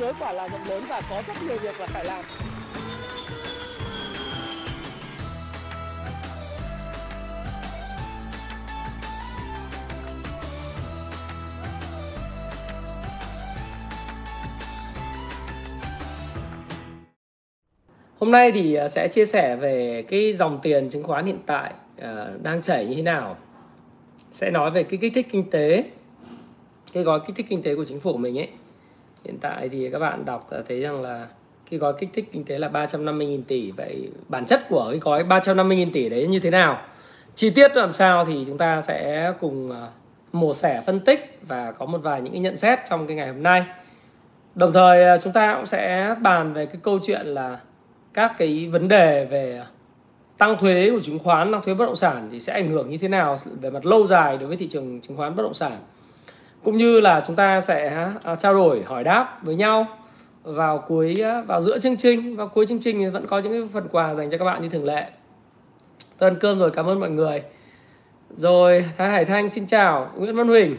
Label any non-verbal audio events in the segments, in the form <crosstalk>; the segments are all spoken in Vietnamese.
giới quả là rộng lớn và có rất nhiều việc là phải làm Hôm nay thì à, sẽ chia sẻ về cái dòng tiền chứng khoán hiện tại à, đang chảy như thế nào. Sẽ nói về cái kích thích kinh tế, cái gói kích thích kinh tế của chính phủ mình ấy. Hiện tại thì các bạn đọc thấy rằng là cái gói kích thích kinh tế là 350.000 tỷ. Vậy bản chất của cái gói 350.000 tỷ đấy như thế nào? Chi tiết làm sao thì chúng ta sẽ cùng ờ, mổ xẻ phân tích và có một vài những cái nhận xét trong cái ngày hôm nay. Đồng thời ờ, chúng ta cũng sẽ bàn về cái câu chuyện là các cái vấn đề về tăng thuế của chứng khoán, tăng thuế bất động sản thì sẽ ảnh hưởng như thế nào về mặt lâu dài đối với thị trường chứng khoán bất động sản. Cũng như là chúng ta sẽ à, trao đổi hỏi đáp với nhau vào cuối à, vào giữa chương trình, vào cuối chương trình thì vẫn có những phần quà dành cho các bạn như thường lệ. Tôi ăn cơm rồi, cảm ơn mọi người. Rồi, Thái Hải Thanh xin chào, Nguyễn Văn Huỳnh.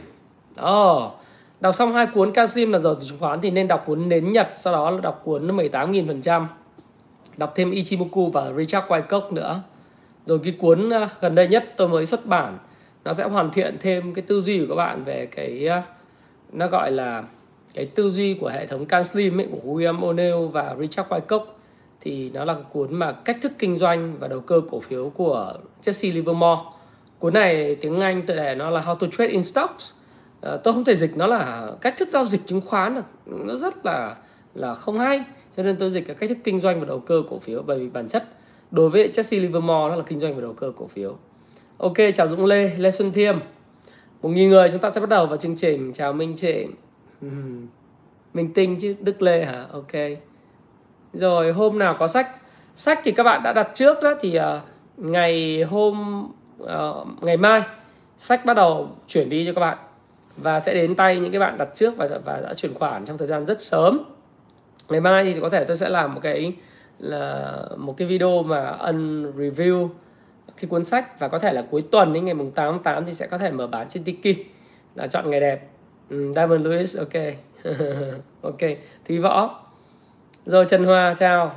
Ồ, oh, đọc xong hai cuốn Casim là giờ từ chứng khoán thì nên đọc cuốn Nến Nhật, sau đó là đọc cuốn 18.000% đọc thêm Ichimoku và Richard Wyckoff nữa rồi cái cuốn à, gần đây nhất tôi mới xuất bản nó sẽ hoàn thiện thêm cái tư duy của các bạn về cái ờ, nó gọi là cái tư duy của hệ thống Can Slim ấy, của William O'Neill và Richard Wyckoff. Thì nó là cái cuốn mà cách thức kinh doanh và đầu cơ cổ phiếu của Jesse Livermore. Cuốn này tiếng Anh tự đề nó là How to Trade in Stocks. À, tôi không thể dịch nó là cách thức giao dịch chứng khoán được. Nó rất là là không hay. Cho nên tôi dịch cái cách thức kinh doanh và đầu cơ cổ phiếu bởi vì bản chất đối với Jesse Livermore nó là kinh doanh và đầu cơ cổ phiếu ok chào Dũng Lê Lê Xuân Thiêm. Một nghìn người chúng ta sẽ bắt đầu vào chương trình. Chào Minh Trịnh. <laughs> Minh Tinh chứ Đức Lê hả? Ok. Rồi hôm nào có sách? Sách thì các bạn đã đặt trước đó thì uh, ngày hôm uh, ngày mai sách bắt đầu chuyển đi cho các bạn. Và sẽ đến tay những cái bạn đặt trước và và đã chuyển khoản trong thời gian rất sớm. Ngày mai thì có thể tôi sẽ làm một cái là một cái video mà ân review cái cuốn sách và có thể là cuối tuần đến ngày mùng 8 tháng 8 thì sẽ có thể mở bán trên Tiki là chọn ngày đẹp. Um, Diamond Lewis ok. <laughs> Ok Thúy Võ. Rồi Trần Hoa chào.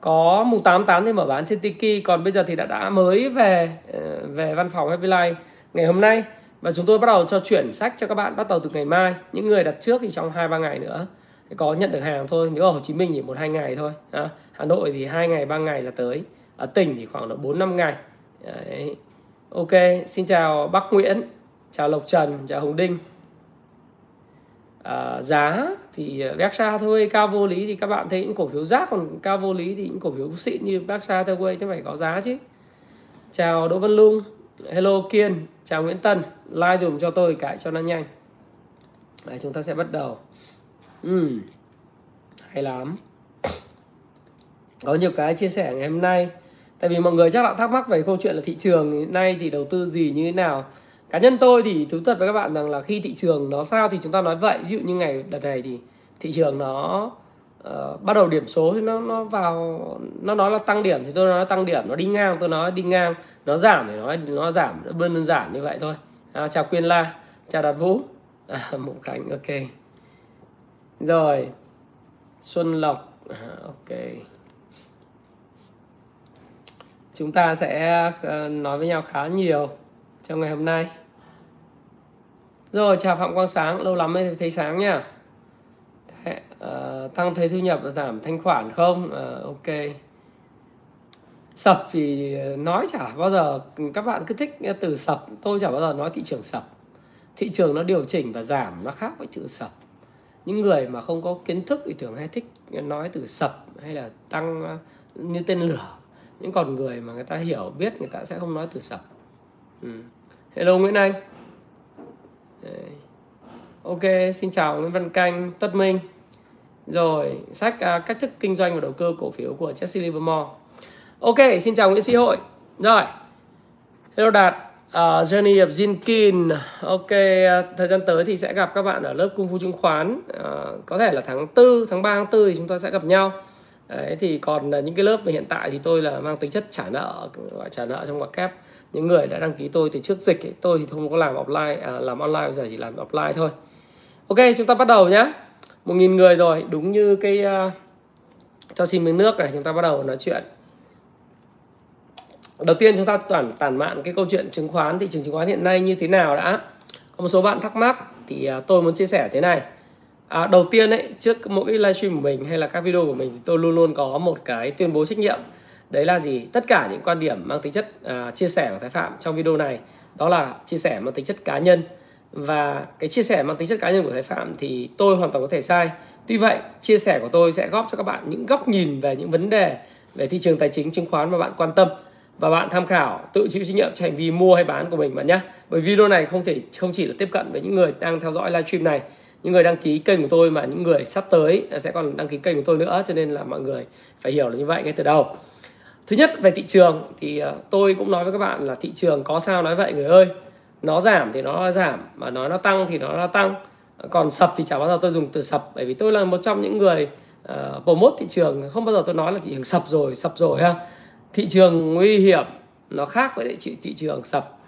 Có mùng 8 8 thì mở bán trên Tiki còn bây giờ thì đã đã mới về ờ, về văn phòng Happy Life. Ngày hôm nay và chúng tôi bắt đầu cho chuyển sách cho các bạn bắt đầu từ ngày mai. Những người đặt trước thì trong hai ba ngày nữa. Có nhận được hàng thôi nếu ở Hồ Chí Minh thì một hai ngày thôi. À, Hà Nội thì hai ngày ba ngày là tới ở tỉnh thì khoảng độ bốn năm ngày. Đấy. ok xin chào Bắc Nguyễn chào Lộc Trần chào Hồng Đinh. À, giá thì ờ, Berkshire thôi cao vô lý thì các bạn thấy những cổ phiếu rác còn cao vô lý thì những cổ phiếu xịn như Berkshire thôi chứ phải có giá chứ. Chào Đỗ Văn Lung hello Kiên chào Nguyễn Tân like dùm cho tôi cái cho nó nhanh. Đấy, chúng ta sẽ bắt đầu. Ừ hay lắm có nhiều cái chia sẻ ngày hôm nay. Tại vì mọi người chắc là thắc mắc về câu chuyện là thị trường hiện nay thì đầu tư gì như thế nào. Cá nhân tôi thì thú thật với các bạn rằng là khi thị trường nó sao thì chúng ta nói vậy. Ví dụ như ngày đợt này thì thị trường nó uh, bắt đầu điểm số thì nó nó vào nó nói là tăng điểm thì tôi nói tăng điểm nó đi ngang tôi nói đi ngang nó giảm thì nói nó giảm nó đơn đơn giản như vậy thôi. À, chào quyên la chào đạt vũ. À, <laughs> mộng khánh ok. Rồi xuân lộc à, ok chúng ta sẽ ờ, nói với nhau khá nhiều trong ngày hôm nay. Rồi chào phạm quang sáng lâu lắm mới thấy sáng nha. Thế, uh, tăng thuế thu nhập và giảm thanh khoản không? Uh, ok. Sập thì nói chả bao giờ các bạn cứ thích từ sập tôi chả bao giờ nói thị trường sập. Thị trường nó điều chỉnh và giảm nó khác với chữ sập. Những người mà không có kiến thức thì thường hay thích nói từ sập hay là tăng như tên lửa những con người mà người ta hiểu biết người ta sẽ không nói từ sập. Ừ. hello nguyễn anh. Đấy. ok xin chào nguyễn văn canh tất minh. Rồi sách à, cách thức kinh doanh và đầu cơ cổ phiếu của Jesse Livermore. Ok xin chào nguyễn sĩ hội. Rồi. Hello đạt à, uh, Journey of Jinkin. Ok, uh, thời gian tới thì sẽ gặp các bạn ở lớp Cung Phu Chứng Khoán. Uh, Có thể là tháng 4, tháng 3, tháng 4 thì chúng ta sẽ gặp nhau. Đấy, thì còn à, những cái lớp về hiện tại thì tôi là mang tính chất trả nợ gọi trả nợ trong ngoặc kép. Những người đã đăng ký tôi từ trước dịch ấy, tôi thì không có làm offline à, làm online bây giờ chỉ làm offline thôi. Ok chúng ta bắt đầu nhé một nghìn người rồi đúng như cái uh, cho xin miếng nước này chúng ta bắt đầu nói chuyện. Đầu tiên chúng ta toàn tản mạn cái câu chuyện chứng khoán thị trường chứng khoán hiện nay như thế nào đã? Có một số bạn thắc mắc thì uh, tôi muốn chia sẻ thế này à, đầu tiên ấy trước mỗi livestream của mình hay là các video của mình thì tôi luôn luôn có một cái tuyên bố trách nhiệm. Đấy là gì? Tất cả những quan điểm mang tính chất à, chia sẻ của thái phạm trong video này đó là chia sẻ mang tính chất cá nhân. Và cái chia sẻ mang tính chất cá nhân của thái phạm thì tôi hoàn toàn có thể sai. Tuy vậy chia sẻ của tôi sẽ góp cho các bạn những góc nhìn về những vấn đề về thị trường tài chính chứng khoán mà bạn quan tâm. Và bạn tham khảo tự chịu trách nhiệm cho hành vi mua hay bán của mình bạn nhé. Bởi video này không thể không chỉ là tiếp cận với những người đang theo dõi livestream này những người đăng ký kênh của tôi mà những người sắp tới sẽ còn đăng ký kênh của tôi nữa cho nên là mọi người phải hiểu là như vậy ngay từ đầu. Thứ nhất về thị trường thì ờ, tôi cũng nói với các bạn là thị trường có sao nói vậy người ơi. Nó giảm thì nó giảm mà nói nó tăng thì nó tăng. Còn sập thì chả bao giờ tôi dùng từ sập bởi vì tôi là một trong những người ờ, uh, promote thị trường. Không bao giờ tôi nói là thị trường sập rồi sập rồi ha. Thị trường nguy hiểm nó khác với thị, thị trường sập.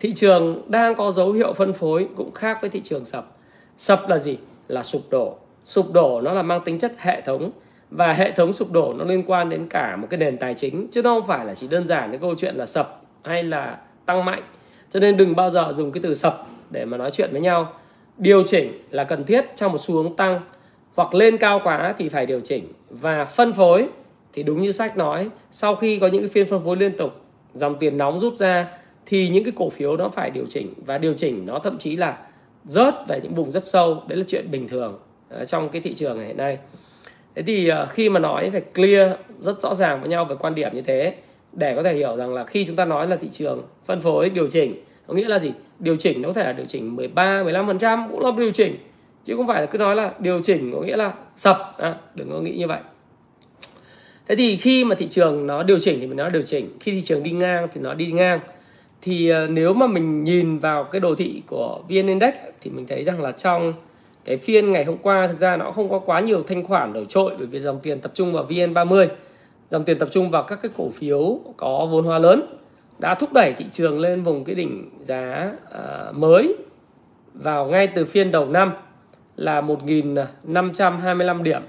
Thị trường đang có dấu hiệu phân phối cũng khác với thị trường sập sập là gì? Là sụp đổ. Sụp đổ nó là mang tính chất hệ thống. Và hệ thống sụp đổ nó liên quan đến cả một cái nền tài chính, chứ nó không phải là chỉ đơn giản cái câu chuyện là sập hay là tăng mạnh. Cho nên đừng bao giờ dùng cái từ sập để mà nói chuyện với nhau. Điều chỉnh là cần thiết trong một xu hướng tăng. Hoặc lên cao quá thì phải điều chỉnh. Và phân phối thì đúng như sách nói, sau khi có những cái phiên phân phối liên tục, dòng tiền nóng rút ra, thì những cái cổ phiếu nó phải điều chỉnh. Và điều chỉnh nó thậm chí là rớt về những vùng rất sâu. Đấy là chuyện bình thường ờ, trong cái thị trường này hiện nay. Thế thì ờ, khi mà nói phải clear rất rõ ràng với nhau về quan điểm như thế để có thể hiểu rằng là khi chúng ta nói là thị trường phân phối điều chỉnh có nghĩa là gì? Điều chỉnh nó có thể là điều chỉnh 13 15% cũng là điều chỉnh chứ không phải là cứ nói là điều chỉnh có nghĩa là sập. À, đừng có nghĩ như vậy. Thế thì khi mà thị trường nó điều chỉnh thì mình nói điều chỉnh khi thị trường đi ngang thì nó đi ngang thì ờ, nếu mà mình nhìn vào cái đồ thị của VN Index thì mình thấy rằng là trong cái phiên ngày hôm qua thực ra nó không có quá nhiều thanh khoản nổi trội bởi vì dòng tiền tập trung vào VN30 dòng tiền tập trung vào các cái cổ phiếu có vốn hóa lớn đã thúc đẩy thị trường lên vùng cái đỉnh giá à, mới vào ngay từ phiên đầu năm là 1.525 điểm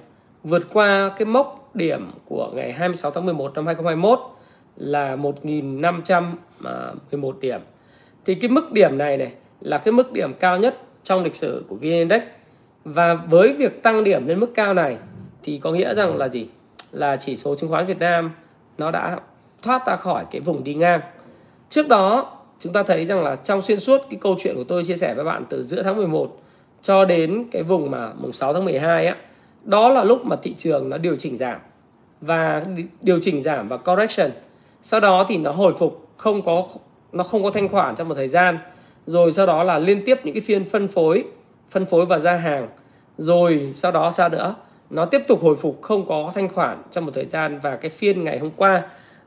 vượt qua cái mốc điểm của ngày 26 tháng 11 năm 2021 là 1.511 điểm. Thì cái mức điểm này này là cái mức điểm cao nhất trong lịch sử của VN Index. Và với việc tăng điểm lên mức cao này thì có nghĩa rằng là gì? Là chỉ số chứng khoán Việt Nam nó đã thoát ra khỏi cái vùng đi ngang. Trước đó, chúng ta thấy rằng là trong xuyên suốt cái câu chuyện của tôi chia sẻ với bạn từ giữa tháng 11 cho đến cái vùng mà mùng 6 tháng 12 á, đó là lúc mà thị trường nó điều chỉnh giảm và điều chỉnh giảm và correction. Sau đó thì nó hồi phục không có nó không có thanh khoản trong một thời gian. Rồi sau đó là liên tiếp những cái phiên phân phối phân phối và ra hàng. Rồi sau đó sao nữa? Nó tiếp tục hồi phục không có thanh khoản trong một thời gian. Và cái phiên ngày hôm qua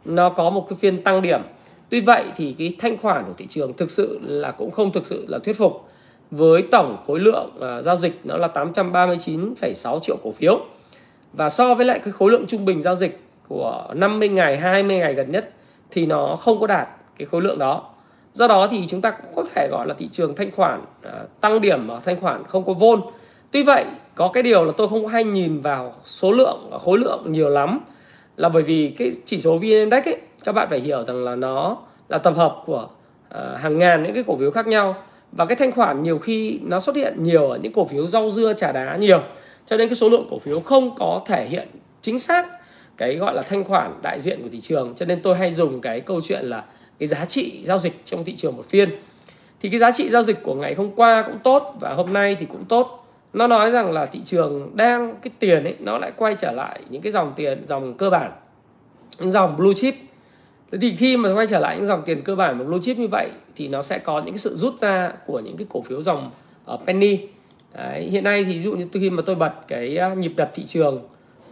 nó có một cái phiên tăng điểm. Tuy vậy thì cái thanh khoản của thị trường thực sự là cũng không thực sự là thuyết phục. Với tổng khối lượng uh, giao dịch nó là 839,6 triệu cổ phiếu. Và so với lại cái khối lượng trung bình giao dịch của 50 ngày 20 ngày gần nhất thì nó không có đạt cái khối lượng đó. Do đó thì chúng ta cũng có thể gọi là thị trường thanh khoản à, tăng điểm ở thanh khoản không có vôn. Tuy vậy, có cái điều là tôi không hay nhìn vào số lượng khối lượng nhiều lắm là bởi vì cái chỉ số vn index ấy, các bạn phải hiểu rằng là nó là tập hợp của à, hàng ngàn những cái cổ phiếu khác nhau và cái thanh khoản nhiều khi nó xuất hiện nhiều ở những cổ phiếu rau dưa trà đá nhiều. Cho nên cái số lượng cổ phiếu không có thể hiện chính xác cái gọi là thanh khoản đại diện của thị trường. Cho nên tôi hay dùng cái câu chuyện là cái giá trị giao dịch trong thị trường một phiên. Thì cái giá trị giao dịch của ngày hôm qua cũng tốt và hôm nay thì cũng tốt. Nó nói rằng là thị trường đang cái tiền ấy nó lại quay trở lại những cái dòng tiền dòng cơ bản những dòng blue chip. Thế thì khi mà quay trở lại những dòng tiền cơ bản và blue chip như vậy thì nó sẽ có những cái sự rút ra của những cái cổ phiếu dòng ở penny. Đấy, hiện nay thì ví dụ như khi mà tôi bật cái ờ, nhịp đập thị trường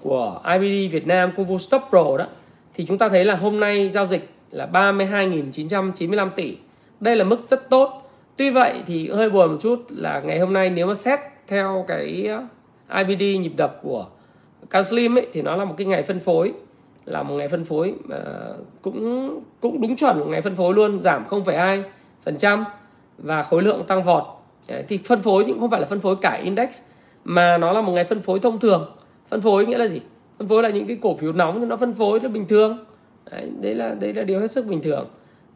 của IBD Việt Nam Convo Stop Pro đó thì chúng ta thấy là hôm nay giao dịch là 32.995 tỷ. Đây là mức rất tốt. Tuy vậy thì hơi buồn một chút là ngày hôm nay nếu mà xét theo cái uh, IBD nhịp đập của Canslim ấy thì nó là một cái ngày phân phối là một ngày phân phối uh, cũng cũng đúng chuẩn một ngày phân phối luôn giảm 0,2 phần trăm và khối lượng tăng vọt. Thì phân phối cũng không phải là phân phối cả index mà nó là một ngày phân phối thông thường phân phối nghĩa là gì? Phân phối là những cái cổ phiếu nóng thì nó phân phối là bình thường. Đấy, đấy là đấy là điều hết sức bình thường.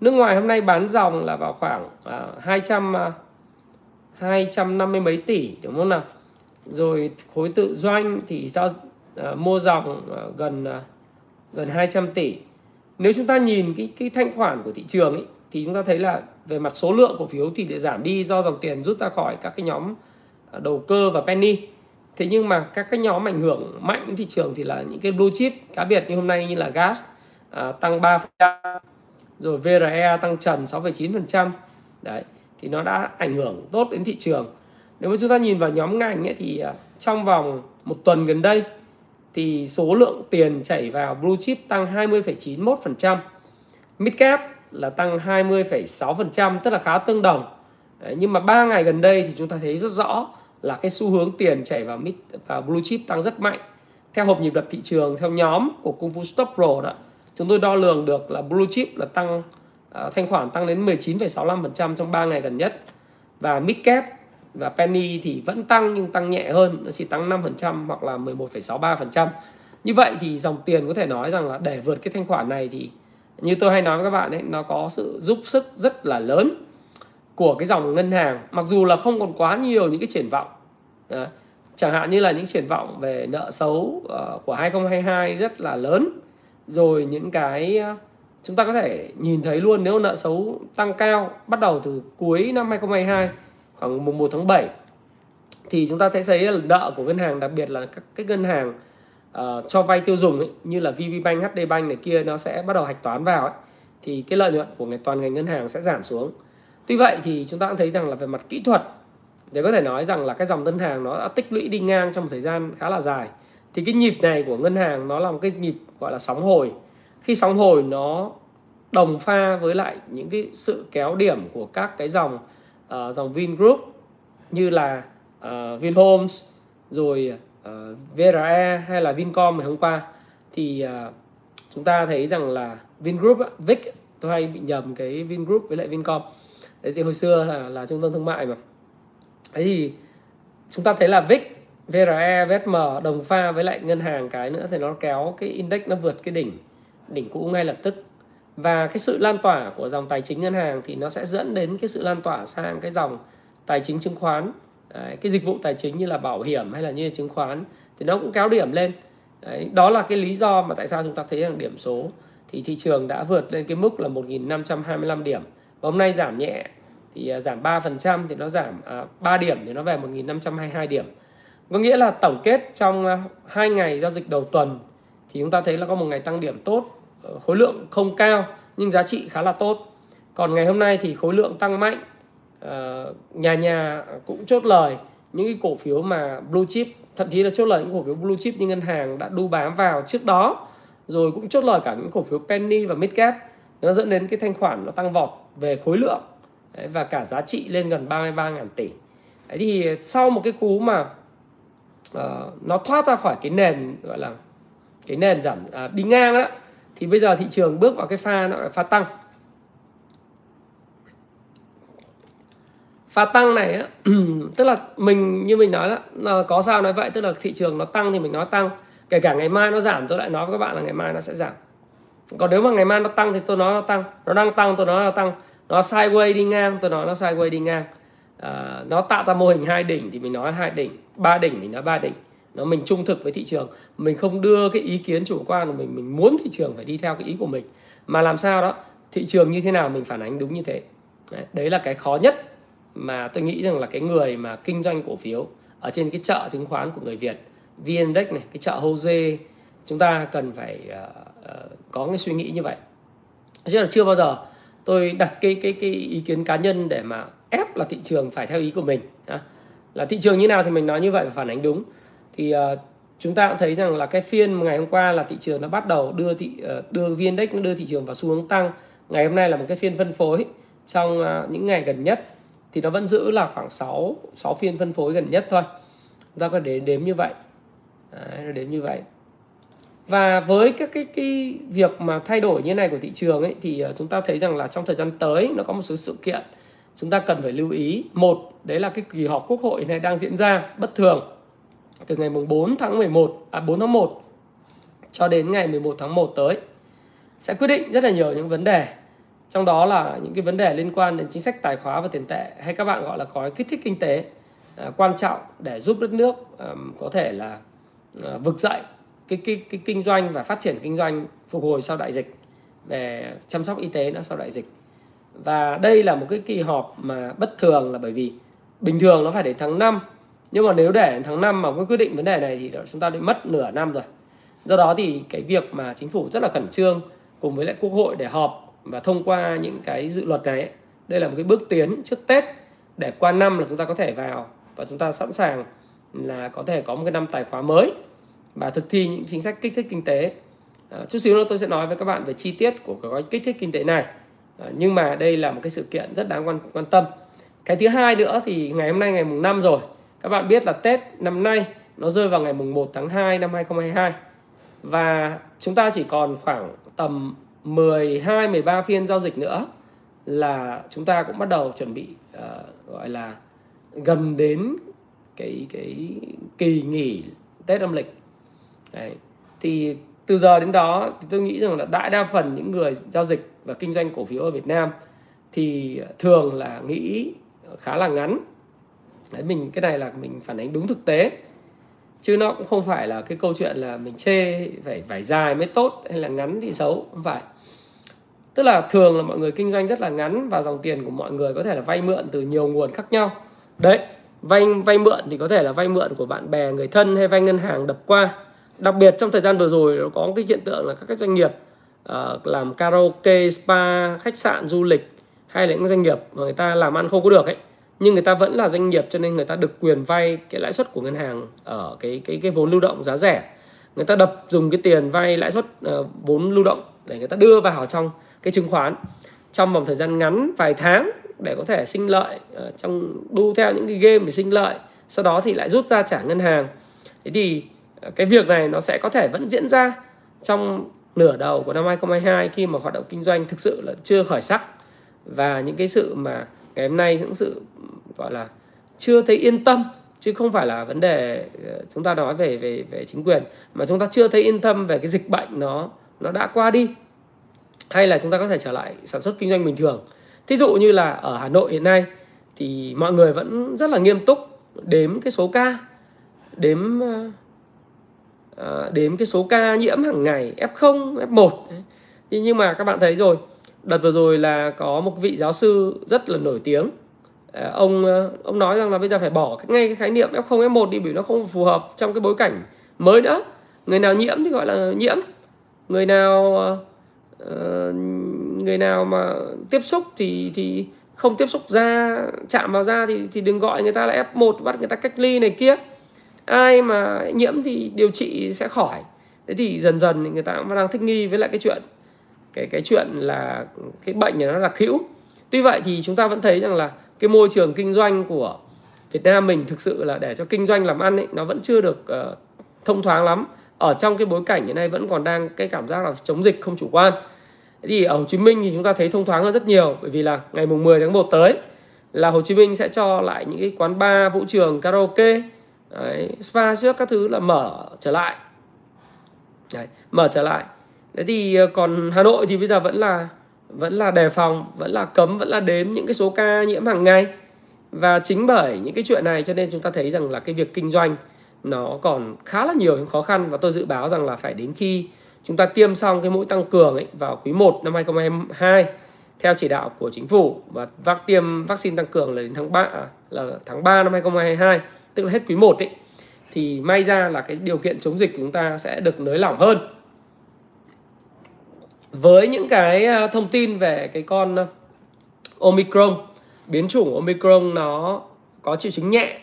Nước ngoài hôm nay bán dòng là vào khoảng à, 200 à, 250 mấy tỷ đúng không nào? Rồi khối tự doanh thì giao à, mua dòng à, gần à, gần 200 tỷ. Nếu chúng ta nhìn cái cái thanh khoản của thị trường ấy, thì chúng ta thấy là về mặt số lượng cổ phiếu thì để giảm đi do dòng tiền rút ra khỏi các cái nhóm à, đầu cơ và penny thế nhưng mà các cái nhóm ảnh hưởng mạnh đến thị trường thì là những cái blue chip cá biệt như hôm nay như là gas à, tăng 3% rồi VRE tăng trần 6,9% đấy thì nó đã ảnh hưởng tốt đến thị trường nếu mà chúng ta nhìn vào nhóm ngành ấy, thì à, trong vòng một tuần gần đây thì số lượng tiền chảy vào blue chip tăng 20,91%, mid cap là tăng 20,6%, tức là khá tương đồng. Đấy, nhưng mà 3 ngày gần đây thì chúng ta thấy rất rõ là cái xu hướng tiền chảy vào mid và blue chip tăng rất mạnh. Theo hộp nhịp đập thị trường theo nhóm của Kung Fu Stop Pro đó, chúng tôi đo lường được là blue chip là tăng uh, thanh khoản tăng đến 19,65% trong 3 ngày gần nhất. Và mid cap và penny thì vẫn tăng nhưng tăng nhẹ hơn nó chỉ tăng 5% hoặc là 11,63% như vậy thì dòng tiền có thể nói rằng là để vượt cái thanh khoản này thì như tôi hay nói với các bạn ấy nó có sự giúp sức rất là lớn của cái dòng ngân hàng mặc dù là không còn quá nhiều những cái triển vọng Đấy. chẳng hạn như là những triển vọng về nợ xấu ờ, của 2022 rất là lớn rồi những cái ờ, chúng ta có thể nhìn thấy luôn nếu nợ xấu tăng cao bắt đầu từ cuối năm 2022 khoảng mùng 1 tháng 7 thì chúng ta sẽ thấy là nợ của ngân hàng đặc biệt là các cái ngân hàng uh, cho vay tiêu dùng ấy, như là VPBank, HD Bank này kia nó sẽ bắt đầu hạch toán vào ấy, thì cái lợi nhuận của toàn ngành ngân hàng sẽ giảm xuống. Tuy vậy thì chúng ta cũng thấy rằng là về mặt kỹ thuật để có thể nói rằng là cái dòng ngân hàng nó đã tích lũy đi ngang trong một thời gian khá là dài. Thì cái nhịp này của ngân hàng nó là một cái nhịp gọi là sóng hồi. Khi sóng hồi nó đồng pha với lại những cái sự kéo điểm của các cái dòng uh, dòng Vingroup như là uh, Vinhomes rồi ờ, uh, VRE hay là Vincom ngày hôm qua thì uh, chúng ta thấy rằng là Vingroup Vic tôi hay bị nhầm cái Vingroup với lại Vincom đấy thì hồi xưa là là trung tâm thương mại mà. Đấy thì chúng ta thấy là VIX, VRE, VSM đồng pha với lại ngân hàng cái nữa thì nó kéo cái index nó vượt cái đỉnh đỉnh cũ ngay lập tức. Và cái sự lan tỏa của dòng tài chính ngân hàng thì nó sẽ dẫn đến cái sự lan tỏa sang cái dòng tài chính chứng khoán. Đấy, cái dịch vụ tài chính như là bảo hiểm hay là như là chứng khoán thì nó cũng kéo điểm lên. Đấy, đó là cái lý do mà tại sao chúng ta thấy rằng điểm số thì thị trường đã vượt lên cái mức là 1.525 điểm và hôm nay giảm nhẹ thì à, giảm 3% thì nó giảm à, 3 điểm thì nó về 1.522 điểm. Có nghĩa là tổng kết trong à, hai ngày giao dịch đầu tuần thì chúng ta thấy là có một ngày tăng điểm tốt ờ, khối lượng không cao nhưng giá trị khá là tốt. Còn ngày hôm nay thì khối lượng tăng mạnh ờ, nhà nhà cũng chốt lời. Những cái cổ phiếu mà blue chip, thậm chí là chốt lời những cổ phiếu blue chip như ngân hàng đã đu bám vào trước đó, rồi cũng chốt lời cả những cổ phiếu penny và mid cap, nó dẫn đến cái thanh khoản nó tăng vọt về khối lượng và cả giá trị lên gần 33.000 tỷ. Đấy thì sau một cái cú mà uh, nó thoát ra khỏi cái nền gọi là cái nền giảm uh, đi ngang đó, thì bây giờ thị trường bước vào cái pha nó pha tăng. Pha tăng này á, <clears throat> tức là mình như mình nói đó, là có sao nói vậy? Tức là thị trường nó tăng thì mình nói tăng kể cả ngày mai nó giảm tôi lại nói với các bạn là ngày mai nó sẽ giảm còn nếu mà ngày mai nó tăng thì tôi nói nó tăng. Nó đang tăng tôi nói nó tăng. Nó sideways đi ngang tôi nói nó sideways đi ngang. À, nó tạo ra mô hình hai đỉnh thì mình nói hai đỉnh. Ba đỉnh mình nói ba đỉnh. Nó mình trung thực với thị trường. Mình không đưa cái ý kiến chủ quan của mình mình muốn thị trường phải đi theo cái ý của mình. Mà làm sao đó thị trường như thế nào mình phản ánh đúng như thế. Đấy, đấy là cái khó nhất mà tôi nghĩ rằng là cái người mà kinh doanh cổ phiếu ở trên cái chợ chứng khoán của người Việt VN Index này cái chợ hose chúng ta cần phải uh, có cái suy nghĩ như vậy. Chứ là chưa bao giờ tôi đặt cái cái cái ý kiến cá nhân để mà ép là thị trường phải theo ý của mình là thị trường như nào thì mình nói như vậy và phản ánh đúng. Thì uh, chúng ta cũng thấy rằng là cái phiên ngày hôm qua là thị trường nó bắt đầu đưa thị uh, đưa vn index đưa thị trường vào xu hướng tăng. Ngày hôm nay là một cái phiên phân phối trong uh, những ngày gần nhất. Thì nó vẫn giữ là khoảng 6 6 phiên phân phối gần nhất thôi. Chúng ta có để đếm như vậy. Đấy, đếm như vậy và với các cái cái việc mà thay đổi như này của thị trường ấy thì ờ, chúng ta thấy rằng là trong thời gian tới nó có một số sự kiện chúng ta cần phải lưu ý. Một đấy là cái kỳ họp quốc hội này đang diễn ra bất thường từ ngày mùng 4 tháng 11 à 4 tháng 1 cho đến ngày 11 tháng 1 tới. Sẽ quyết định rất là nhiều những vấn đề trong đó là những cái vấn đề liên quan đến chính sách tài khóa và tiền tệ hay các bạn gọi là gói kích thích kinh tế à, quan trọng để giúp đất nước à, có thể là à, vực dậy cái, cái, cái kinh doanh và phát triển kinh doanh phục hồi sau đại dịch về chăm sóc y tế nữa sau đại dịch. Và đây là một cái kỳ họp mà bất thường là bởi vì bình thường nó phải đến tháng 5 nhưng mà nếu để tháng 5 mà mới quyết định vấn đề này thì chúng ta đã mất nửa năm rồi. Do đó thì cái việc mà chính phủ rất là khẩn trương cùng với lại quốc hội để họp và thông qua những cái dự luật này đây là một cái bước tiến trước Tết để qua năm là chúng ta có thể vào và chúng ta sẵn sàng là có thể có một cái năm tài khoá mới và thực thi những chính sách kích thích kinh tế. À, chút xíu nữa tôi sẽ nói với các bạn về chi tiết của cái gói kích thích kinh tế này. À, nhưng mà đây là một cái sự kiện rất đáng quan quan tâm. Cái thứ hai nữa thì ngày hôm nay ngày mùng 5 rồi. Các bạn biết là Tết năm nay nó rơi vào ngày mùng 1 tháng 2 năm 2022 và chúng ta chỉ còn khoảng tầm 12 13 phiên giao dịch nữa là chúng ta cũng bắt đầu chuẩn bị uh, gọi là gần đến cái cái kỳ nghỉ Tết âm lịch. Đấy. Thì từ giờ đến đó thì tôi nghĩ rằng là đại đa phần những người giao dịch và kinh doanh cổ phiếu ở Việt Nam thì thường là nghĩ khá là ngắn. Đấy, mình cái này là mình phản ánh đúng thực tế chứ nó cũng không phải là cái câu chuyện là mình chê phải phải dài mới tốt hay là ngắn thì xấu không phải tức là thường là mọi người kinh doanh rất là ngắn và dòng tiền của mọi người có thể là vay mượn từ nhiều nguồn khác nhau đấy vay vay mượn thì có thể là vay mượn của bạn bè người thân hay vay ngân hàng đập qua đặc biệt trong thời gian vừa rồi nó có cái hiện tượng là các doanh nghiệp uh, làm karaoke spa khách sạn du lịch hay là những doanh nghiệp mà người ta làm ăn không có được ấy nhưng người ta vẫn là doanh nghiệp cho nên người ta được quyền vay cái lãi suất của ngân hàng ở cái cái cái vốn lưu động giá rẻ. Người ta đập dùng cái tiền vay lãi suất uh, vốn lưu động để người ta đưa vào trong cái chứng khoán. Trong vòng thời gian ngắn vài tháng để có thể sinh lợi uh, trong đu theo những cái game để sinh lợi sau đó thì lại rút ra trả ngân hàng. Thế thì cái việc này nó sẽ có thể vẫn diễn ra trong nửa đầu của năm 2022 khi mà hoạt động kinh doanh thực sự là chưa khởi sắc. Và những cái sự mà ngày hôm nay những sự, gọi là, chưa thấy yên tâm, chứ không phải là vấn đề ờ, chúng ta nói về về về chính quyền, mà chúng ta chưa thấy yên tâm về cái dịch bệnh nó nó đã qua đi, hay là chúng ta có thể trở lại sản xuất kinh doanh bình thường. Thí dụ như là ở Hà Nội hiện nay thì mọi người vẫn rất là nghiêm túc đếm cái số ca, đếm ờ, Ờ, đếm cái số ca nhiễm hàng ngày F0, F1 nhưng mà các bạn thấy rồi đợt vừa rồi là có một vị giáo sư rất là nổi tiếng. Ờ, ông ờ, ông nói rằng là bây giờ phải bỏ ngay cái khái niệm F0 F1 đi bởi nó không phù hợp trong cái bối cảnh mới nữa. Người nào nhiễm thì gọi là nhiễm. Người nào uh, người nào mà tiếp xúc thì thì không tiếp xúc da chạm vào da thì thì đừng gọi người ta là F1 bắt người ta cách ly này kia ai mà nhiễm thì điều trị sẽ khỏi. Thế thì dần dần người ta cũng đang thích nghi với lại cái chuyện cái cái chuyện là cái bệnh này nó là hữu tuy vậy thì chúng ta vẫn thấy rằng là cái môi trường kinh doanh của Việt Nam mình thực sự là để cho kinh doanh làm ăn ấy nó vẫn chưa được uh, thông thoáng lắm. Ở trong cái bối cảnh hiện nay vẫn còn đang cái cảm giác là chống dịch không chủ quan. Thì ở Hồ Chí Minh thì chúng ta thấy thông thoáng hơn rất nhiều bởi vì là ngày mùng 10 tháng 1 tới là Hồ Chí Minh sẽ cho lại những cái quán bar, vũ trường, karaoke, đấy, spa trước các thứ là mở trở lại. Đấy, mở trở lại. Thế thì ờ, còn Hà Nội thì bây giờ vẫn là vẫn là đề phòng vẫn là cấm vẫn là đếm những cái số ca nhiễm hàng ngày và chính bởi những cái chuyện này cho nên chúng ta thấy rằng là cái việc kinh doanh nó còn khá là nhiều những khó khăn và tôi dự báo rằng là phải đến khi chúng ta tiêm xong cái mũi tăng cường ấy vào quý 1 năm 2022 theo chỉ đạo của chính phủ và vắc tiêm vaccine tăng cường là đến tháng 3 à, là tháng 3 năm 2022 tức là hết quý 1 ấy thì may ra là cái điều kiện chống dịch của chúng ta sẽ được nới lỏng hơn. Với những cái ờ, thông tin về cái con ờ, Omicron biến chủng Omicron nó có triệu chứng nhẹ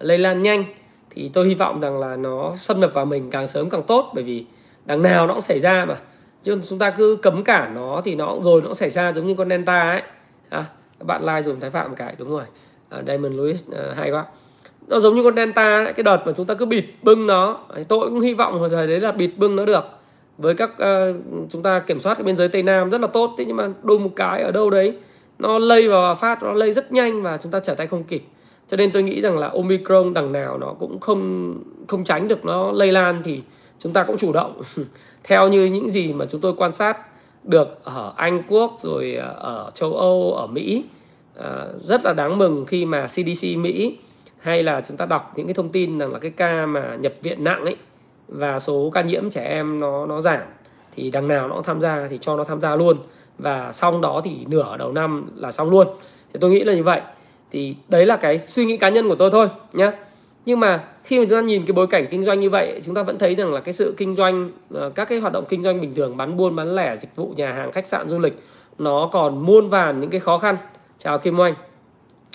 lây lan nhanh thì tôi hy vọng rằng là nó xâm nhập vào mình càng sớm càng tốt bởi vì đằng nào nó cũng xảy ra mà. Chứ chúng ta cứ cấm cả nó thì nó rồi nó cũng xảy ra giống như con Delta ấy. À, các bạn like dùng thái phạm cái đúng rồi. À, Diamond Lewis à, hay quá nó giống như con Delta ấy, cái đợt mà chúng ta cứ bịt bưng nó. Tôi cũng hy vọng hồi thời đấy là bịt bưng nó được. Với các uh, chúng ta kiểm soát cái biên giới tây nam rất là tốt. Thế nhưng mà đôi một cái ở đâu đấy nó lây vào phát nó lây rất nhanh và chúng ta trở tay không kịp. Cho nên tôi nghĩ rằng là omicron đằng nào nó cũng không không tránh được nó lây lan thì chúng ta cũng chủ động. <laughs> Theo như những gì mà chúng tôi quan sát được ở Anh quốc rồi ờ, ở châu Âu ở Mỹ uh, rất là đáng mừng khi mà CDC Mỹ hay là chúng ta đọc những cái thông tin rằng là cái ca mà nhập viện nặng ấy, và số ca nhiễm trẻ em nó nó giảm, thì đằng nào nó cũng tham gia, thì cho nó tham gia luôn. Và xong đó thì nửa đầu năm là xong luôn. Thì tôi nghĩ là như vậy. Thì đấy là cái suy nghĩ cá nhân của tôi thôi nhé nhưng mà khi mà chúng ta nhìn cái bối cảnh kinh doanh như vậy, chúng ta vẫn thấy rằng là cái sự kinh doanh ờ, các cái hoạt động kinh doanh bình thường, bán buôn, bán lẻ, dịch vụ, nhà hàng, khách sạn, du lịch, nó còn muôn vàn những cái khó khăn. Chào kim oanh.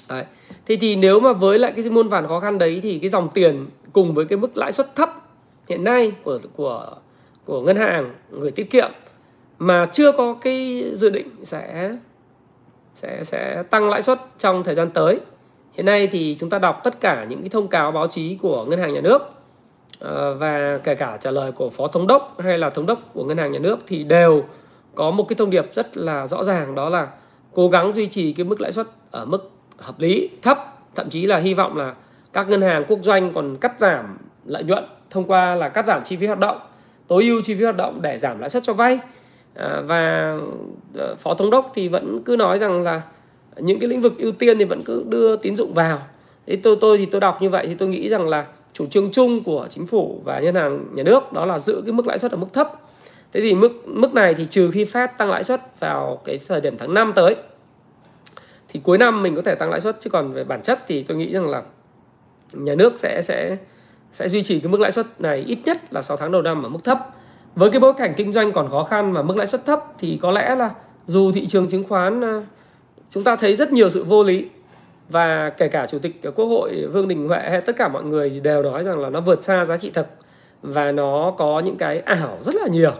Đấy thì thì nếu mà với lại cái muôn vàn khó khăn đấy thì cái dòng tiền cùng với cái mức lãi suất thấp hiện nay của của của ngân hàng người tiết kiệm mà chưa có cái dự định sẽ sẽ sẽ tăng lãi suất trong thời gian tới, hiện nay thì chúng ta đọc tất cả những cái thông cáo báo chí của ngân hàng nhà nước ờ, và kể cả trả lời của phó thống đốc hay là thống đốc của ngân hàng nhà nước thì đều có một cái thông điệp rất là rõ ràng, đó là cố gắng duy trì cái mức lãi suất ở mức hợp lý thấp. Thậm chí là hy vọng là các ngân hàng quốc doanh còn cắt giảm lợi nhuận thông qua là cắt giảm chi phí hoạt động tối ưu chi phí hoạt động để giảm lãi suất cho vay. À, và ờ, phó thống đốc thì vẫn cứ nói rằng là những cái lĩnh vực ưu tiên thì vẫn cứ đưa tín dụng vào. Thế tôi tôi thì tôi đọc như vậy thì tôi nghĩ rằng là chủ trương chung của chính phủ và ngân hàng nhà nước đó là giữ cái mức lãi suất ở mức thấp. Thế thì mức mức này thì trừ khi Fed tăng lãi suất vào cái thời điểm tháng 5 tới thì cuối năm mình có thể tăng lãi suất, chứ còn về bản chất thì tôi nghĩ rằng là nhà nước sẽ sẽ sẽ duy trì cái mức lãi suất này ít nhất là 6 tháng đầu năm ở mức thấp. Với cái bối cảnh kinh doanh còn khó khăn và mức lãi suất thấp thì có lẽ là dù thị trường chứng khoán ờ, chúng ta thấy rất nhiều sự vô lý và kể cả chủ tịch quốc hội Vương Đình Huệ hay tất cả mọi người đều nói rằng là nó vượt xa giá trị thực và nó có những cái ảo rất là nhiều.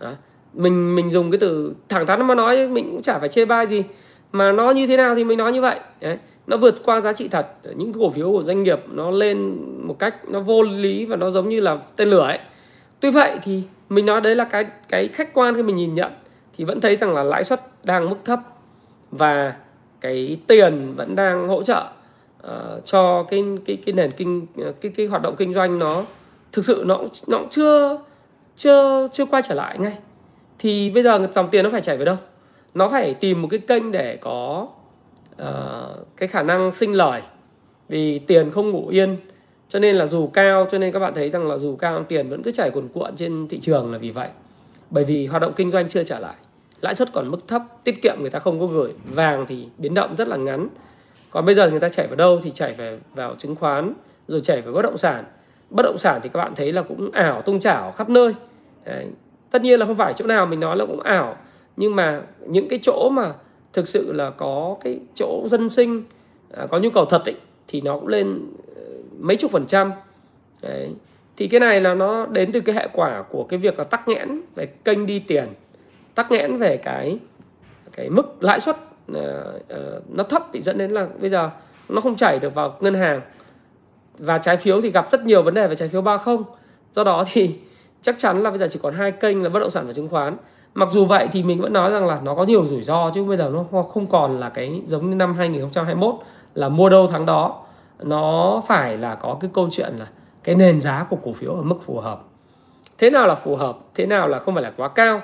Đó. mình mình dùng cái từ thẳng thắn mà nói, mình cũng chả phải chê bai gì mà nó như thế nào thì mình nói như vậy. Đấy. nó vượt qua giá trị thật. Những cổ phiếu của doanh nghiệp nó lên một cách nó vô lý và nó giống như là tên lửa ấy. Tuy vậy thì mình nói đấy là cái cái khách quan khi mình nhìn nhận thì vẫn thấy rằng là lãi suất đang mức thấp và cái tiền vẫn đang hỗ trợ uh, cho cái cái cái nền kinh cái cái hoạt động kinh doanh nó thực sự nó nó cũng chưa chưa chưa quay trở lại ngay. Thì bây giờ dòng tiền nó phải chảy về đâu? Nó phải tìm một cái kênh để có uh, cái khả năng sinh lời. Vì tiền không ngủ yên cho nên là dù cao cho nên các bạn thấy rằng là dù cao tiền vẫn cứ chảy cuồn cuộn trên thị trường là vì vậy. Bởi vì hoạt động kinh doanh chưa trả lại. Lãi suất còn mức thấp tiết kiệm người ta không có gửi. Vàng thì biến động rất là ngắn. Còn bây giờ người ta chảy vào đâu thì chảy về vào chứng khoán rồi chảy vào bất động sản. Bất động sản thì các bạn thấy là cũng ảo tung chảo khắp nơi. Đấy. tất nhiên là không phải chỗ nào mình nói là cũng ảo nhưng mà những cái chỗ mà thực sự là có cái chỗ dân sinh à, có nhu cầu thật ấy, thì nó cũng lên ờ, mấy chục phần trăm. Đấy. thì cái này là nó đến từ cái hệ quả của cái việc là tắc nghẽn về kênh đi tiền tắc nghẽn về cái cái mức lãi suất uh, uh, nó thấp thì dẫn đến là bây giờ nó không chảy được vào ngân hàng. Và trái phiếu thì gặp rất nhiều vấn đề về trái phiếu ba không. Do đó thì chắc chắn là bây giờ chỉ còn hai kênh là bất động sản và chứng khoán mặc dù vậy thì mình vẫn nói rằng là nó có nhiều rủi ro chứ bây giờ nó không còn là cái giống như năm 2021 là mua đâu tháng đó. Nó phải là có cái câu chuyện là cái nền giá của cổ phiếu ở mức phù hợp. Thế nào là phù hợp? Thế nào là không phải là quá cao?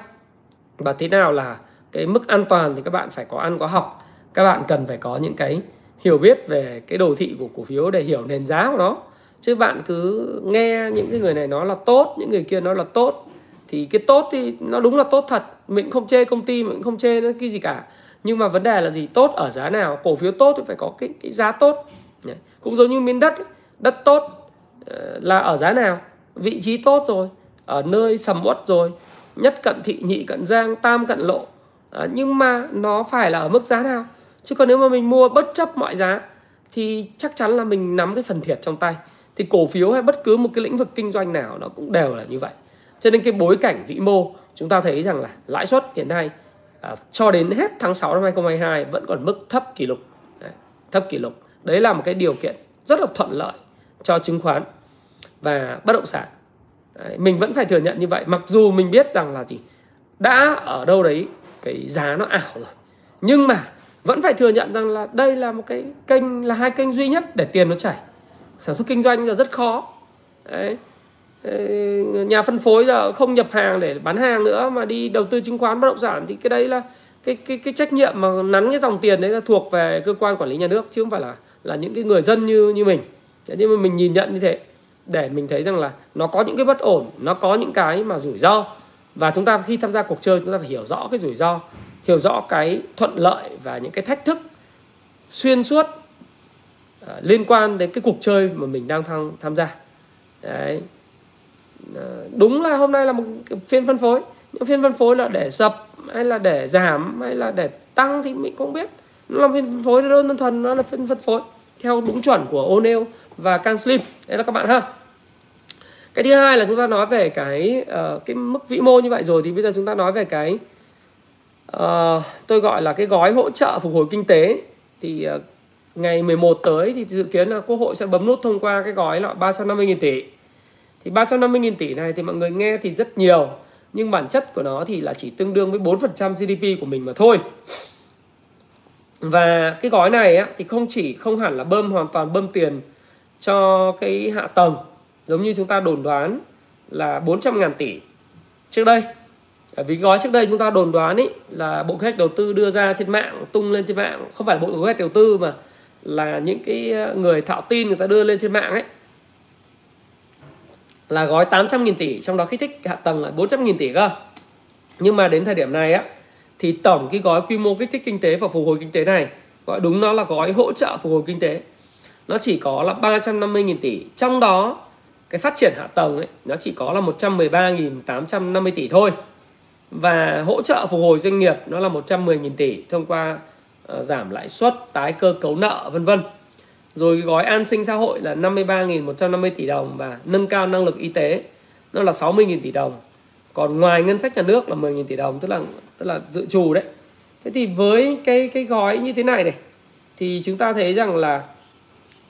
Và thế nào là cái mức an toàn thì các bạn phải có ăn có học? Các bạn cần phải có những cái hiểu biết về cái đồ thị của cổ phiếu để hiểu nền giá của nó. Chứ bạn cứ nghe những cái người này nói là tốt, những người kia nói là tốt thì cái tốt thì nó đúng là tốt thật. Mình không chê công ty mình không chê cái gì cả. Nhưng mà vấn đề là gì? Tốt ở giá nào? Cổ phiếu tốt thì phải có cái, cái giá tốt. Cũng giống như miếng đất đất tốt ờ, là ở giá nào? Vị trí tốt rồi. Ở nơi sầm uất rồi. Nhất cận thị nhị cận giang tam cận lộ. À, nhưng mà nó phải là ở mức giá nào? Chứ còn nếu mà mình mua bất chấp mọi giá thì chắc chắn là mình nắm cái phần thiệt trong tay. Thì cổ phiếu hay bất cứ một cái lĩnh vực kinh doanh nào nó cũng đều là như vậy cho nên cái bối cảnh vĩ mô chúng ta thấy rằng là lãi suất hiện nay à, cho đến hết tháng 6 năm 2022 vẫn còn mức thấp kỷ lục. Đấy, thấp kỷ lục. Đấy là một cái điều kiện rất là thuận lợi cho chứng khoán và bất động sản. Đấy, mình vẫn phải thừa nhận như vậy. Mặc dù mình biết rằng là gì đã ở đâu đấy cái giá nó ảo rồi nhưng mà vẫn phải thừa nhận rằng là đây là một cái kênh là hai kênh duy nhất để tiền nó chảy. Sản xuất kinh doanh là rất khó. Đấy. Ờ, nhà phân phối giờ không nhập hàng để bán hàng nữa mà đi đầu tư chứng khoán bất động sản thì cái đấy là cái cái cái trách nhiệm mà nắn cái dòng tiền đấy là thuộc về cơ quan quản lý nhà nước chứ không phải là là những cái người dân như như mình. Thế nhưng mà mình nhìn nhận như thế để mình thấy rằng là nó có những cái bất ổn nó có những cái mà rủi ro. Và chúng ta khi tham gia cuộc chơi chúng ta phải hiểu rõ cái rủi ro hiểu rõ cái thuận lợi và những cái thách thức xuyên suốt uh, liên quan đến cái cuộc chơi mà mình đang tham tham gia. Đấy. Ờ, đúng là hôm nay là một phiên phân phối. Những phiên phân phối là để sập hay là để giảm hay là để tăng thì mình không biết. Nó là phiên phân phối đơn thuần nó là phiên phân phối theo đúng chuẩn của O'Neill và CanSlim đấy là các bạn ha. Cái thứ hai là chúng ta nói về cái uh, cái mức vĩ mô như vậy rồi thì bây giờ chúng ta nói về cái uh, tôi gọi là cái gói hỗ trợ phục hồi kinh tế. Thì uh, ngày 11 tới thì dự kiến là Quốc hội sẽ bấm nút thông qua cái gói là 350.000 tỷ thì 350.000 tỷ này thì mọi người nghe thì rất nhiều nhưng bản chất của nó thì là chỉ tương đương với 4% GDP của mình mà thôi. Và cái gói này á, thì không chỉ không hẳn là bơm hoàn toàn bơm tiền cho cái hạ tầng giống như chúng ta đồn đoán là 400 ngàn tỷ trước đây. Vì gói trước đây chúng ta đồn đoán ý là bộ kế hoạch đầu tư đưa ra trên mạng tung lên trên mạng không phải là bộ kế hoạch đầu tư mà là những cái ờ, người thạo tin người ta đưa lên trên mạng ấy là gói 800.000 tỷ trong đó kích thích hạ tầng là 400.000 tỷ cơ. Nhưng mà đến thời điểm này á thì tổng cái gói quy mô kích thích kinh tế và phục hồi kinh tế này gọi đúng nó là gói hỗ trợ phục hồi kinh tế. Nó chỉ có là 350.000 tỷ. Trong đó cái phát triển hạ tầng ấy nó chỉ có là 113.850 tỷ thôi. Và hỗ trợ phục hồi doanh nghiệp nó là 110.000 tỷ thông qua uh, giảm lãi suất tái cơ cấu nợ vân vân rồi cái gói an sinh xã hội là 53.150 tỷ đồng và nâng cao năng lực y tế nó là 60.000 tỷ đồng. Còn ngoài ngân sách nhà nước là 10.000 tỷ đồng tức là tức là dự trù đấy. Thế thì với cái cái gói như thế này này thì chúng ta thấy rằng là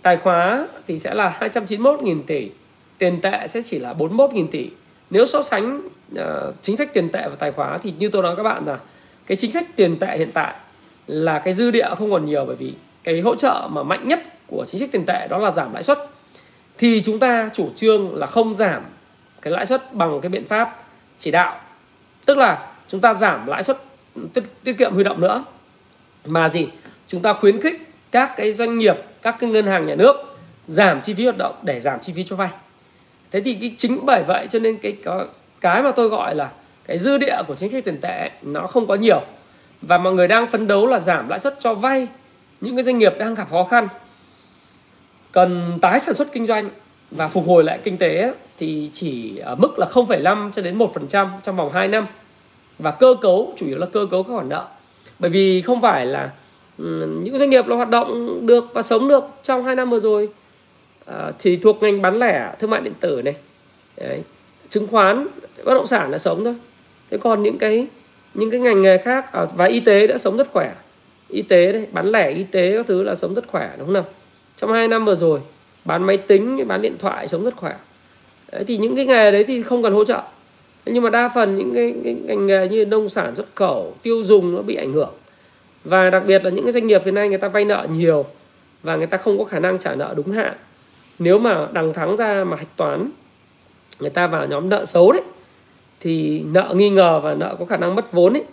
tài khóa thì sẽ là 291.000 tỷ tiền tệ sẽ chỉ là 41.000 tỷ. Nếu so sánh uh, chính sách tiền tệ và tài khóa thì như tôi nói các bạn là cái chính sách tiền tệ hiện tại là cái dư địa không còn nhiều bởi vì cái hỗ trợ mà mạnh nhất của chính sách tiền tệ đó là giảm lãi suất thì chúng ta chủ trương là không giảm cái lãi suất bằng cái biện pháp chỉ đạo. Tức là chúng ta giảm lãi suất tiết, tiết kiệm huy động nữa. Mà gì? Chúng ta khuyến khích các cái doanh nghiệp các cái ngân hàng nhà nước giảm chi phí hoạt động để giảm chi phí cho vay. Thế thì cái chính bởi vậy cho nên cái cái mà tôi gọi là cái dư địa của chính sách tiền tệ nó không có nhiều. Và mọi người đang phấn đấu là giảm lãi suất cho vay. Những cái doanh nghiệp đang gặp khó khăn cần tái sản xuất kinh doanh và phục hồi lại kinh tế thì chỉ ở mức là 0,5 cho đến 1% trong vòng 2 năm. Và cơ cấu chủ yếu là cơ cấu các khoản nợ. Bởi vì không phải là ừ, những doanh nghiệp là hoạt động được và sống được trong hai năm vừa rồi. Ờ, thì thuộc ngành bán lẻ thương mại điện tử này. Đấy. chứng khoán bất động sản là sống thôi. Thế còn những cái những cái ngành nghề khác à, và y tế đã sống rất khỏe. Y tế đấy bán lẻ y tế các thứ là sống rất khỏe đúng không nào? Trong hai năm vừa rồi bán máy tính bán điện thoại sống rất khỏe. Đấy, thì những cái nghề đấy thì không cần hỗ trợ. Nhưng mà đa phần những cái, cái ngành nghề như nông sản xuất khẩu tiêu dùng nó bị ảnh hưởng. Và đặc biệt là những cái doanh nghiệp hiện nay người ta vay nợ nhiều và người ta không có khả năng trả nợ đúng hạn. Nếu mà đằng thắng ra mà hạch toán người ta vào nhóm nợ xấu đấy thì nợ nghi ngờ và nợ có khả năng mất vốn ấy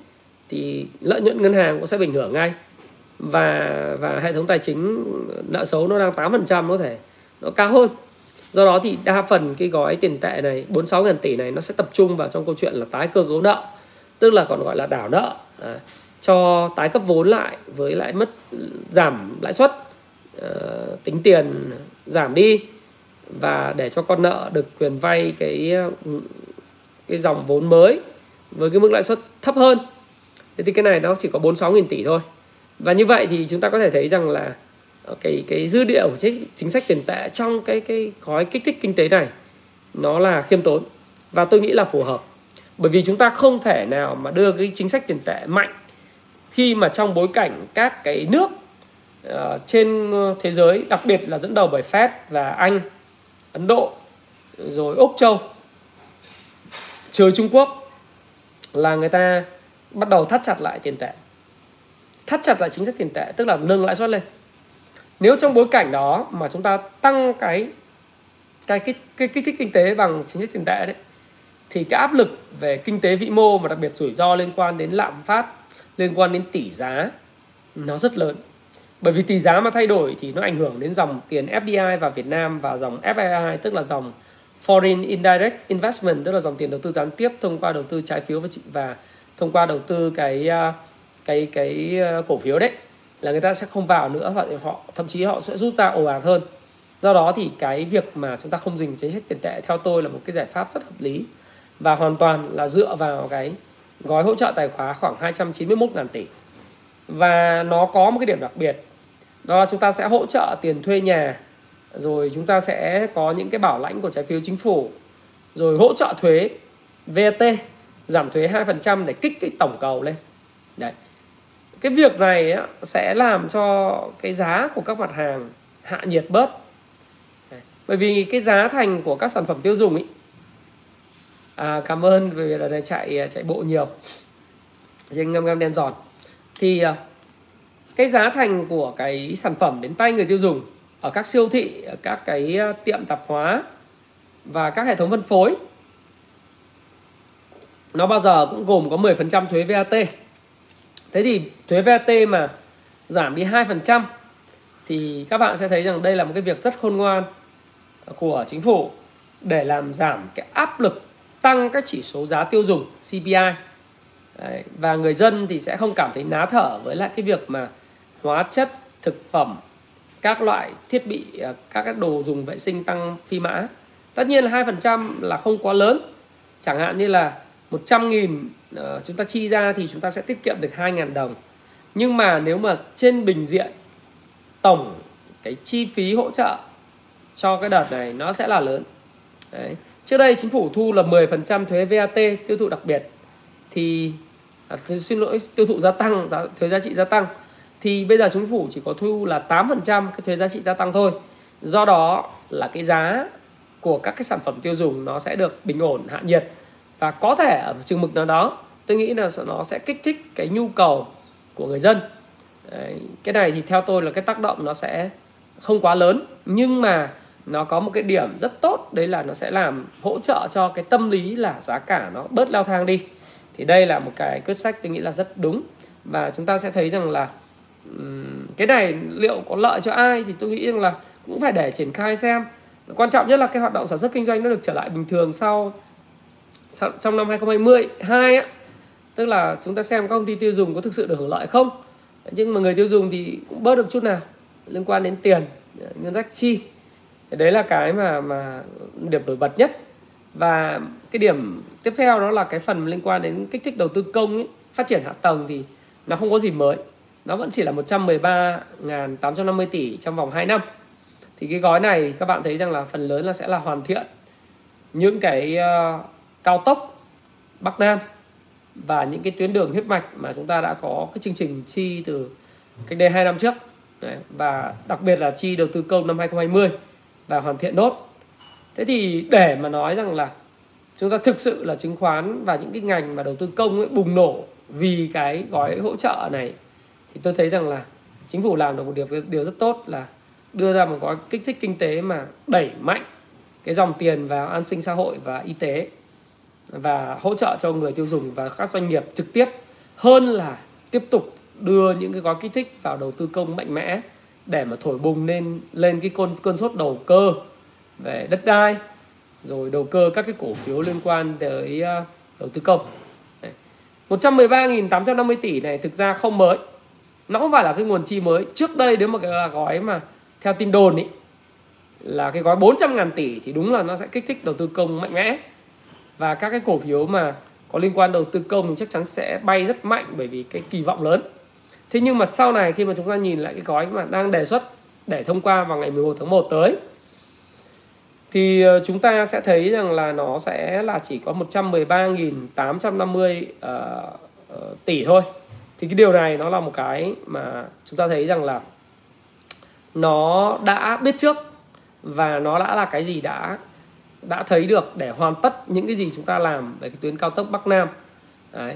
thì lợi nhuận ngân hàng cũng sẽ bị ảnh hưởng ngay và và hệ thống tài chính nợ xấu nó đang 8% có thể nó cao hơn. Do đó thì đa phần cái gói tiền tệ này 46 ngàn tỷ này nó sẽ tập trung vào trong câu chuyện là tái cơ cấu nợ tức là còn gọi là đảo nợ à, cho tái cấp vốn lại với lại mất giảm lãi suất à, tính tiền giảm đi và để cho con nợ được quyền vay cái cái dòng vốn mới với cái mức lãi suất thấp hơn. Thế thì cái này nó chỉ có 46.000 tỷ thôi và như vậy thì chúng ta có thể thấy rằng là ờ, cái cái dư địa của chính, chính sách tiền tệ trong cái cái gói kích thích kinh tế này nó là khiêm tốn. Và tôi nghĩ là phù hợp. Bởi vì chúng ta không thể nào mà đưa cái chính sách tiền tệ mạnh khi mà trong bối cảnh các cái nước uh, trên ờ, thế giới đặc biệt là dẫn đầu bởi Fed và Anh, Ấn Độ rồi Úc Châu trừ Trung Quốc là người ta bắt đầu thắt chặt lại tiền tệ thắt chặt lại chính sách tiền tệ tức là nâng lãi suất lên. Nếu trong bối cảnh đó mà chúng ta tăng cái cái cái cái kích thích kinh tế bằng chính sách tiền tệ đấy thì cái áp lực về kinh tế vĩ mô và đặc biệt rủi ro liên quan đến lạm phát liên quan đến tỷ giá nó rất lớn. Bởi vì tỷ giá mà thay đổi thì nó ảnh hưởng đến dòng tiền FDI vào Việt Nam và dòng FII tức là dòng Foreign Indirect Investment tức là dòng tiền đầu tư gián tiếp thông qua đầu tư trái phiếu và và thông qua đầu tư cái uh, cái cái ờ, cổ phiếu đấy là người ta sẽ không vào nữa và họ, thậm chí họ sẽ rút ra ồ ạt hơn. Do đó thì cái việc mà chúng ta không dừng chính sách tiền tệ theo tôi là một cái giải pháp rất hợp lý và hoàn toàn là dựa vào cái gói hỗ trợ tài khóa khoảng 291.000 tỷ. Và nó có một cái điểm đặc biệt, đó là chúng ta sẽ hỗ trợ tiền thuê nhà, rồi chúng ta sẽ có những cái bảo lãnh của trái phiếu chính phủ, rồi hỗ trợ thuế VAT giảm thuế 2% để kích cái tổng cầu lên. Đấy cái việc này sẽ làm cho cái giá của các mặt hàng hạ nhiệt bớt. Bởi vì cái giá thành của các sản phẩm tiêu dùng ý à, cảm ơn vì việc này chạy à, chạy bộ nhiều. Trên ngâm ngâm đen giòn. Thì à, cái giá thành của cái sản phẩm đến tay người tiêu dùng ở các siêu thị ở các cái à, tiệm tạp hóa và các hệ thống phân phối nó bao giờ cũng gồm có 10% thuế VAT thế thì thuế VAT mà giảm đi 2% thì các bạn sẽ thấy rằng đây là một cái việc rất khôn ngoan của chính phủ để làm giảm cái áp lực tăng các chỉ số giá tiêu dùng CPI Đấy, và người dân thì sẽ không cảm thấy ná thở với lại cái việc mà hóa chất thực phẩm các loại thiết bị à, các cái đồ dùng vệ sinh tăng phi mã. Tất nhiên là 2% là không quá lớn chẳng hạn như là 100 nghìn uh, chúng ta chi ra thì chúng ta sẽ tiết kiệm được 2.000 đồng. Nhưng mà nếu mà trên bình diện tổng cái chi phí hỗ trợ cho cái đợt này nó sẽ là lớn. Đấy. trước đây chính phủ thu là 10% thuế VAT tiêu thụ đặc biệt thì à, xin lỗi tiêu thụ gia tăng giá, thuế giá trị gia tăng. Thì bây giờ chính phủ chỉ có thu là 8% cái thuế giá trị gia tăng thôi. Do đó là cái giá của các cái sản phẩm tiêu dùng nó sẽ được bình ổn hạ nhiệt và có thể ở chừng mực nào đó tôi nghĩ là nó sẽ kích thích cái nhu cầu của người dân. Đấy, cái này thì theo tôi là cái tác động nó sẽ không quá lớn nhưng mà nó có một cái điểm rất tốt đấy là nó sẽ làm hỗ trợ cho cái tâm lý là giá cả nó bớt leo thang đi. Thì đây là một cái quyết sách tôi nghĩ là rất đúng. Và chúng ta sẽ thấy rằng là cái này liệu có lợi cho ai thì tôi nghĩ rằng là cũng phải để triển khai xem. Quan trọng nhất là cái hoạt động sản xuất kinh doanh nó được trở lại bình thường sau trong năm 2020 hai á tức là chúng ta xem các công ty tiêu dùng có thực sự được hưởng lợi không? Nhưng mà người tiêu dùng thì cũng bớt được chút nào liên quan đến tiền ngân sách chi. Đấy là cái mà mà điểm nổi bật nhất. Và cái điểm tiếp theo đó là cái phần liên quan đến kích thích đầu tư công ấy, phát triển hạ tầng thì nó không có gì mới. Nó vẫn chỉ là 113.850 tỷ trong vòng 2 năm. Thì cái gói này các bạn thấy rằng là phần lớn là sẽ là hoàn thiện những cái uh, cao tốc Bắc Nam và những cái tuyến đường huyết mạch mà chúng ta đã có cái chương trình chi từ cách đây 2 năm trước. Đấy, và đặc biệt là chi đầu tư công năm 2020 và hoàn thiện nốt. Thế thì để mà nói rằng là chúng ta thực sự là chứng khoán và những cái ngành mà đầu tư công ấy bùng nổ vì cái gói hỗ trợ này thì tôi thấy rằng là chính phủ làm được một điều điều rất tốt là đưa ra một gói kích thích kinh tế mà đẩy mạnh cái dòng tiền vào an sinh xã hội và y tế và hỗ trợ cho người tiêu dùng và các doanh nghiệp trực tiếp, hơn là tiếp tục đưa những cái gói kích thích vào đầu tư công mạnh mẽ để mà thổi bùng lên lên cái cơn cơn sốt đầu cơ về đất đai, rồi đầu cơ các cái cổ phiếu liên quan tới ờ, đầu tư công. 113.850 tỷ này thực ra không mới. Nó không phải là cái nguồn chi mới. Trước đây nếu mà cái gói mà theo tin đồn ý, là cái gói 400.000 tỷ thì đúng là nó sẽ kích thích đầu tư công mạnh mẽ. Và các cái cổ phiếu mà có liên quan đầu tư công thì chắc chắn sẽ bay rất mạnh bởi vì cái kỳ vọng lớn. Thế nhưng mà sau này khi mà chúng ta nhìn lại cái gói mà đang đề xuất để thông qua vào ngày 11 tháng 1 tới thì ờ, chúng ta sẽ thấy rằng là nó sẽ là chỉ có 113.850 uh, uh, tỷ thôi. Thì cái điều này nó là một cái mà chúng ta thấy rằng là nó đã biết trước và nó đã là cái gì đã đã thấy được để hoàn tất những cái gì chúng ta làm về cái tuyến cao tốc Bắc Nam. Đấy.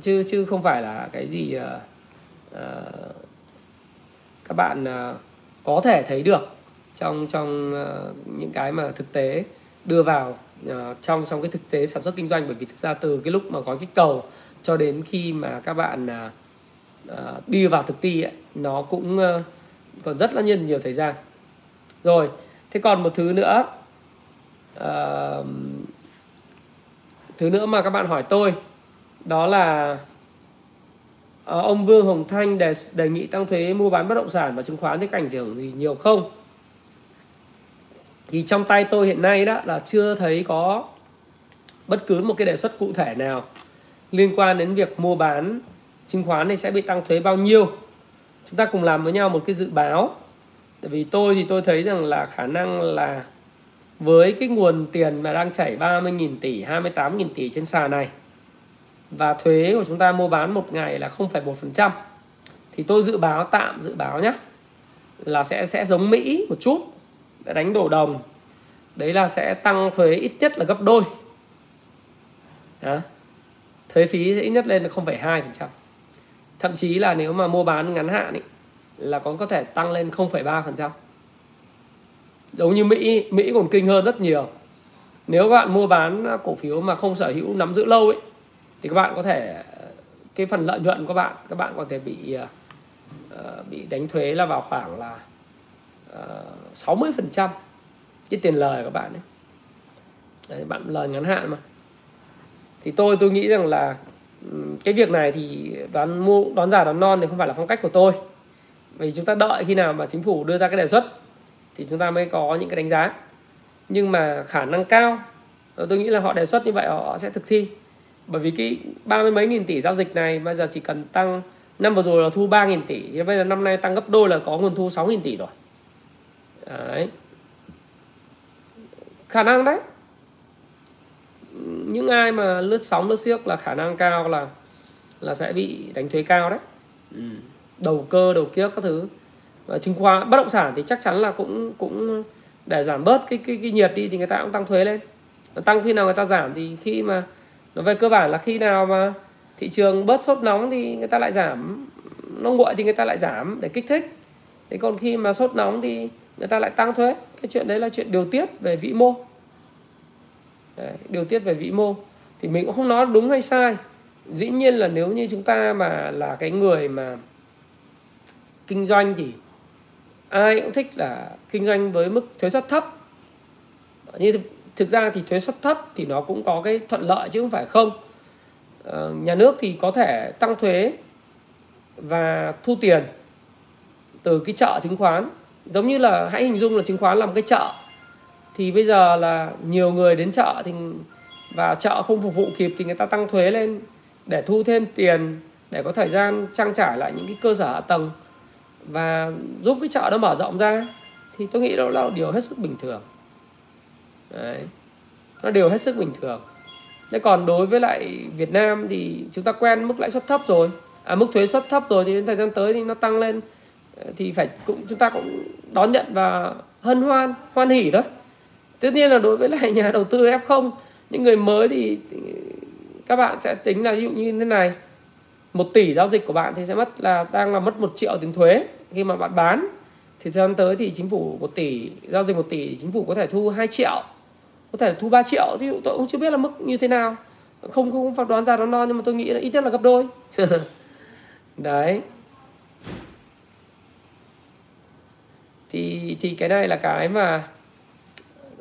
Chứ chứ không phải là cái gì uh, uh, các bạn uh, có thể thấy được trong trong uh, những cái mà thực tế đưa vào uh, trong trong cái thực tế sản xuất kinh doanh bởi vì thực ra từ cái lúc mà có kích cầu cho đến khi mà các bạn uh, đi vào thực thi ấy, nó cũng uh, còn rất là nhiều nhiều thời gian rồi thế còn một thứ nữa uh, thứ nữa mà các bạn hỏi tôi đó là uh, ông Vương Hồng Thanh đề đề nghị tăng thuế mua bán bất động sản và chứng khoán thì ảnh hưởng gì nhiều không? Thì trong tay tôi hiện nay đó là chưa thấy có bất cứ một cái đề xuất cụ thể nào liên quan đến việc mua bán chứng khoán này sẽ bị tăng thuế bao nhiêu. Chúng ta cùng làm với nhau một cái dự báo. Tại vì tôi thì tôi thấy rằng là khả năng là với cái nguồn tiền mà đang chảy 30.000 tỷ 28.000 tỷ trên sàn này và thuế của chúng ta mua bán một ngày là 0,1% thì tôi dự báo tạm dự báo nhé là sẽ sẽ giống Mỹ một chút để đánh đổ đồng. Đấy là sẽ tăng thuế ít nhất là gấp đôi. Đó. thuế phí sẽ ít nhất lên là 0,2% thậm chí là nếu mà mua bán ngắn hạn ý, là còn có thể tăng lên 0,3% giống như Mỹ Mỹ còn kinh hơn rất nhiều. Nếu các bạn mua bán cổ phiếu mà không sở hữu nắm giữ lâu ấy thì các bạn có thể cái phần lợi nhuận của các bạn các bạn có thể bị uh, bị đánh thuế là vào khoảng là ờ, uh, 60% cái tiền lời của bạn ấy. Đấy, bạn lời ngắn hạn mà. Thì tôi tôi nghĩ rằng là cái việc này thì đoán mua đoán giả đoán non thì không phải là phong cách của tôi. Vì chúng ta đợi khi nào mà chính phủ đưa ra cái đề xuất thì chúng ta mới có những cái đánh giá. Nhưng mà khả năng cao tôi nghĩ là họ đề xuất như vậy họ sẽ thực thi. Bởi vì cái ba mươi mấy nghìn tỷ giao dịch này bây giờ chỉ cần tăng năm vừa rồi là thu 3 nghìn tỷ thì bây giờ năm nay tăng gấp đôi là có nguồn thu 6 nghìn tỷ rồi. Đấy. Khả năng đấy. Những ai mà lướt sóng lướt xiếc là khả năng cao là là sẽ bị đánh thuế cao đấy. Ừ. đầu cơ đầu kiếc các thứ chứng khoán bất động sản thì chắc chắn là cũng cũng để giảm bớt cái cái cái nhiệt đi thì người ta cũng tăng thuế lên. Tăng khi nào người ta giảm thì khi mà nó về cơ bản là khi nào mà thị trường bớt sốt nóng thì người ta lại giảm nó nguội thì người ta lại giảm để kích thích. Thế còn khi mà sốt nóng thì người ta lại tăng thuế. Cái chuyện đấy là chuyện điều tiết về vĩ mô. Đấy, điều tiết về vĩ mô. Thì mình cũng không nói đúng hay sai. Dĩ nhiên là nếu như chúng ta mà là cái người mà kinh doanh thì ai cũng thích là kinh doanh với mức thuế suất thấp. Như thực, ra thì thuế suất thấp thì nó cũng có cái thuận lợi chứ không phải không. À, nhà nước thì có thể tăng thuế và thu tiền từ cái chợ chứng khoán. Giống như là hãy hình dung là chứng khoán là một cái chợ. Thì bây giờ là nhiều người đến chợ thì và chợ không phục vụ kịp thì người ta tăng thuế lên để thu thêm tiền để có thời gian trang trải lại những cái cơ sở hạ tầng và giúp cái chợ nó mở rộng ra thì tôi nghĩ đó là điều hết sức bình thường. Đấy. nó đều hết sức bình thường. Thế còn đối với lại Việt Nam thì chúng ta quen mức lãi suất thấp rồi. À mức thuế suất thấp rồi thì đến thời gian tới thì nó tăng lên. Ờ, thì phải cũng chúng ta cũng đón nhận và hân hoan hoan hỉ thôi. Tất nhiên là đối với lại nhà đầu tư F0 những người mới thì, thì các bạn sẽ tính là ví dụ như thế này một tỷ giao dịch của bạn thì sẽ mất là, đang là mất một triệu tiền thuế khi mà bạn bán. Thì thời gian tới thì chính phủ một tỷ, giao dịch một tỷ chính phủ có thể thu 2 triệu, có thể thu 3 triệu. Thì tôi cũng chưa biết là mức như thế nào. Không không phán đoán ra nó non nhưng mà tôi nghĩ là ít nhất là gấp đôi. <laughs> Đấy. Thì thì cái này là cái mà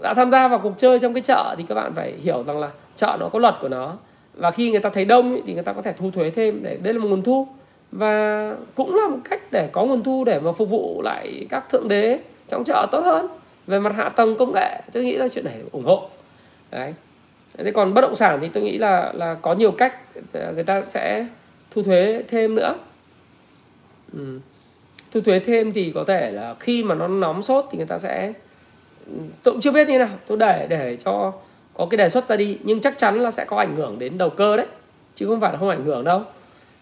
đã tham gia vào cuộc chơi trong cái chợ thì các bạn phải hiểu rằng là chợ nó có luật của nó và khi người ta thấy đông thì người ta có thể thu thuế thêm để, đây là một nguồn thu. Và cũng là một cách để có nguồn thu để mà phục vụ lại các thượng đế trong chợ tốt hơn. Về mặt hạ tầng công nghệ, tôi nghĩ là chuyện này ủng hộ. Đấy. Thế còn bất động sản thì tôi nghĩ là là có nhiều cách ờ, người ta sẽ thu thuế thêm nữa. Ừ. thu thuế thêm thì có thể là khi mà nó nóng sốt thì người ta sẽ tôi cũng chưa biết như nào. Tôi để để cho có cái đề xuất ra đi nhưng chắc chắn là sẽ có ảnh hưởng đến đầu cơ đấy chứ không phải là không ảnh hưởng đâu.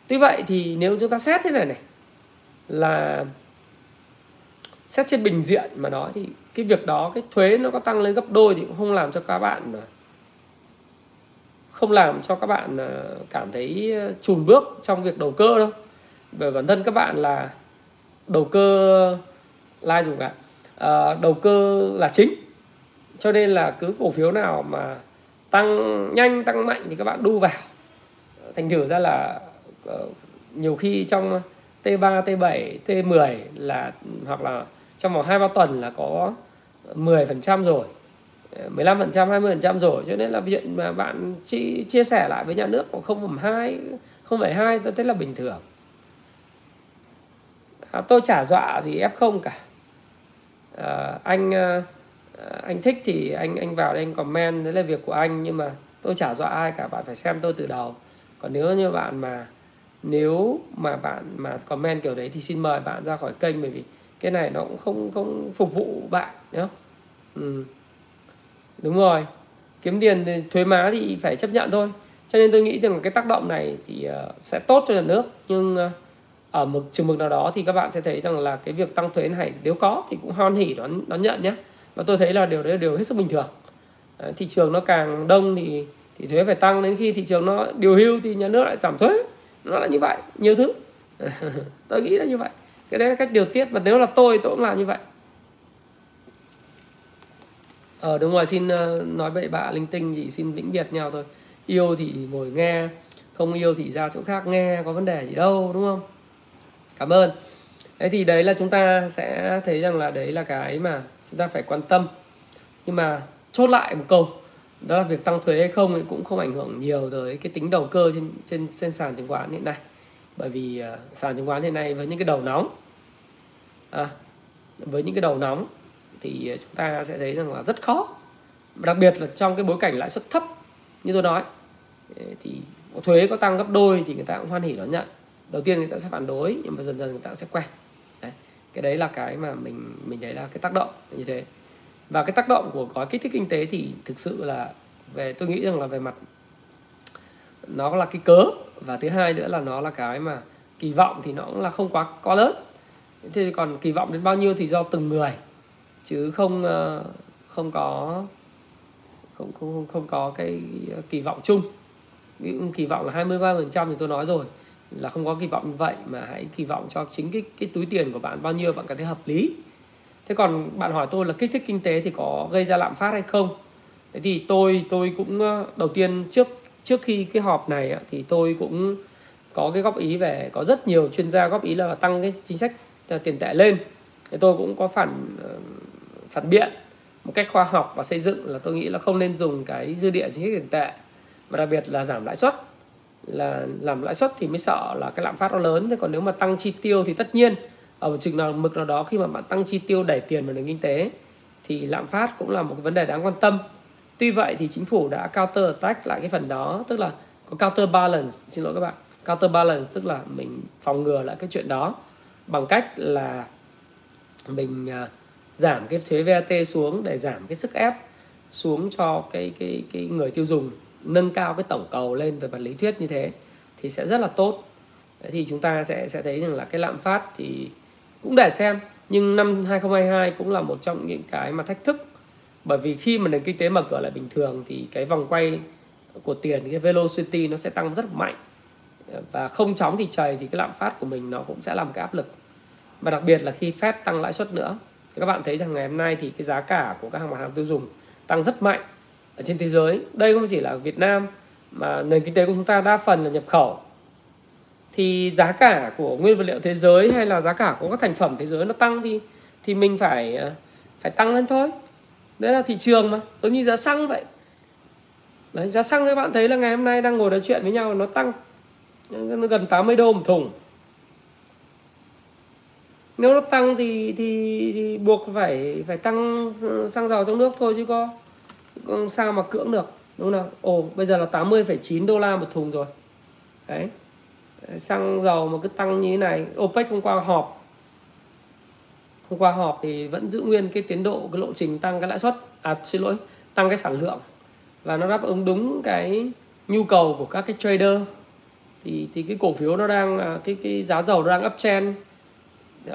Tuy vậy thì nếu chúng ta xét thế này này là xét trên bình diện mà nói thì cái việc đó cái thuế nó có tăng lên gấp đôi thì cũng không làm cho các bạn à, không làm cho các bạn à, cảm thấy à, chùn bước trong việc đầu cơ đâu. Về bản thân các bạn là đầu cơ lai dùng cả à, đầu cơ là chính cho nên là cứ cổ phiếu nào mà tăng nhanh tăng mạnh thì các bạn đu vào. Thành thử ra là ờ, nhiều khi trong T3, T7, T10 là hoặc là trong vòng 2 3 tuần là có 10% rồi 15% 20% rồi. Cho nên là chuyện mà bạn chi, chia sẻ lại với nhà nước của 0,2 0,2 tôi thấy là bình thường. À, tôi chả dọa gì F0 cả. À, anh ờ, Ờ, anh thích thì anh anh vào đây anh comment, đấy là việc của anh. Nhưng mà tôi chả dọa ai cả, bạn phải xem tôi từ đầu. Còn nếu như bạn mà, nếu mà bạn mà comment kiểu đấy thì xin mời bạn ra khỏi kênh, bởi vì cái này nó cũng không không phục vụ bạn nhá ừ. đúng rồi. Kiếm tiền thuế má thì phải chấp nhận thôi. Cho nên tôi nghĩ rằng cái tác động này thì ờ, sẽ tốt cho nhà nước. Nhưng ờ, ở một trường mực nào đó thì các bạn sẽ thấy rằng là cái việc tăng thuế này nếu có thì cũng hoan hỉ đón đón nhận nhé và tôi thấy là điều đấy là điều hết sức bình thường. Ờ, thị trường nó càng đông thì thì thuế phải tăng, đến khi thị trường nó điều hưu thì nhà nước lại giảm thuế. Nó là như vậy, nhiều thứ. <laughs> Tôi nghĩ là như vậy. Cái đấy là cách điều tiết, và nếu là tôi tôi cũng làm như vậy. Ờ đúng rồi, xin ờ, nói bậy bạ linh tinh thì xin vĩnh biệt nhau thôi. Yêu thì ngồi nghe, không yêu thì ra chỗ khác nghe, có vấn đề gì đâu, đúng không? Cảm ơn. Thế thì đấy là chúng ta sẽ thấy rằng là đấy là cái mà chúng ta phải quan tâm. Nhưng mà chốt lại một câu đó là việc tăng thuế hay không thì cũng không ảnh hưởng nhiều tới cái tính đầu cơ trên trên, trên sàn chứng khoán hiện nay. Bởi vì uh, sàn chứng khoán hiện nay với những cái đầu nóng à, với những cái đầu nóng thì chúng ta sẽ thấy rằng là rất khó. Đặc biệt là trong cái bối cảnh lãi suất thấp như tôi nói thì thuế có tăng gấp đôi thì người ta cũng hoan hỉ đón nhận. Đầu tiên người ta sẽ phản đối nhưng mà dần dần người ta sẽ quen cái đấy là cái mà mình mình thấy là cái tác động như thế. Và cái tác động của gói kích thích kinh tế thì thực sự là về, tôi nghĩ rằng là về mặt, nó là cái cớ. Và thứ hai nữa là nó là cái mà kỳ vọng thì nó cũng là không quá quá lớn. Thế còn kỳ vọng đến bao nhiêu thì do từng người. Chứ không ờ, không có, không không không có cái kỳ vọng chung. Ví dụ kỳ vọng là 23 phần trăm thì tôi nói rồi là không có kỳ vọng như vậy, mà hãy kỳ vọng cho chính cái cái túi tiền của bạn, bao nhiêu bạn cảm thấy hợp lý. Thế còn bạn hỏi tôi là kích thích kinh tế thì có gây ra lạm phát hay không? Thế thì tôi tôi cũng ờ, đầu tiên trước trước khi cái họp này thì tôi cũng có cái góp ý về, có rất nhiều chuyên gia góp ý là tăng cái chính sách ờ, tiền tệ lên. Thì tôi cũng có phản ờ, phản biện một cách khoa học và xây dựng là tôi nghĩ là không nên dùng cái dư địa chính sách tiền tệ và đặc biệt là giảm lãi suất là làm lãi suất thì mới sợ là cái lạm phát nó lớn. Thế còn nếu mà tăng chi tiêu thì tất nhiên, ở một chừng nào mực nào đó khi mà bạn tăng chi tiêu đẩy tiền vào nền kinh tế thì lạm phát cũng là một cái vấn đề đáng quan tâm. Tuy vậy thì chính phủ đã counter attack lại cái phần đó, tức là có counter balance. Xin lỗi các bạn, counter balance tức là mình phòng ngừa lại cái chuyện đó bằng cách là mình à, giảm cái thuế VAT xuống để giảm cái sức ép xuống cho cái cái cái người tiêu dùng nâng cao cái tổng cầu lên về mặt lý thuyết như thế thì sẽ rất là tốt. Đấy thì chúng ta sẽ sẽ thấy rằng là cái lạm phát thì cũng để xem, nhưng năm 2022 cũng là một trong những cái mà thách thức. Bởi vì khi mà nền kinh tế mở cửa lại bình thường thì cái vòng quay của tiền, cái velocity nó sẽ tăng rất mạnh. Và không chóng thì trời thì cái lạm phát của mình nó cũng sẽ làm cái áp lực. Và đặc biệt là khi Fed tăng lãi suất nữa, thì các bạn thấy rằng ngày hôm nay thì cái giá cả của các hàng mặt hàng tiêu dùng tăng rất mạnh ở trên thế giới. Đây không chỉ là Việt Nam mà nền kinh tế của chúng ta đa phần là nhập khẩu. Thì giá cả của nguyên vật liệu thế giới hay là giá cả của các thành phẩm thế giới nó tăng thì thì mình phải ờ, phải tăng lên thôi. Đấy là thị trường mà giống như giá xăng vậy. Đấy giá xăng các bạn thấy là ngày hôm nay đang ngồi nói chuyện với nhau nó tăng gần 80 đô một thùng. Nếu nó tăng thì thì, thì buộc phải phải tăng xăng dầu trong nước thôi chứ có sao mà cưỡng được đúng không nào? Ồ bây giờ là 80,9 đô la một thùng rồi. Đấy. Xăng dầu mà cứ tăng như thế này OPEC hôm qua họp. Hôm qua họp thì vẫn giữ nguyên cái tiến độ cái lộ trình tăng cái lãi suất. À xin lỗi tăng cái sản lượng. Và nó đáp ứng đúng cái nhu cầu của các cái trader. Thì thì cái cổ phiếu nó đang à, cái cái giá dầu nó đang uptrend.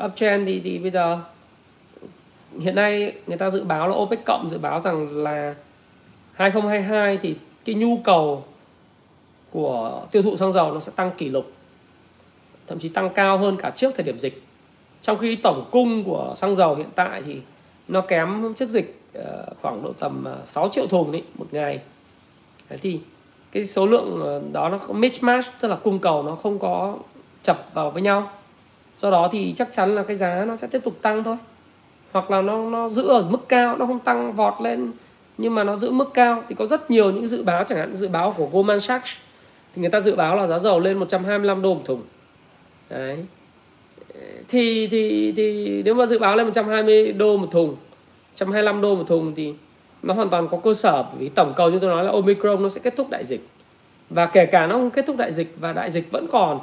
Uptrend thì thì bây giờ hiện nay người ta dự báo là OPEC cộng dự báo rằng là 2022 thì cái nhu cầu của tiêu thụ xăng dầu nó sẽ tăng kỷ lục, thậm chí tăng cao hơn cả trước thời điểm dịch. Trong khi tổng cung của xăng dầu hiện tại thì nó kém trước dịch ờ, khoảng độ tầm ờ, 6 triệu thùng đấy một ngày. Thế thì cái số lượng ờ, đó nó mismatch, tức là cung cầu nó không có chập vào với nhau. Do đó thì chắc chắn là cái giá nó sẽ tiếp tục tăng thôi. Hoặc là nó nó giữ ở mức cao, nó không tăng vọt lên nhưng mà nó giữ mức cao thì có rất nhiều những dự báo chẳng hạn, dự báo của Goldman Sachs thì người ta dự báo là giá dầu lên 125 đô một thùng. Đấy. Thì thì thì nếu mà dự báo lên 120 đô một thùng 125 đô một thùng thì nó hoàn toàn có cơ sở vì tổng cầu như tôi nói là Omicron nó sẽ kết thúc đại dịch. Và kể cả nó không kết thúc đại dịch và đại dịch vẫn còn,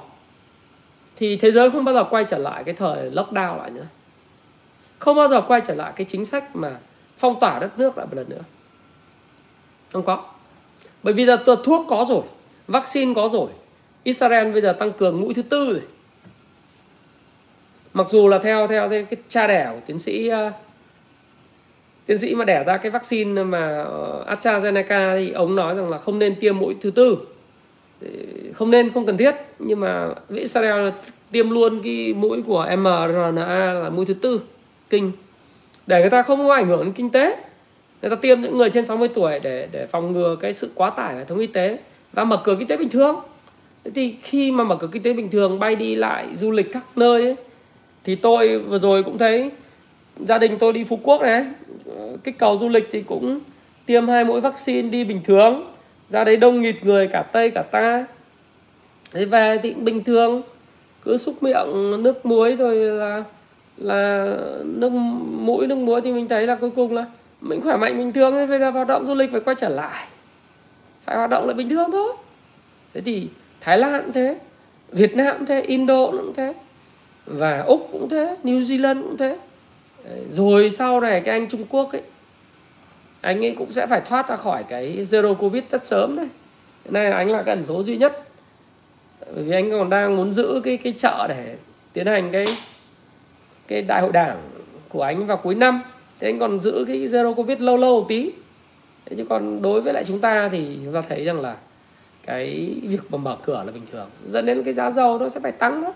thì thế giới không bao giờ quay trở lại cái thời lockdown lại nữa. Không bao giờ quay trở lại cái chính sách mà phong tỏa đất nước lại một lần nữa không có. Bởi vì giờ thuốc có rồi vaccine có rồi Israel bây giờ tăng cường mũi thứ tư rồi. Mặc dù là theo theo, cái cha đẻ của tiến sĩ uh, tiến sĩ mà đẻ ra cái vaccine mà ờ, AstraZeneca thì ông nói rằng là không nên tiêm mũi thứ tư. Không nên không cần thiết. Nhưng mà Israel tiêm luôn cái mũi của mRNA là mũi thứ tư kinh. Để người ta không có ảnh hưởng đến kinh tế người ta tiêm những người trên 60 tuổi để để phòng ngừa cái sự quá tải hệ thống y tế và mở cửa kinh tế bình thường. Thế thì khi mà mở cửa kinh tế bình thường bay đi lại du lịch các nơi ấy, thì tôi vừa rồi cũng thấy gia đình tôi đi phú quốc này kích cầu du lịch thì cũng tiêm hai mũi vaccine đi bình thường. Ra đấy đông nghịt người cả tây cả ta. Thế về thì bình thường cứ xúc miệng nước muối rồi là là nước mũi nước muối thì mình thấy là cuối cùng là mình khỏe mạnh bình thường bây giờ hoạt động du lịch phải quay trở lại. Phải hoạt động lại bình thường thôi. Thế thì thái lan cũng thế, việt nam cũng thế, indo cũng thế, và úc cũng thế, new zealand cũng thế. Rồi sau này cái anh trung quốc ấy, anh ấy cũng sẽ phải thoát ra khỏi cái zero covid rất sớm đấy. Này anh là cái ẩn số duy nhất. Bởi vì anh còn đang muốn giữ cái cái chợ để tiến hành cái cái đại hội đảng của anh vào cuối năm thế anh còn giữ cái zero covid lâu lâu một tí. Thế chứ còn đối với lại chúng ta thì chúng ta thấy rằng là cái việc mà mở cửa là bình thường. Dẫn đến cái giá dầu nó sẽ phải tăng đó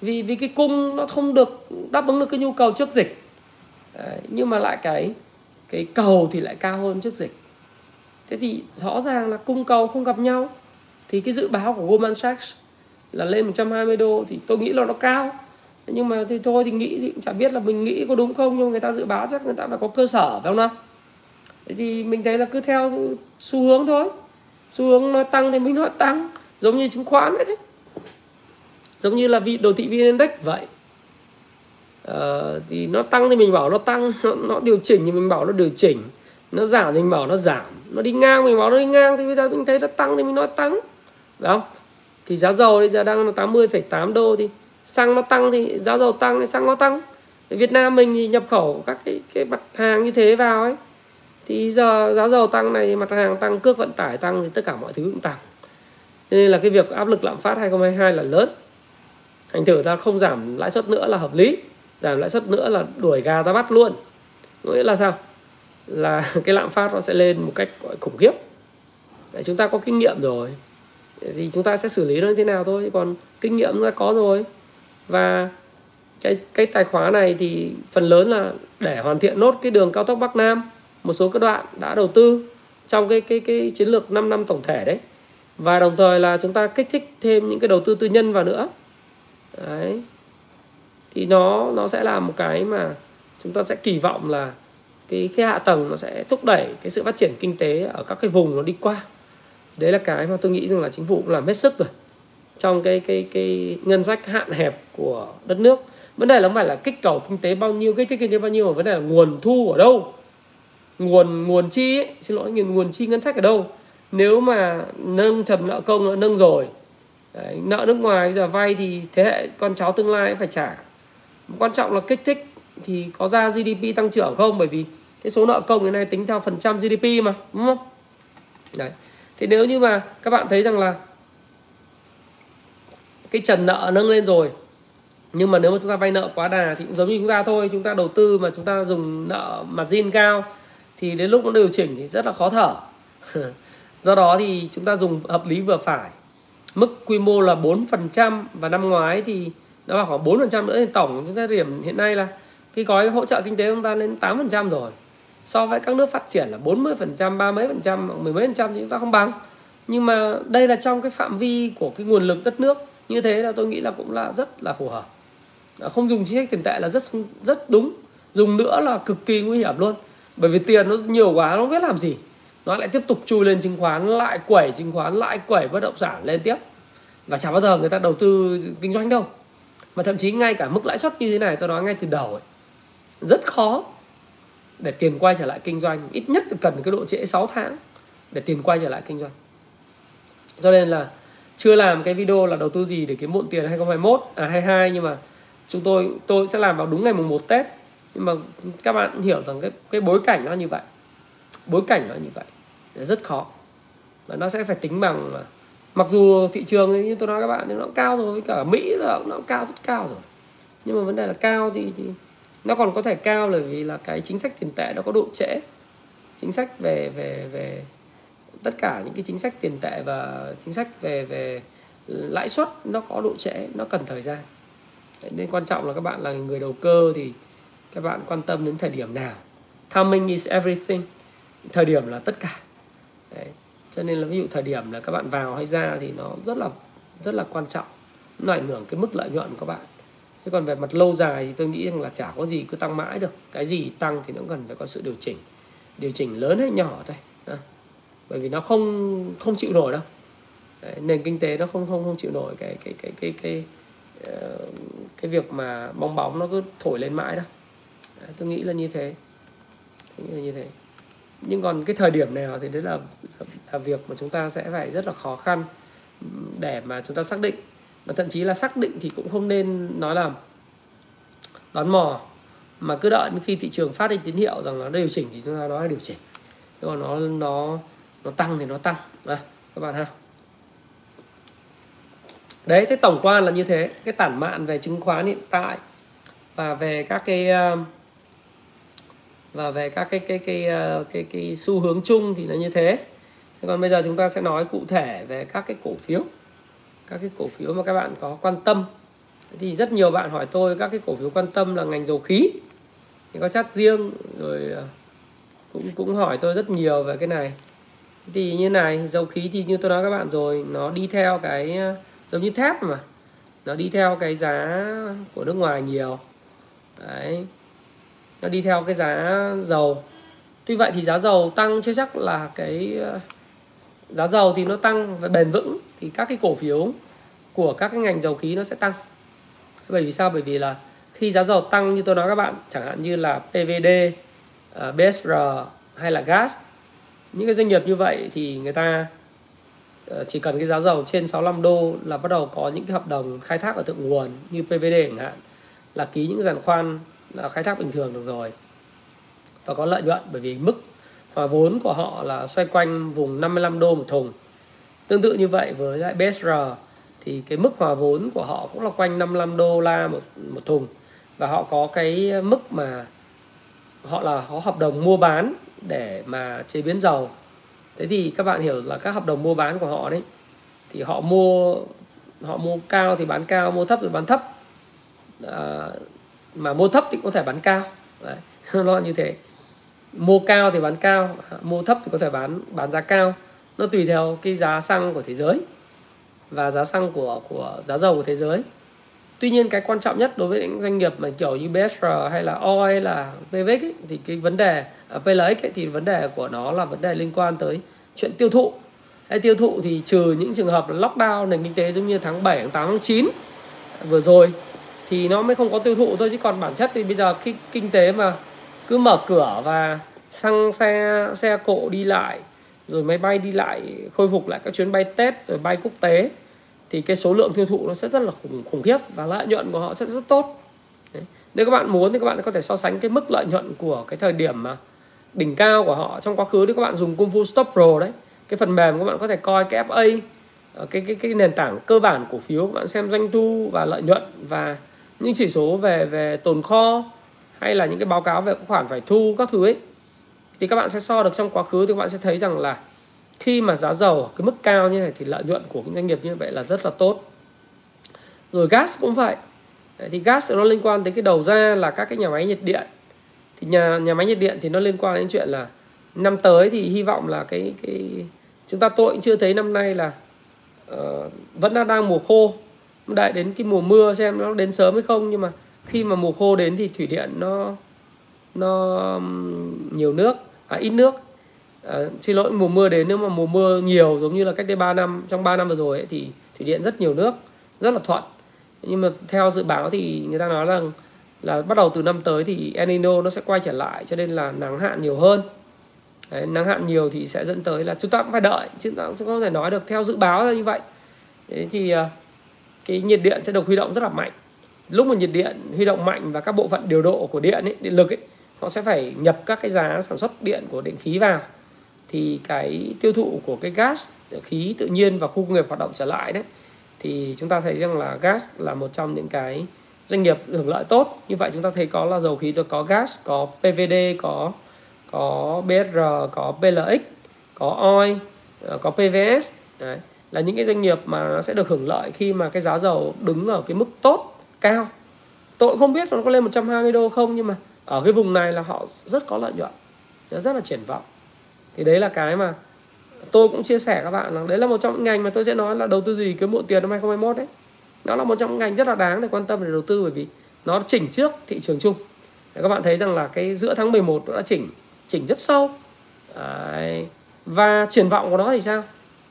vì vì cái cung nó không được đáp ứng được cái nhu cầu trước dịch. Đấy, nhưng mà lại cái cái cầu thì lại cao hơn trước dịch. Thế thì rõ ràng là cung cầu không gặp nhau. Thì cái dự báo của Goldman Sachs là lên 120 đô thì tôi nghĩ là nó cao nhưng mà thì thôi thì nghĩ thì chả biết là mình nghĩ có đúng không nhưng người ta dự báo chắc người ta phải có cơ sở phải không nào? Thế thì mình thấy là cứ theo xu hướng thôi. Xu hướng nó tăng thì mình nói tăng giống như chứng khoán đấy đấy. Giống như là vị đồ thị vn index vậy. Ờ, thì nó tăng thì mình bảo nó tăng nó, nó điều chỉnh thì mình bảo nó điều chỉnh. Nó giảm thì mình bảo nó giảm. Nó đi ngang mình bảo nó đi ngang thì bây giờ mình thấy nó tăng thì mình nói tăng. Phải không? Thì giá dầu bây giờ đang là 80,8 đô thì xăng nó tăng thì giá dầu tăng, thì xăng nó tăng. Việt Nam mình thì nhập khẩu các cái cái mặt hàng như thế vào ấy, thì giờ giá dầu tăng này, mặt hàng tăng, cước vận tải tăng thì tất cả mọi thứ cũng tăng. Nên là cái việc áp lực lạm phát 2022 là lớn. Thành thử ta không giảm lãi suất nữa là hợp lý, giảm lãi suất nữa là đuổi gà ra bắt luôn. Nghĩa là sao? Là <laughs> cái lạm phát nó sẽ lên một cách, gọi, khủng khiếp. Để chúng ta có kinh nghiệm rồi. Thì chúng ta sẽ xử lý nó như thế nào thôi, còn kinh nghiệm chúng ta có rồi và cái cái tài khóa này thì phần lớn là để hoàn thiện nốt cái đường cao tốc Bắc Nam, một số các đoạn đã đầu tư trong cái cái cái chiến lược 5 năm tổng thể đấy. Và đồng thời là chúng ta kích thích thêm những cái đầu tư tư nhân vào nữa. Đấy. Thì nó nó sẽ là một cái mà chúng ta sẽ kỳ vọng là cái cái hạ tầng nó sẽ thúc đẩy cái sự phát triển kinh tế ở các cái vùng nó đi qua. Đấy là cái mà tôi nghĩ rằng là chính phủ cũng làm hết sức rồi trong cái cái cái ngân sách hạn hẹp của đất nước. Vấn đề là không phải là kích cầu kinh tế bao nhiêu kích thích kinh tế bao nhiêu mà vấn đề là nguồn thu ở đâu. Nguồn nguồn chi ấy, xin lỗi nguồn nguồn chi ngân sách ở đâu. Nếu mà nâng trần nợ công nâng rồi Đấy, nợ nước ngoài bây giờ vay thì thế hệ con cháu tương lai phải trả. Quan trọng là kích thích thì có ra GDP tăng trưởng không? Bởi vì cái số nợ công này tính theo phần trăm GDP mà đúng không? Đấy. Thì nếu như mà các bạn thấy rằng là cái trần nợ nâng lên rồi. Nhưng mà nếu mà chúng ta vay nợ quá đà thì cũng giống như chúng ta thôi chúng ta đầu tư mà chúng ta dùng nợ mà zin cao thì đến lúc nó điều chỉnh thì rất là khó thở. <laughs> Do đó thì chúng ta dùng hợp lý vừa phải. Mức quy mô là 4% và năm ngoái thì nó vào khoảng 4% nữa. Thì tổng chúng ta điểm hiện nay là cái gói hỗ trợ kinh tế chúng ta lên 8% rồi. So với các nước phát triển là 40%, 30 phần trăm, mười mấy phần trăm thì chúng ta không bằng. Nhưng mà đây là trong cái phạm vi của cái nguồn lực đất nước như thế là tôi nghĩ là cũng là rất là phù hợp. Không dùng chính sách tiền tệ là rất rất đúng. Dùng nữa là cực kỳ nguy hiểm luôn. Bởi vì tiền nó nhiều quá nó không biết làm gì. Nó lại tiếp tục chui lên chứng khoán lại quẩy chứng khoán lại quẩy bất động sản lên tiếp. Và chẳng bao giờ người ta đầu tư kinh doanh đâu. Mà thậm chí ngay cả mức lãi suất như thế này tôi nói ngay từ đầu ấy, rất khó để tiền quay trở lại kinh doanh. Ít nhất cần cái độ trễ 6 tháng để tiền quay trở lại kinh doanh. Cho nên là chưa làm cái video là đầu tư gì để kiếm muộn tiền 2021 à 22 nhưng mà chúng tôi tôi sẽ làm vào đúng ngày mùng 1 Tết. Nhưng mà các bạn hiểu rằng cái cái bối cảnh nó như vậy. Bối cảnh nó như vậy rất khó. Và nó sẽ phải tính bằng mặc dù thị trường như tôi nói các bạn thì nó cao rồi cả Mỹ là nó cao rất cao rồi. Nhưng mà vấn đề là cao thì, thì nó còn có thể cao là vì là cái chính sách tiền tệ nó có độ trễ. Chính sách về về về tất cả những cái chính sách tiền tệ và chính sách về về lãi suất nó có độ trễ, nó cần thời gian. Nên quan trọng là các bạn là người đầu cơ thì các bạn quan tâm đến thời điểm nào. Timing is everything. Thời điểm là tất cả. Đấy. cho nên là ví dụ thời điểm là các bạn vào hay ra thì nó rất là rất là quan trọng. Nó ảnh hưởng cái mức lợi nhuận của các bạn. Chứ còn về mặt lâu dài thì tôi nghĩ rằng là chả có gì cứ tăng mãi được. Cái gì tăng thì nó cần phải có sự điều chỉnh. Điều chỉnh lớn hay nhỏ thôi bởi vì nó không không chịu nổi đâu. Đấy, nền kinh tế nó không không không chịu nổi cái cái cái cái cái cái, cái việc mà bong bóng nó cứ thổi lên mãi đâu. Đấy, tôi nghĩ là như thế. Tôi nghĩ là như thế. Nhưng còn cái thời điểm nào thì đấy là, là là việc mà chúng ta sẽ phải rất là khó khăn để mà chúng ta xác định. Và thậm chí là xác định thì cũng không nên nói là đoán mò mà cứ đợi khi thị trường phát đi tín hiệu rằng nó điều chỉnh thì chúng ta nói là điều chỉnh. Còn nó nó nó tăng thì nó tăng. À, các bạn ha. Đấy thế tổng quan là như thế. Cái tản mạn về chứng khoán hiện tại và về các cái ờ, và về các cái cái cái cái cái, cái xu hướng chung thì là như thế. Còn bây giờ chúng ta sẽ nói cụ thể về các cái cổ phiếu. Các cái cổ phiếu mà các bạn có quan tâm. Thì rất nhiều bạn hỏi tôi các cái cổ phiếu quan tâm là ngành dầu khí. Thì có chat riêng rồi ờ, cũng cũng hỏi tôi rất nhiều về cái này thì như này dầu khí thì như tôi nói các bạn rồi nó đi theo cái ờ, giống như thép mà. Nó đi theo cái giá của nước ngoài nhiều. Đấy. Nó đi theo cái giá dầu. Tuy vậy thì giá dầu tăng chưa chắc là cái ờ, giá dầu thì nó tăng và bền vững thì các cái cổ phiếu của các cái ngành dầu khí nó sẽ tăng. Bởi vì sao? Bởi vì là khi giá dầu tăng như tôi nói các bạn chẳng hạn như là PVD, ờ, BSR hay là gas những cái doanh nghiệp như vậy thì người ta ờ, chỉ cần cái giá dầu trên 65 đô là bắt đầu có những cái hợp đồng khai thác ở thượng nguồn như PVD chẳng hạn, là ký những giàn khoan là khai thác bình thường được rồi. Và có lợi nhuận bởi vì mức hòa vốn của họ là xoay quanh vùng 55 đô một thùng. Tương tự như vậy với lại BSR thì cái mức hòa vốn của họ cũng là quanh 55 đô la một một thùng. Và họ có cái mức mà họ là có hợp đồng mua bán để mà chế biến dầu. Thế thì các bạn hiểu là các hợp đồng mua bán của họ đấy thì họ mua họ mua cao thì bán cao mua thấp thì bán thấp. À, mà mua thấp thì có thể bán cao. Đấy, <laughs> nó như thế. Mua cao thì bán cao mua thấp thì có thể bán bán giá cao. Nó tùy theo cái giá xăng của thế giới và giá xăng của của giá dầu của thế giới tuy nhiên cái quan trọng nhất đối với những doanh nghiệp mà kiểu như BSR hay là OI hay là PVX ấy, thì cái vấn đề à, PLX ấy, thì vấn đề của nó là vấn đề liên quan tới chuyện tiêu thụ. Hay tiêu thụ thì trừ những trường hợp là lockdown nền kinh tế giống như tháng 7, tháng 8, tháng 9 vừa rồi thì nó mới không có tiêu thụ thôi. Chứ còn bản chất thì bây giờ khi kinh tế mà cứ mở cửa và xăng xe xe cộ đi lại rồi máy bay đi lại khôi phục lại các chuyến bay Tết rồi bay quốc tế thì cái số lượng tiêu thụ nó sẽ rất là khủng, khủng khiếp và lợi nhuận của họ sẽ rất tốt Đấy. nếu các bạn muốn thì các bạn có thể so sánh cái mức lợi nhuận của cái thời điểm mà đỉnh cao của họ trong quá khứ thì các bạn dùng Kung Fu Stop Pro đấy cái phần mềm các bạn có thể coi cái FA ờ, cái cái cái nền tảng cơ bản cổ phiếu các bạn xem doanh thu và lợi nhuận và những chỉ số về về tồn kho hay là những cái báo cáo về khoản phải thu các thứ ấy thì các bạn sẽ so được trong quá khứ thì các bạn sẽ thấy rằng là khi mà giá dầu cái mức cao như này thì lợi nhuận của những doanh nghiệp như vậy là rất là tốt. Rồi gas cũng vậy. Đấy, thì gas nó liên quan đến cái đầu ra là các cái nhà máy nhiệt điện. Thì nhà nhà máy nhiệt điện thì nó liên quan đến chuyện là năm tới thì hy vọng là cái cái chúng ta tôi cũng chưa thấy năm nay là uh, vẫn đang đang mùa khô. Đợi đến cái mùa mưa xem nó đến sớm hay không nhưng mà khi mà mùa khô đến thì thủy điện nó nó nhiều nước à, ít nước à, xin lỗi mùa mưa đến nếu mà mùa mưa nhiều giống như là cách đây 3 năm trong 3 năm vừa rồi ấy, thì thủy điện rất nhiều nước rất là thuận. Nhưng mà theo dự báo thì người ta nói rằng là bắt đầu từ năm tới thì El Nino nó sẽ quay trở lại cho nên là nắng hạn nhiều hơn. Đấy, nắng hạn nhiều thì sẽ dẫn tới là chúng ta cũng phải đợi chứ ta cũng không thể nói được. Theo dự báo là như vậy. Đấy thì ờ, cái nhiệt điện sẽ được huy động rất là mạnh. Lúc mà nhiệt điện huy động mạnh và các bộ phận điều độ của điện ấy, điện lực ấy, họ sẽ phải nhập các cái giá sản xuất điện của điện khí vào thì cái tiêu thụ của cái gas khí tự nhiên và khu công nghiệp hoạt động trở lại đấy thì chúng ta thấy rằng là gas là một trong những cái doanh nghiệp hưởng lợi tốt. Như vậy chúng ta thấy có là dầu khí có gas có PVD có có BR có PLX có OI ờ, có PVS đấy, là những cái doanh nghiệp mà nó sẽ được hưởng lợi khi mà cái giá dầu đứng ở cái mức tốt cao. Tôi không biết nó có lên 120 đô không nhưng mà ở cái vùng này là họ rất có lợi nhuận rất là triển vọng thì đấy là cái mà tôi cũng chia sẻ các bạn là đấy là một trong những ngành mà tôi sẽ nói là đầu tư gì kiếm muộn tiền năm 2021 đấy. Nó là một trong những ngành rất là đáng để quan tâm để đầu tư bởi vì nó chỉnh trước thị trường chung. Để các bạn thấy rằng là cái giữa tháng 11 nó đã chỉnh chỉnh rất sâu. Đấy. và triển vọng của nó thì sao?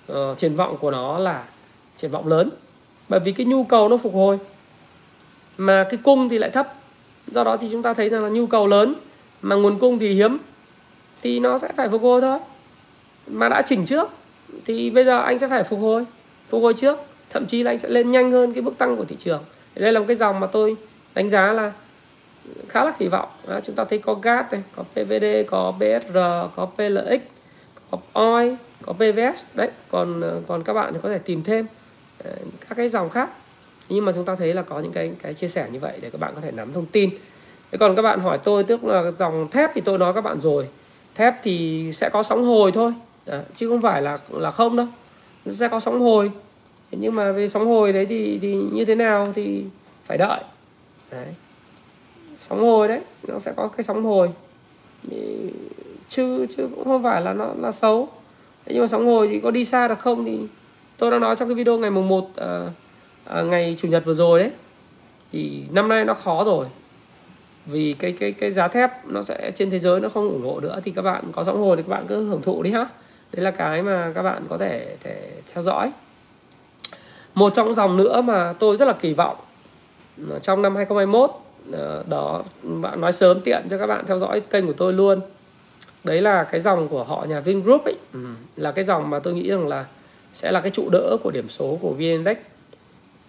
Ờ, triển vọng của nó là triển vọng lớn. Bởi vì cái nhu cầu nó phục hồi mà cái cung thì lại thấp. Do đó thì chúng ta thấy rằng là nhu cầu lớn mà nguồn cung thì hiếm thì nó sẽ phải phục hồi thôi. Mà đã chỉnh trước thì bây giờ anh sẽ phải phục hồi phục hồi trước. Thậm chí là anh sẽ lên nhanh hơn cái bước tăng của thị trường. Đây là một cái dòng mà tôi đánh giá là khá là kỳ vọng. À, chúng ta thấy có gas này có pvd có bsr có plx có oi có pvs đấy còn còn các bạn thì có thể tìm thêm ờ, các cái dòng khác. Nhưng mà chúng ta thấy là có những cái cái chia sẻ như vậy để các bạn có thể nắm thông tin. Thế còn các bạn hỏi tôi tức là dòng thép thì tôi nói các bạn rồi thép thì sẽ có sóng hồi thôi. À, chứ không phải là là không đâu. Sẽ có sóng hồi. Nhưng mà về sóng hồi đấy thì thì như thế nào thì phải đợi. Đấy. Sóng hồi đấy nó sẽ có cái sóng hồi. Chứ chứ cũng không phải là nó là xấu. Nhưng mà sóng hồi thì có đi xa được không thì tôi đã nói trong cái video ngày mùng 1 à, à, ngày chủ nhật vừa rồi đấy. Thì năm nay nó khó rồi vì cái cái cái giá thép nó sẽ trên thế giới nó không ủng hộ nữa, thì các bạn có sóng hồi thì các bạn cứ hưởng thụ đi ha. Đấy là cái mà các bạn có thể thể theo dõi. Một trong dòng nữa mà tôi rất là kỳ vọng trong năm 2021 ờ, đó, bạn nói sớm tiện cho các bạn theo dõi kênh của tôi luôn. Đấy là cái dòng của họ, nhà Vingroup ấy. Ừ. là cái dòng mà tôi nghĩ rằng là sẽ là cái trụ đỡ của điểm số của VN Index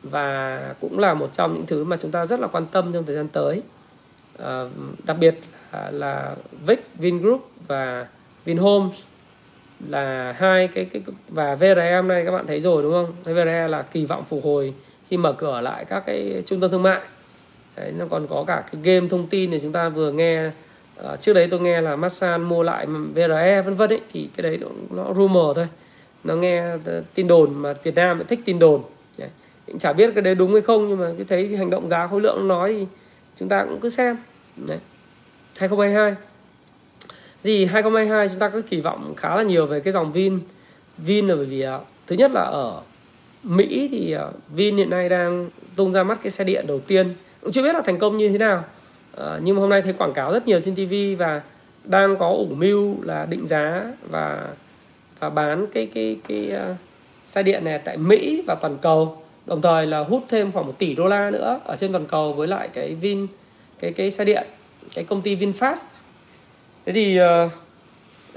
và cũng là một trong những thứ mà chúng ta rất là quan tâm trong thời gian tới à, đặc biệt là, là VIX, Vingroup và Vinhomes là hai cái cái và VRE hôm nay các bạn thấy rồi đúng không? VRE là kỳ vọng phục hồi khi mở cửa lại các cái trung tâm thương mại. Đấy, nó còn có cả cái game thông tin này chúng ta vừa nghe uh, trước đấy tôi nghe là Masan mua lại VRE vân vân ấy thì cái đấy nó, nó rumor thôi. Nó nghe ờ, tin đồn mà Việt Nam lại thích tin đồn. Đấy. Chả biết cái đấy đúng hay không nhưng mà cái thấy hành động giá khối lượng nói thì chúng ta cũng cứ xem. Đấy. 2022 thì 2022 chúng ta có kỳ vọng khá là nhiều về cái dòng Vin. Vin là bởi vì uh, thứ nhất là ở Mỹ thì uh, Vin hiện nay đang tung ra mắt cái xe điện đầu tiên. Cũng chưa biết là thành công như thế nào. Uh, nhưng mà hôm nay thấy quảng cáo rất nhiều trên TV và đang có ủ mưu là định giá và và bán cái cái cái uh, xe điện này tại Mỹ và toàn cầu đồng thời là hút thêm khoảng 1 tỷ đô la nữa ở trên toàn cầu với lại cái Vin cái cái xe điện cái công ty VinFast. Thế thì uh,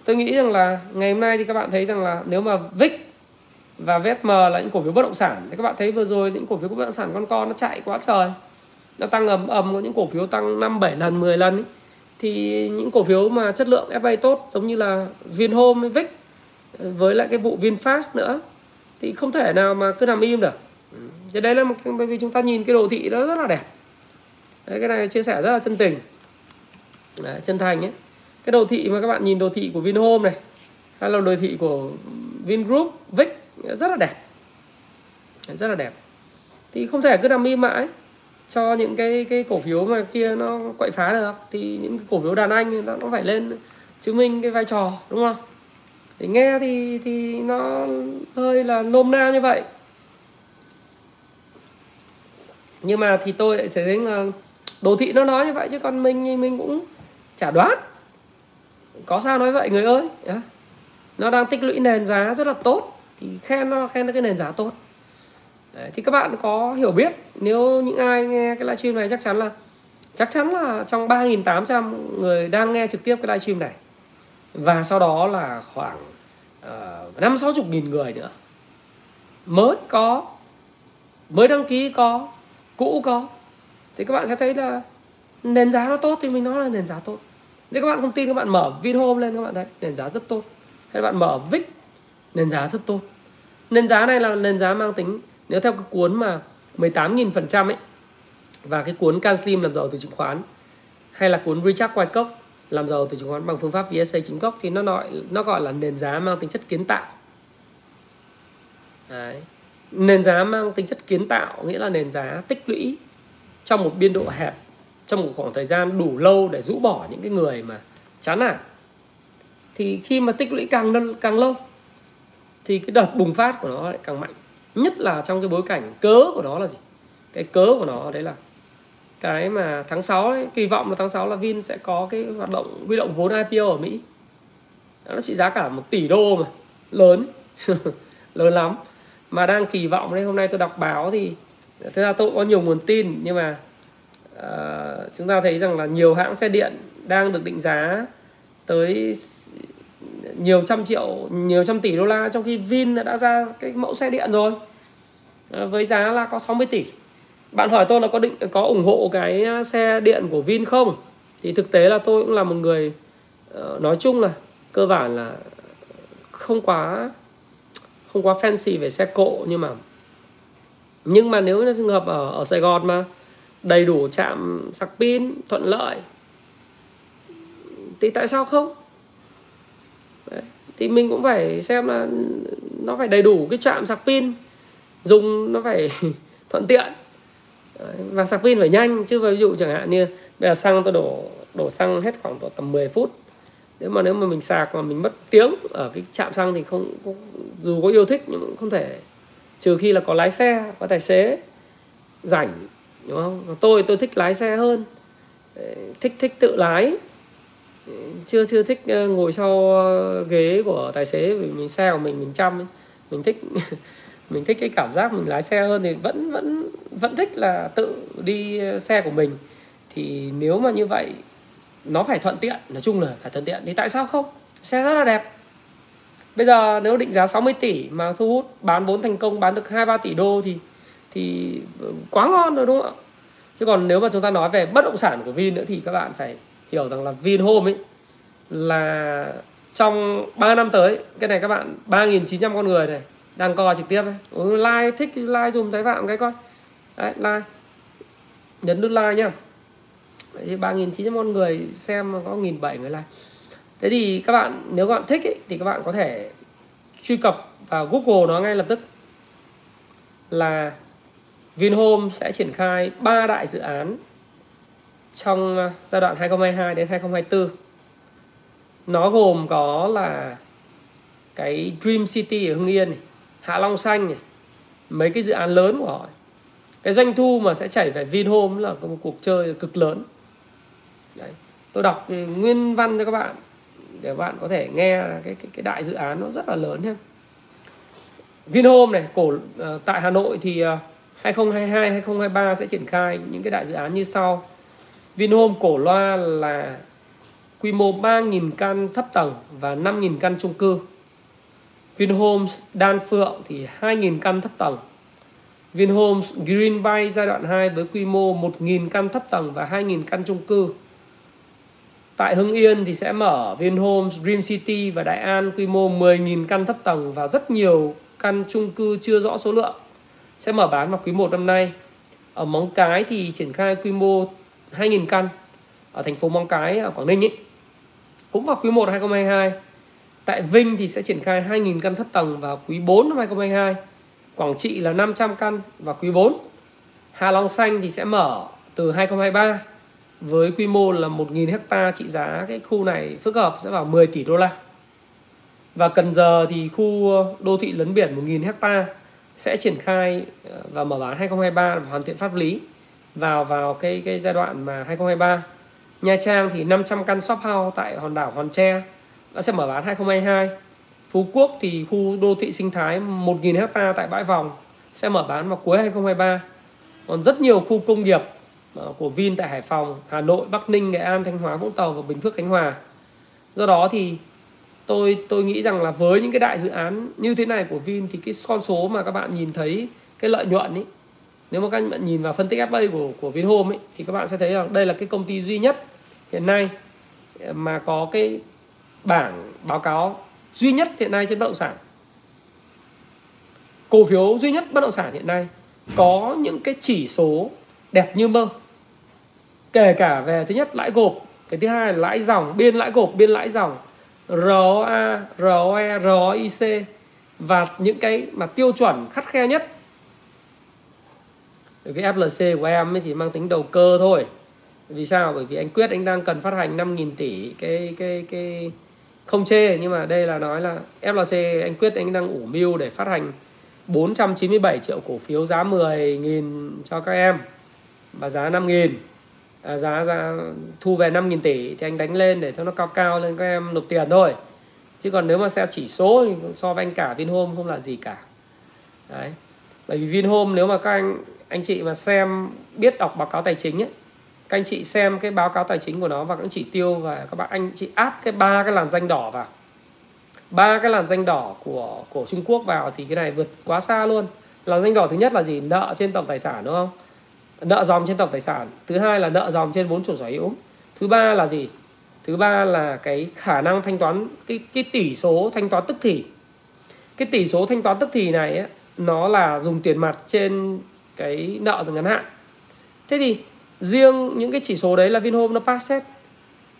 tôi nghĩ rằng là ngày hôm nay thì các bạn thấy rằng là nếu mà VIX và vfm là những cổ phiếu bất động sản thì các bạn thấy vừa rồi những cổ phiếu bất động sản con con nó chạy quá trời. Nó tăng ầm ầm có những cổ phiếu tăng 5 7 lần 10 lần ấy. thì những cổ phiếu mà chất lượng FA tốt giống như là Vinhome VIX với lại cái vụ VinFast nữa thì không thể nào mà cứ nằm im được thì đấy là một bởi vì chúng ta nhìn cái đồ thị nó rất là đẹp. Đấy cái này chia sẻ rất là chân tình. Đấy, chân thành ấy. Cái đồ thị mà các bạn nhìn đồ thị của Vinhome này hay là đồ thị của Vingroup Vic rất là đẹp. Rất là đẹp. Thì không thể cứ nằm im mãi cho những cái cái cổ phiếu mà kia nó quậy phá được. Thì những cái cổ phiếu đàn anh nó, nó phải lên chứng minh cái vai trò đúng không? Thì nghe thì thì nó hơi là nôm na như vậy. Nhưng mà thì tôi lại thấy là đồ thị nó nói như vậy chứ còn mình mình cũng chả đoán. Có sao nói vậy người ơi? Nó đang tích lũy nền giá rất là tốt thì khen nó khen nó cái nền giá tốt. Đấy, thì các bạn có hiểu biết nếu những ai nghe cái livestream này chắc chắn là chắc chắn là trong 3.800 người đang nghe trực tiếp cái livestream này. Và sau đó là khoảng ờ, năm sáu chục nghìn người nữa. Mới có mới đăng ký có cũ có. Thì các bạn sẽ thấy là nền giá nó tốt thì mình nói là nền giá tốt. Nếu các bạn không tin, các bạn mở Vinhome lên, các bạn thấy nền giá rất tốt. Hay bạn mở Vic, nền giá rất tốt. Nền giá này là nền giá mang tính, nếu theo cái cuốn mà 18.000 phần trăm ấy, và cái cuốn Can Slim làm giàu từ chứng khoán, hay là cuốn Richard Wyckoff làm giàu từ chứng khoán bằng phương pháp VSA chính gốc, thì nó gọi nó gọi là nền giá mang tính chất kiến tạo. Đấy nền giá mang tính chất kiến tạo nghĩa là nền giá tích lũy trong một biên độ hẹp trong một khoảng thời gian đủ lâu để rũ bỏ những cái người mà chán nản. Thì khi mà tích lũy càng càng lâu thì cái đợt bùng phát của nó lại càng mạnh. Nhất là trong cái bối cảnh cớ của nó là gì? Cái cớ của nó đấy là cái mà tháng 6 ấy, kỳ vọng là tháng 6 là Vin sẽ có cái hoạt động huy động vốn IPO ở Mỹ. Nó trị giá cả một tỷ đô mà lớn <laughs> lớn lắm mà đang kỳ vọng đấy hôm nay tôi đọc báo thì thực ra tôi cũng có nhiều nguồn tin nhưng mà uh, chúng ta thấy rằng là nhiều hãng xe điện đang được định giá tới nhiều trăm triệu nhiều trăm tỷ đô la trong khi Vin đã ra cái mẫu xe điện rồi. Uh, với giá là có 60 tỷ. Bạn hỏi tôi là có định có ủng hộ cái xe điện của Vin không? Thì thực tế là tôi cũng là một người uh, nói chung là cơ bản là không quá không quá fancy về xe cộ, nhưng mà nhưng mà nếu như trường hợp ở ở Sài Gòn mà, đầy đủ trạm sạc pin, thuận lợi, thì tại sao không Đấy. thì mình cũng phải xem là nó phải đầy đủ cái trạm sạc pin, dùng nó phải <laughs> thuận tiện Đấy. và sạc pin phải nhanh, chứ ví dụ chẳng hạn như bây giờ xăng tôi đổ đổ xăng hết khoảng tầm 10 phút nếu mà nếu mà mình sạc mà mình mất tiếng ở cái trạm xăng thì không, không dù có yêu thích nhưng cũng không thể trừ khi là có lái xe có tài xế rảnh đúng không? Còn tôi tôi thích lái xe hơn. Thích thích tự lái. Chưa chưa thích ờ, ngồi sau ờ, ghế của tài xế vì mình xe của mình mình chăm mình thích <laughs> mình thích cái cảm giác mình lái xe hơn thì vẫn vẫn vẫn thích là tự đi ờ, xe của mình. Thì nếu mà như vậy nó phải thuận tiện, nói chung là phải thuận tiện. Thì tại sao không? Xe rất là đẹp. Bây giờ nếu định giá 60 tỷ mà thu hút, bán vốn thành công, bán được 2 3 tỷ đô thì thì quá ngon rồi đúng không ạ? Chứ còn nếu mà chúng ta nói về bất động sản của Vin nữa thì các bạn phải hiểu rằng là Vinhome ấy là trong 3 năm tới, cái này các bạn 3.900 con người này đang coi trực tiếp ấy. like, thích, like dùm thái phạm, cái coi. Đấy, like. Nhấn nút like nhá. 3.900 con người xem có 1.700 người like. Thế thì các bạn nếu các bạn thích ấy, thì các bạn có thể truy cập vào Google nó ngay lập tức. Là Vinhome sẽ triển khai ba đại dự án trong à, giai đoạn 2022 đến 2024 nó gồm có là cái Dream City ở Hưng Yên này, Hạ Long Xanh này, mấy cái dự án lớn của họ. Cái doanh thu mà sẽ chảy về Vinhome là một cuộc chơi cực lớn. Đấy. tôi đọc ừ, nguyên văn cho các bạn để bạn có thể nghe cái cái, cái đại dự án nó rất là lớn nhé Vinhome này cổ uh, tại Hà Nội thì uh, 2022 2023 sẽ triển khai những cái đại dự án như sau. Vinhome cổ loa là quy mô 3.000 căn thấp tầng và 5.000 căn chung cư. Vinhomes Đan Phượng thì 2.000 căn thấp tầng. Vinhomes Green Bay giai đoạn 2 với quy mô 1.000 căn thấp tầng và 2.000 căn chung cư. Tại Hưng Yên thì sẽ mở Vinhomes Dream City và Đại An quy mô 10.000 căn thấp tầng và rất nhiều căn chung cư chưa rõ số lượng sẽ mở bán vào quý 1 năm nay. Ở Móng Cái thì triển khai quy mô 2.000 căn ở thành phố Móng Cái, ở Quảng Ninh ấy. Cũng vào quý 1 2022. tại Vinh thì sẽ triển khai 2.000 căn thấp tầng vào quý 4 năm 2022 Quảng Trị là 500 căn vào quý 4 Hà Long Xanh thì sẽ mở từ 2023 với quy mô là 1.000 hecta trị giá, cái khu này phức hợp sẽ vào 10 tỷ đô la. Và Cần Giờ thì khu đô thị lấn biển 1.000 hecta sẽ triển khai ờ, và mở bán 2023 và hoàn thiện pháp lý vào vào cái cái giai đoạn mà 2023 Nha Trang thì 500 căn shop house tại hòn đảo Hòn Tre đã sẽ mở bán 2022 Phú Quốc thì khu đô thị sinh thái 1.000 hecta tại bãi vòng sẽ mở bán vào cuối 2023 còn rất nhiều khu công nghiệp Ờ, của Vin tại Hải Phòng, Hà Nội, Bắc Ninh, Nghệ An, Thanh Hóa, Vũng Tàu và Bình Phước, Khánh Hòa. Do đó thì tôi tôi nghĩ rằng là với những cái đại dự án như thế này của Vin thì cái con số mà các bạn nhìn thấy cái lợi nhuận ấy nếu mà các bạn nhìn vào phân tích FA của của Vinhome ấy thì các bạn sẽ thấy rằng đây là cái công ty duy nhất hiện nay ờ, mà có cái bảng báo cáo duy nhất hiện nay trên bất động sản. Cổ phiếu duy nhất bất động sản hiện nay có những cái chỉ số đẹp như mơ kể cả về thứ nhất lãi gộp cái thứ hai là lãi dòng biên lãi gộp biên lãi dòng. ROA, ROE, ROIC và những cái mà tiêu chuẩn khắt khe nhất. Cái FLC của em ấy thì mang tính đầu cơ thôi. Vì sao? Bởi vì anh quyết anh đang cần phát hành 5.000 tỷ cái cái cái không chê. Nhưng mà đây là nói là FLC anh quyết anh đang ủ mưu để phát hành 497 triệu cổ phiếu giá 10.000 cho các em. Và giá 5.000 à, giá giá thu về 5.000 tỷ thì anh đánh lên để cho nó cao cao lên các em nộp tiền thôi. Chứ còn nếu mà xe chỉ số thì so với anh cả Vinhome không là gì cả. Đấy. Bởi vì Vinhome nếu mà các anh anh chị mà xem biết đọc báo cáo tài chính ấy các anh chị xem cái báo cáo tài chính của nó và các chỉ tiêu và các bạn anh chị áp cái ba cái làn danh đỏ vào. Ba cái làn danh đỏ của của Trung Quốc vào thì cái này vượt quá xa luôn. Làn danh đỏ thứ nhất là gì? Nợ trên tổng tài sản đúng không? Nợ dòng trên tổng tài sản. Thứ hai là nợ dòng trên vốn chủ sở hữu. Thứ ba là gì? Thứ ba là cái khả năng thanh toán cái cái tỷ số thanh toán tức thì. Cái tỷ số thanh toán tức thì này ấy, nó là dùng tiền mặt trên cái nợ ngắn hạn. Thế thì riêng những cái chỉ số đấy là Vinhome nó pass hết.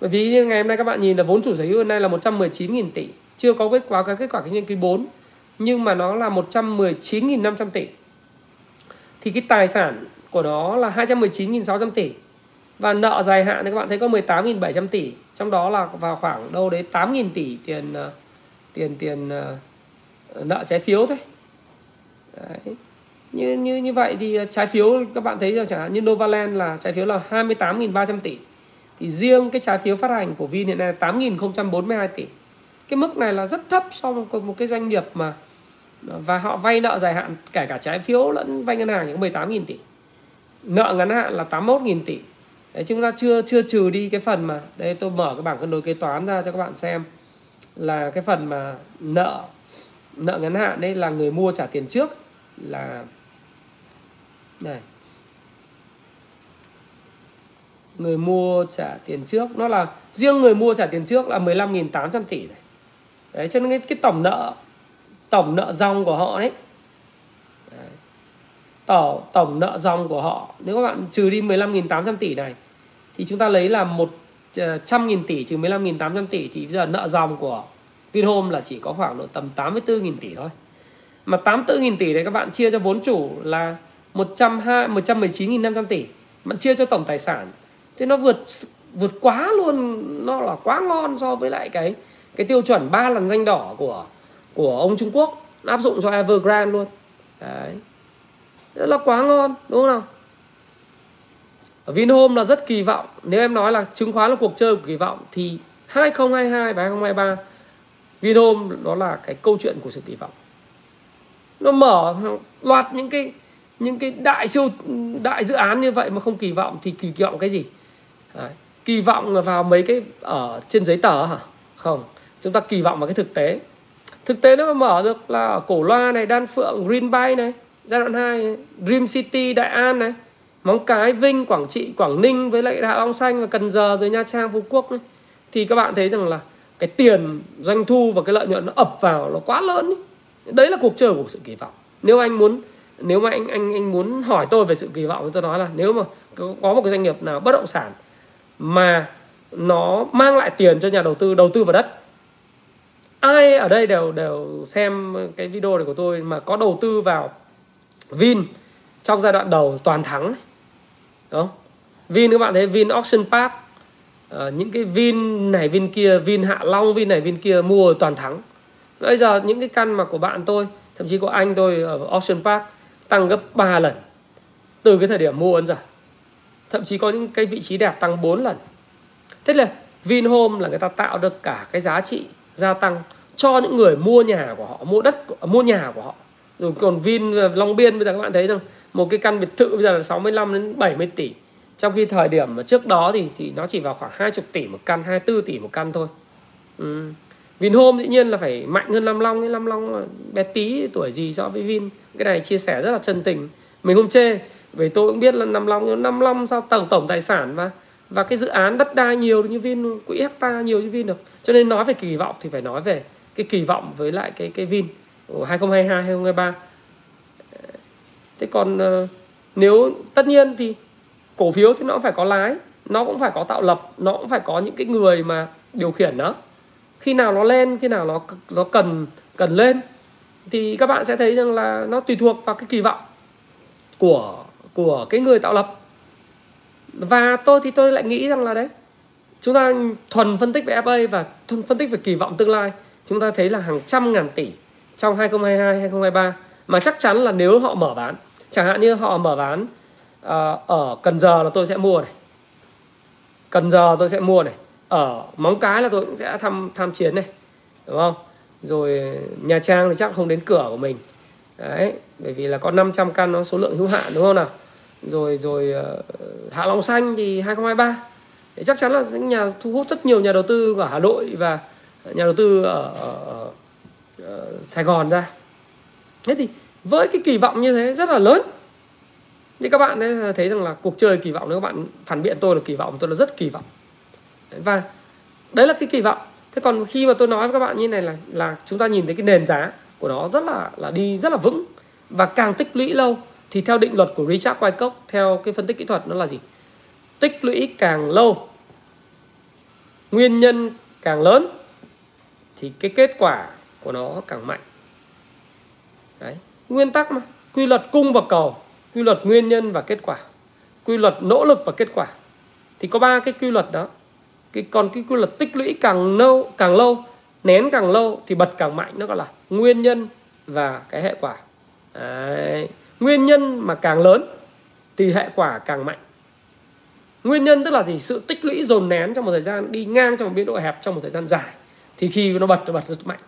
Bởi vì ngày hôm nay các bạn nhìn là vốn chủ sở hữu hôm nay là 119.000 tỷ. Chưa có kết quả cái kết quả kinh doanh quý 4 nhưng mà nó là 119.500 tỷ. Thì cái tài sản của nó là 219.600 tỷ. Và nợ dài hạn thì các bạn thấy có 18.700 tỷ, trong đó là vào khoảng đâu đấy 8.000 tỷ tiền ờ, tiền tiền ờ, nợ trái phiếu thôi. Đấy. như như như vậy thì ờ, trái phiếu các bạn thấy là chẳng hạn như Novaland là trái phiếu là 28.300 tỷ. Thì riêng cái trái phiếu phát hành của Vin hiện nay là 8.042 tỷ. Cái mức này là rất thấp so với một cái doanh nghiệp mà, và họ vay nợ dài hạn kể cả trái phiếu lẫn vay ngân hàng cũng 18.000 tỷ nợ ngắn hạn là 81.000 tỷ đấy chúng ta chưa chưa trừ đi cái phần mà đây tôi mở cái bảng cân đối kế toán ra cho các bạn xem là cái phần mà nợ nợ ngắn hạn đấy là người mua trả tiền trước là này người mua trả tiền trước nó là riêng người mua trả tiền trước là 15.800 tỷ này. đấy cho nên cái, cái tổng nợ tổng nợ dòng của họ đấy tổng tổng nợ dòng của họ. Nếu các bạn trừ đi 15.800 tỷ này thì chúng ta lấy là một ờ, trăm nghìn tỷ trừ 15.800 tỷ thì bây giờ nợ dòng của Vinhome là chỉ có khoảng độ tầm 84.000 tỷ thôi. Mà 84.000 tỷ này các bạn chia cho vốn chủ là 102 119.500 tỷ. Bạn chia cho tổng tài sản thì nó vượt vượt quá luôn nó là quá ngon so với lại cái cái tiêu chuẩn ba lần danh đỏ của của ông Trung Quốc. Áp dụng cho Evergrande luôn. Đấy rất là quá ngon, đúng không nào? Ở Vinhome là rất kỳ vọng. Nếu em nói là chứng khoán là cuộc chơi của kỳ vọng, thì 2022 và 2023 Vinhome đó là cái câu chuyện của sự kỳ vọng. Nó mở loạt những cái những cái đại siêu, đại dự án như vậy mà không kỳ vọng thì kỳ vọng cái gì? Đấy. kỳ vọng vào mấy cái ở trên giấy tờ hả? Không, chúng ta kỳ vọng vào cái thực tế. Thực tế nó mà mở được là ở cổ loa này, đan phượng green bay này giai đoạn 2 Dream City, Đại An này Móng Cái Vinh, Quảng Trị, Quảng Ninh với lại Hạ Long Xanh và Cần Giờ rồi Nha Trang, Phú Quốc ấy. thì các bạn thấy rằng là cái tiền doanh thu và cái lợi nhuận nó ập vào nó quá lớn ấy. đấy là cuộc chơi của sự kỳ vọng nếu anh muốn, nếu mà anh anh anh muốn hỏi tôi về sự kỳ vọng thì tôi nói là nếu mà có một cái doanh nghiệp nào bất động sản mà nó mang lại tiền cho nhà đầu tư đầu tư vào đất, ai ở đây đều đều xem cái video này của tôi mà có đầu tư vào Vin trong giai đoạn đầu toàn thắng đúng Vin các bạn thấy Vin Auction Park à, những cái Vin này Vin kia Vin Hạ Long Vin này Vin kia mua toàn thắng. Bây giờ những cái căn mà của bạn tôi thậm chí của anh tôi ở Auction Park tăng gấp 3 lần từ cái thời điểm mua đến giờ. Thậm chí có những cái vị trí đẹp tăng 4 lần. Thế là Vinhome là người ta tạo được cả cái giá trị gia tăng cho những người mua nhà của họ mua đất mua nhà của họ rồi còn Vin, Long Biên, bây giờ các bạn thấy rằng một cái căn biệt thự bây giờ là 65 đến 70 tỷ. Trong khi thời điểm mà trước đó thì thì nó chỉ vào khoảng 20 tỷ một căn 24 tỷ một căn thôi. Ừ. Vinhome dĩ nhiên là phải mạnh hơn Nam Long Nam Long bé tí tuổi gì so với Vin. Cái này chia sẻ rất là chân tình. Mình không chê vì tôi cũng biết là Nam Long Nam Long sao tổng tổng tài sản và và cái dự án đất đai nhiều như Vin, quỹ hecta nhiều như Vin được. Cho nên nói về kỳ vọng thì phải nói về cái kỳ vọng với lại cái cái Vin. 2022 2023 thế còn ờ, nếu tất nhiên thì cổ phiếu thì nó cũng phải có lái, nó cũng phải có tạo lập, nó cũng phải có những cái người mà điều khiển nó. Khi nào nó lên, khi nào nó nó cần cần lên, thì các bạn sẽ thấy rằng là nó tùy thuộc vào cái kỳ vọng của của cái người tạo lập. Và tôi thì tôi lại nghĩ rằng là đấy, chúng ta thuần phân tích về FA và thuần phân tích về kỳ vọng tương lai, chúng ta thấy là hàng trăm ngàn tỷ trong 2022 2023 mà chắc chắn là nếu họ mở bán chẳng hạn như họ mở bán uh, ở Cần Giờ là tôi sẽ mua này. Cần Giờ tôi sẽ mua này. Ở Móng Cái là tôi cũng sẽ tham tham chiến này đúng không? Rồi Nha Trang thì chắc không đến cửa của mình. Đấy bởi vì là có 500 căn nó số lượng hữu hạn đúng không nào? Rồi rồi uh, Hạ Long Xanh thì 2023 thì chắc chắn là những nhà thu hút rất nhiều nhà đầu tư ở Hà Nội và nhà đầu tư ở, ở, Ờ, Sài Gòn ra. Thế thì với cái kỳ vọng như thế rất là lớn. Thì các bạn thấy rằng là cuộc chơi kỳ vọng, nếu các bạn phản biện tôi là kỳ vọng, tôi là rất kỳ vọng. Và đấy là cái kỳ vọng. Thế còn khi mà tôi nói với các bạn như này là là chúng ta nhìn thấy cái nền giá của nó rất là là đi rất là vững và càng tích lũy lâu thì theo định luật của Richard Wyckoff, theo cái phân tích kỹ thuật nó là gì? Tích lũy càng lâu, nguyên nhân càng lớn thì cái kết quả của nó càng mạnh. Đấy. Nguyên tắc mà. Quy luật cung và cầu, quy luật nguyên nhân và kết quả, quy luật nỗ lực và kết quả. Thì có ba cái quy luật đó. Cái, còn cái quy luật tích lũy càng lâu càng lâu, nén càng lâu thì bật càng mạnh, nó gọi là nguyên nhân và cái hệ quả. Đấy. nguyên nhân mà càng lớn thì hệ quả càng mạnh. Nguyên nhân tức là gì? Sự tích lũy dồn nén trong một thời gian, đi ngang trong một biên độ hẹp trong một thời gian dài. Thì khi nó bật nó bật rất mạnh.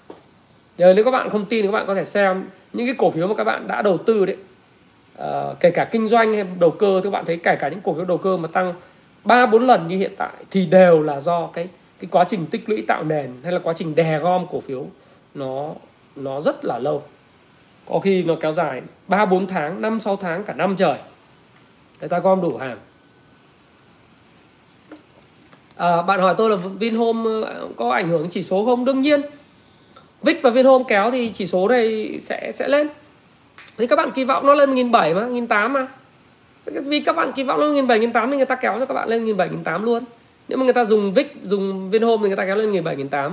Giờ nếu các bạn không tin thì các bạn có thể xem những cái cổ phiếu mà các bạn đã đầu tư đấy à, kể cả kinh doanh hay đầu cơ thì các bạn thấy kể cả những cổ phiếu đầu cơ mà tăng ba bốn lần như hiện tại thì đều là do cái cái quá trình tích lũy tạo nền hay là quá trình đè gom cổ phiếu nó nó rất là lâu có khi nó kéo dài 3 4 tháng, 5 6 tháng cả năm trời. Người ta gom đủ hàng. À, bạn hỏi tôi là Vinhome ờ, có ảnh hưởng chỉ số không? Đương nhiên. VIX và Vinhome kéo thì chỉ số này sẽ sẽ lên. Thì các bạn kỳ vọng nó lên 1.700 mà, 1.800 mà. Vì các bạn kỳ vọng nó 1.700, 1.800 thì người ta kéo cho các bạn lên 1.700, 1.800 luôn. Nếu mà người ta dùng VIX, dùng Vinhome thì người ta kéo lên 1.700, 1.800.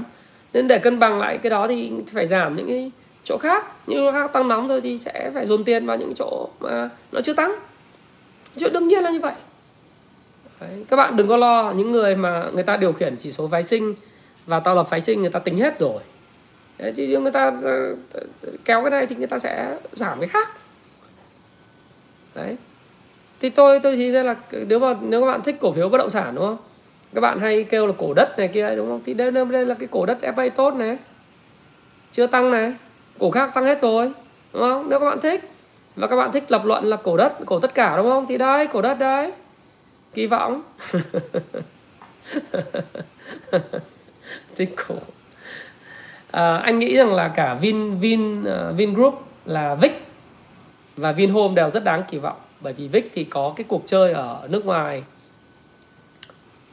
Nên để cân bằng lại cái đó thì phải giảm những cái chỗ khác Như khác tăng nóng thôi thì sẽ phải dồn tiền vào những chỗ mà nó chưa tăng chuyện đương nhiên là như vậy Đấy. các bạn đừng có lo những người mà người ta điều khiển chỉ số phái sinh và tạo lập phái sinh người ta tính hết rồi Đấy, thì người ta kéo cái này thì người ta sẽ giảm cái khác. Đấy. Thì tôi tôi thì ra là nếu mà nếu các bạn thích cổ phiếu bất động sản đúng không? Các bạn hay kêu là cổ đất này kia đúng không? Thì đây, đây là cái cổ đất FA tốt này. Chưa tăng này. Cổ khác tăng hết rồi đúng không? Nếu các bạn thích. Và các bạn thích lập luận là cổ đất cổ tất cả đúng không? Thì đây cổ đất đấy kỳ vọng. <laughs> Thích cổ à, anh nghĩ rằng là cả Vin Vin ờ, uh, Vingroup là Vic và Vinhome đều rất đáng kỳ vọng. Bởi vì Vic thì có cái cuộc chơi ở nước ngoài.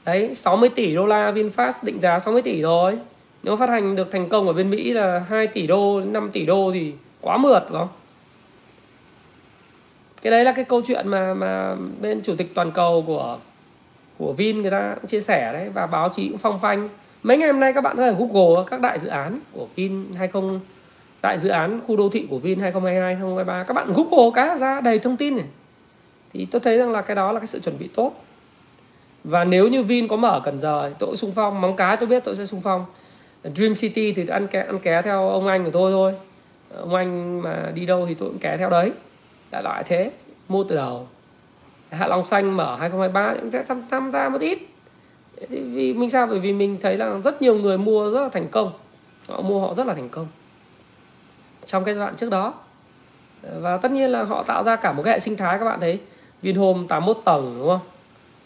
Đấy 60 tỷ đô la VinFast định giá 60 tỷ rồi nếu phát hành được thành công ở bên Mỹ là 2 tỷ đô đến 5 tỷ đô thì quá mượt đúng không? Cái đấy là cái câu chuyện mà mà bên chủ tịch toàn cầu của của Vin người ta cũng chia sẻ đấy và báo chí cũng phong phanh mấy ngày hôm nay các bạn có thể google các đại dự án của Vin 20 đại dự án khu đô thị của Vin 2022 2023 các bạn google cái ra đầy thông tin này. Thì tôi thấy rằng là cái đó là cái sự chuẩn bị tốt. Và nếu như Vin có mở Cần Giờ thì tôi cũng xung phong móng cái tôi biết tôi sẽ xung phong. Dream City thì ăn ké ăn ké theo ông anh của tôi thôi. Ông anh mà đi đâu thì tôi cũng ké theo đấy. Đại loại thế mua từ đầu. Hạ Long Xanh mở 2023 cũng sẽ tham, tham gia một ít vì mình sao? Bởi vì mình thấy là rất nhiều người mua rất là thành công. Họ mua họ rất là thành công. Trong cái giai đoạn trước đó. Và tất nhiên là họ tạo ra cả một cái hệ sinh thái các bạn thấy. Vinhome 81 tầng đúng không?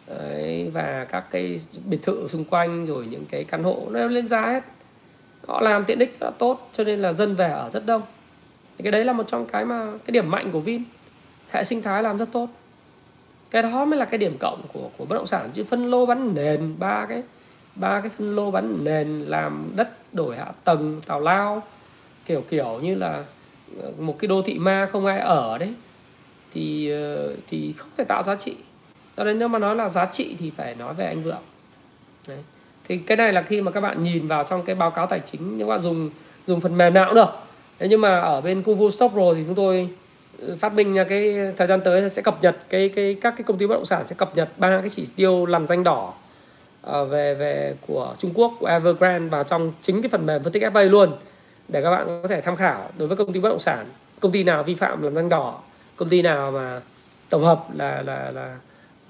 Đấy, và các cái biệt thự xung quanh rồi những cái căn hộ nó lên giá hết. Họ làm tiện ích rất là tốt cho nên là dân về ở rất đông. Thì cái đấy là một trong cái mà cái điểm mạnh của Vin. Hệ sinh thái làm rất tốt cái đó mới là cái điểm cộng của của bất động sản, chứ phân lô bán nền, ba cái ba cái phân lô bán nền làm đất đổi hạ tầng, tào lao, kiểu kiểu như là ờ, một cái đô thị ma không ai ở đấy, thì ờ, thì không thể tạo giá trị. Cho nên nếu mà nói là giá trị thì phải nói về anh vượng. Đấy. thì cái này là khi mà các bạn nhìn vào trong cái báo cáo tài chính các bạn dùng dùng phần mềm nào cũng được. Thế nhưng mà ở bên Kung Fu stock rồi thì chúng tôi phát minh nha cái thời gian tới sẽ cập nhật cái cái các cái công ty bất động sản sẽ cập nhật ba cái chỉ tiêu lằn danh đỏ uh, về về của Trung Quốc của Evergrande vào trong chính cái phần mềm phân tích FA luôn để các bạn có thể tham khảo đối với công ty bất động sản. Công ty nào vi phạm lằn danh đỏ công ty nào mà tổng hợp là là là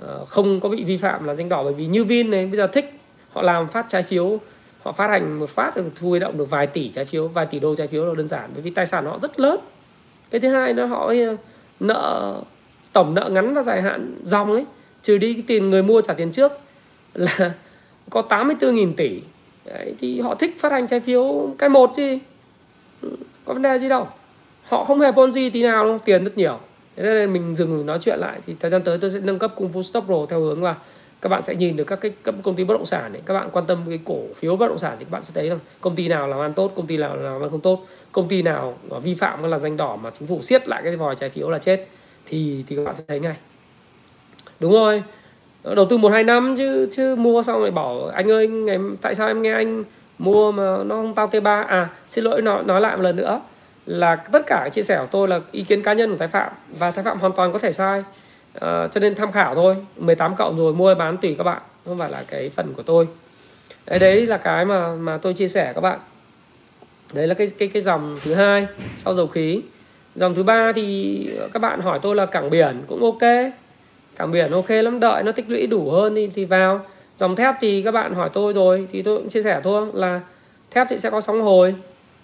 uh, không có bị vi phạm làm danh đỏ bởi vì như Vin này bây giờ thích họ làm phát trái phiếu họ phát hành một phát thu huy động được vài tỷ trái phiếu vài tỷ đô trái phiếu là đơn giản bởi vì tài sản họ rất lớn cái thứ hai nó họ ờ, nợ tổng nợ ngắn và dài hạn dòng ấy trừ đi cái tiền người mua trả tiền trước <laughs> là có 84.000 tỷ. Đấy, thì họ thích phát hành trái phiếu cái một chứ ừ, có vấn đề gì đâu. Họ không hề ponzi tí nào đâu tiền rất nhiều. Thế nên mình dừng nói chuyện lại thì thời gian tới tôi sẽ nâng cấp cung Fu Stop Pro theo hướng là các bạn sẽ nhìn được các cái các công ty bất động sản ấy, các bạn quan tâm cái cổ phiếu bất động sản thì các bạn sẽ thấy rằng công ty nào làm ăn tốt công ty nào làm ăn không tốt. Công ty nào vi phạm cái là danh đỏ mà chính phủ siết lại cái vòi trái phiếu là chết thì thì các bạn sẽ thấy ngay. Đúng rồi. Đầu tư một hai năm chứ chứ mua xong rồi bảo anh ơi ngày tại sao em nghe anh mua mà nó không tao t 3 à xin lỗi nói nói lại một lần nữa là tất cả chia sẻ của tôi là ý kiến cá nhân của thái phạm và thái phạm hoàn toàn có thể sai. Ờ, cho nên tham khảo thôi. 18 cộng rồi mua bán tùy các bạn. Không phải là cái phần của tôi. Đấy, đấy là cái mà mà tôi chia sẻ các bạn. Đấy là cái cái cái dòng thứ hai sau dầu khí. Dòng thứ ba thì các bạn hỏi tôi là cảng biển cũng ok. Cảng biển ok lắm đợi nó tích lũy đủ hơn thì thì vào. Dòng thép thì các bạn hỏi tôi rồi thì tôi cũng chia sẻ thôi là thép thì sẽ có sóng hồi.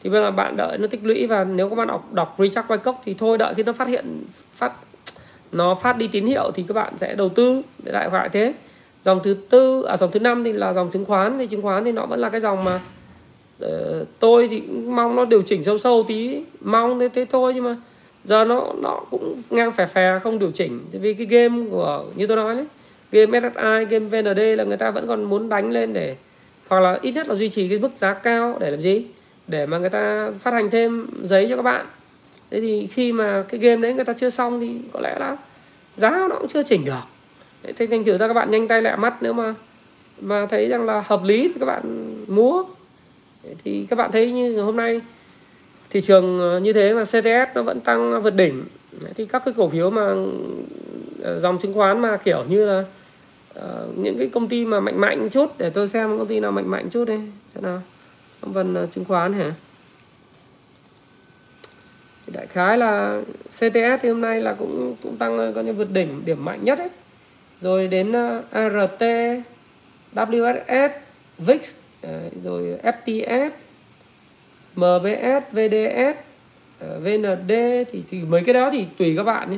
Thì bây giờ bạn đợi nó tích lũy và nếu các bạn đọc đọc Richard Wyckoff thì thôi đợi khi nó phát hiện phát nó phát đi tín hiệu thì các bạn sẽ đầu tư để đại loại thế. Dòng thứ tư à dòng thứ năm thì là dòng chứng khoán. Thì chứng khoán thì nó vẫn là cái dòng mà uh, tôi thì mong nó điều chỉnh sâu sâu tí. Mong thế thế thôi nhưng mà giờ nó nó cũng ngang phè phè không điều chỉnh. Vì cái game của như tôi nói đấy game SSI game VND là người ta vẫn còn muốn đánh lên để hoặc là ít nhất là duy trì cái mức giá cao để làm gì? Để mà người ta phát hành thêm giấy cho các bạn thế thì khi mà cái game đấy người ta chưa xong thì có lẽ là giá nó cũng chưa chỉnh được. Thế thành thử ra các bạn nhanh tay lẹ mắt nếu mà mà thấy rằng là hợp lý thì các bạn mua. Thì các bạn thấy như hôm nay thị trường ờ, như thế mà CTS nó vẫn tăng ờ, vượt đỉnh. Thì các cái cổ phiếu mà ờ, dòng chứng khoán mà kiểu như là uh, những cái công ty mà mạnh mạnh chút để tôi xem công ty nào mạnh mạnh chút đi xem nào. Trong phần chứng khoán hả? Thì đại khái là CTS thì hôm nay là cũng cũng tăng coi như vượt đỉnh điểm mạnh nhất ấy. Rồi đến ờ, ART WSS VIX rồi FTS MBS VDS ờ, VND thì, thì mấy cái đó thì tùy các bạn nhé.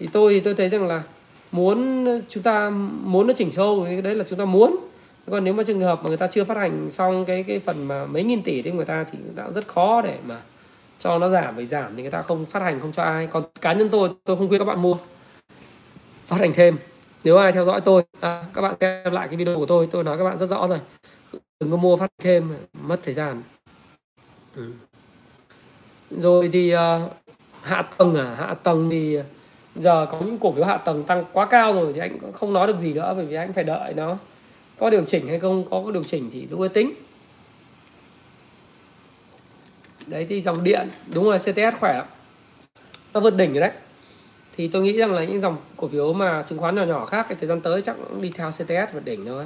Thì tôi thì tôi thấy rằng là muốn chúng ta muốn nó chỉnh sâu cái đấy là chúng ta muốn. Còn nếu mà trường hợp mà người ta chưa phát hành xong cái cái phần mà mấy nghìn tỷ thì người ta thì người ta rất khó để mà cho nó giảm vì giảm thì người ta không phát hành không cho ai. Còn cá nhân tôi tôi không khuyên các bạn mua. Phát hành thêm. Nếu ai theo dõi tôi à, các bạn xem lại cái video của tôi tôi nói các bạn rất rõ rồi. Đừng có mua phát thêm mất thời gian. Ừ. rồi thì uh, hạ tầng à? Hạ tầng thì giờ có những cổ phiếu hạ tầng tăng quá cao rồi thì anh không nói được gì nữa bởi vì anh phải đợi nó có điều chỉnh hay không có điều chỉnh thì lúc ấy tính đấy thì dòng điện đúng rồi CTS khỏe lắm. Nó vượt đỉnh rồi đấy. Thì tôi nghĩ rằng là những dòng cổ phiếu mà chứng khoán nhỏ nhỏ khác cái thời gian tới chắc cũng đi theo CTS vượt đỉnh thôi.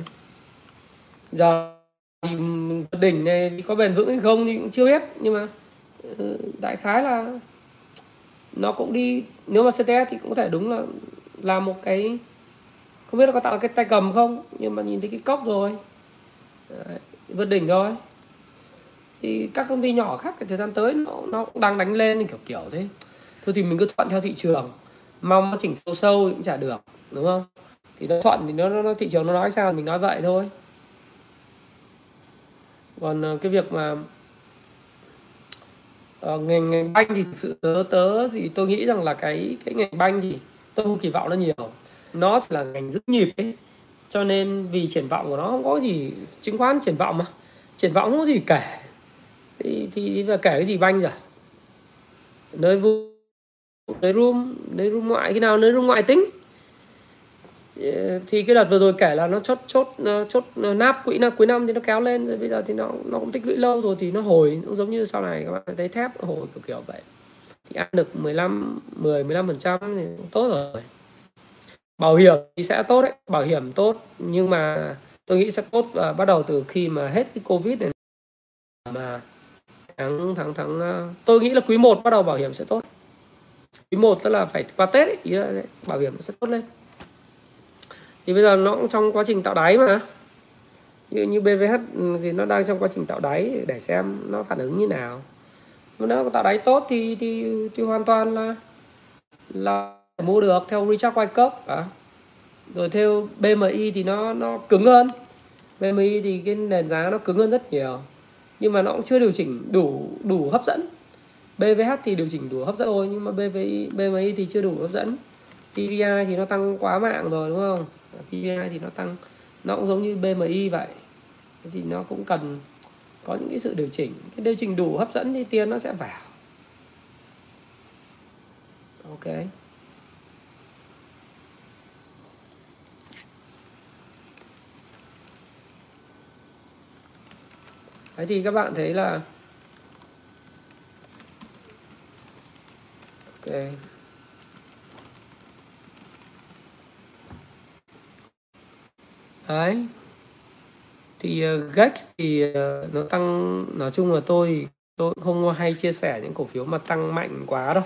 Giờ thì vượt đỉnh này có bền vững hay không thì cũng chưa biết nhưng mà ừ, đại khái là nó cũng đi nếu mà CTS thì cũng có thể đúng là là một cái không biết nó có tạo cái tay cầm không nhưng mà nhìn thấy cái cốc rồi. Đấy, vượt đỉnh rồi thì các công ty nhỏ khác cái thời gian tới nó nó cũng đang đánh lên kiểu kiểu thế. Thôi thì mình cứ thuận theo thị trường. Mong nó chỉnh sâu sâu cũng chả được đúng không? Thì nó thuận thì nó, nó, nó thị trường nó nói sao mình nói vậy thôi. Còn ờ, cái việc mà uh, ngành ngành banh thì thực sự tớ tớ thì tôi nghĩ rằng là cái cái ngành banh thì tôi không kỳ vọng nó nhiều. Nó chỉ là ngành giữ nhịp ấy. Cho nên vì triển vọng của nó không có gì chứng khoán triển vọng mà. Triển vọng không có gì kể thì thì kể cái gì banh rồi? Nơi vui nơi room nơi room ngoại, khi nào nơi room ngoại tính? Ờ, thì cái đợt vừa rồi kể là nó chốt chốt chốt nắp quỹ năm, cuối năm thì nó kéo lên, rồi bây giờ thì nó nó cũng tích lũy lâu rồi thì nó hồi cũng giống như sau này các bạn thấy thép hồi kiểu kiểu vậy. Thì ăn được 15 10 15 phần trăm thì cũng tốt rồi. Bảo hiểm thì sẽ tốt đấy, bảo hiểm tốt, nhưng mà tôi nghĩ sẽ tốt và bắt đầu từ khi mà hết cái covid này. Mà tháng tháng tháng ờ, tôi nghĩ là quý 1 bắt đầu bảo hiểm sẽ tốt. Quý 1 tức là phải qua tết ấy, ý là bảo hiểm sẽ tốt lên. Thì bây giờ nó cũng trong quá trình tạo đáy mà. Như như BVH ừ, thì nó đang trong quá trình tạo đáy để xem nó phản ứng như nào. Mà nếu tạo đáy tốt thì thì thì hoàn toàn là là mua được theo Richard Wyckoff à. rồi theo BMI thì nó nó cứng hơn. BMI thì cái nền giá nó cứng hơn rất nhiều nhưng mà nó cũng chưa điều chỉnh đủ đủ hấp dẫn. BVH thì điều chỉnh đủ hấp dẫn rồi nhưng mà BVI BMI thì chưa đủ hấp dẫn. PVI thì nó tăng quá mạng rồi, đúng không? PVI thì nó tăng, nó cũng giống như BMI vậy. Thì nó cũng cần có những cái sự điều chỉnh. Cái điều chỉnh đủ hấp dẫn thì tiền nó sẽ vào. Ok. Đấy thì các bạn thấy là Ok. Đấy. Thì ờ, uh, Gex thì uh, nó tăng nói chung là tôi tôi không hay chia sẻ những cổ phiếu mà tăng mạnh quá đâu.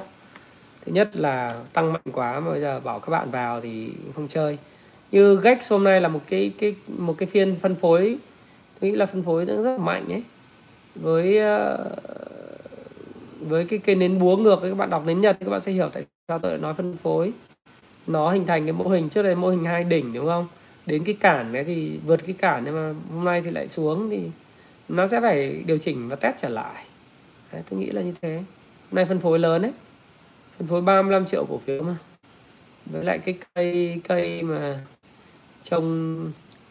Thứ nhất là tăng mạnh quá mà bây giờ bảo các bạn vào thì không chơi. Như Gex hôm nay là một cái cái một cái phiên phân phối tôi nghĩ là phân phối rất rất mạnh ấy. Với ờ, với cái cái nến búa ngược các bạn đọc nến nhật thì các bạn sẽ hiểu tại sao tôi lại nói phân phối. Nó hình thành cái mô hình trước đây mô hình hai đỉnh đúng không? Đến cái cản đấy thì vượt cái cản nhưng mà hôm nay thì lại xuống thì nó sẽ phải điều chỉnh và test trở lại. Đấy, tôi nghĩ là như thế. Hôm nay phân phối lớn đấy phân phối 35 triệu cổ phiếu mà. Với lại cái cây cây mà trồng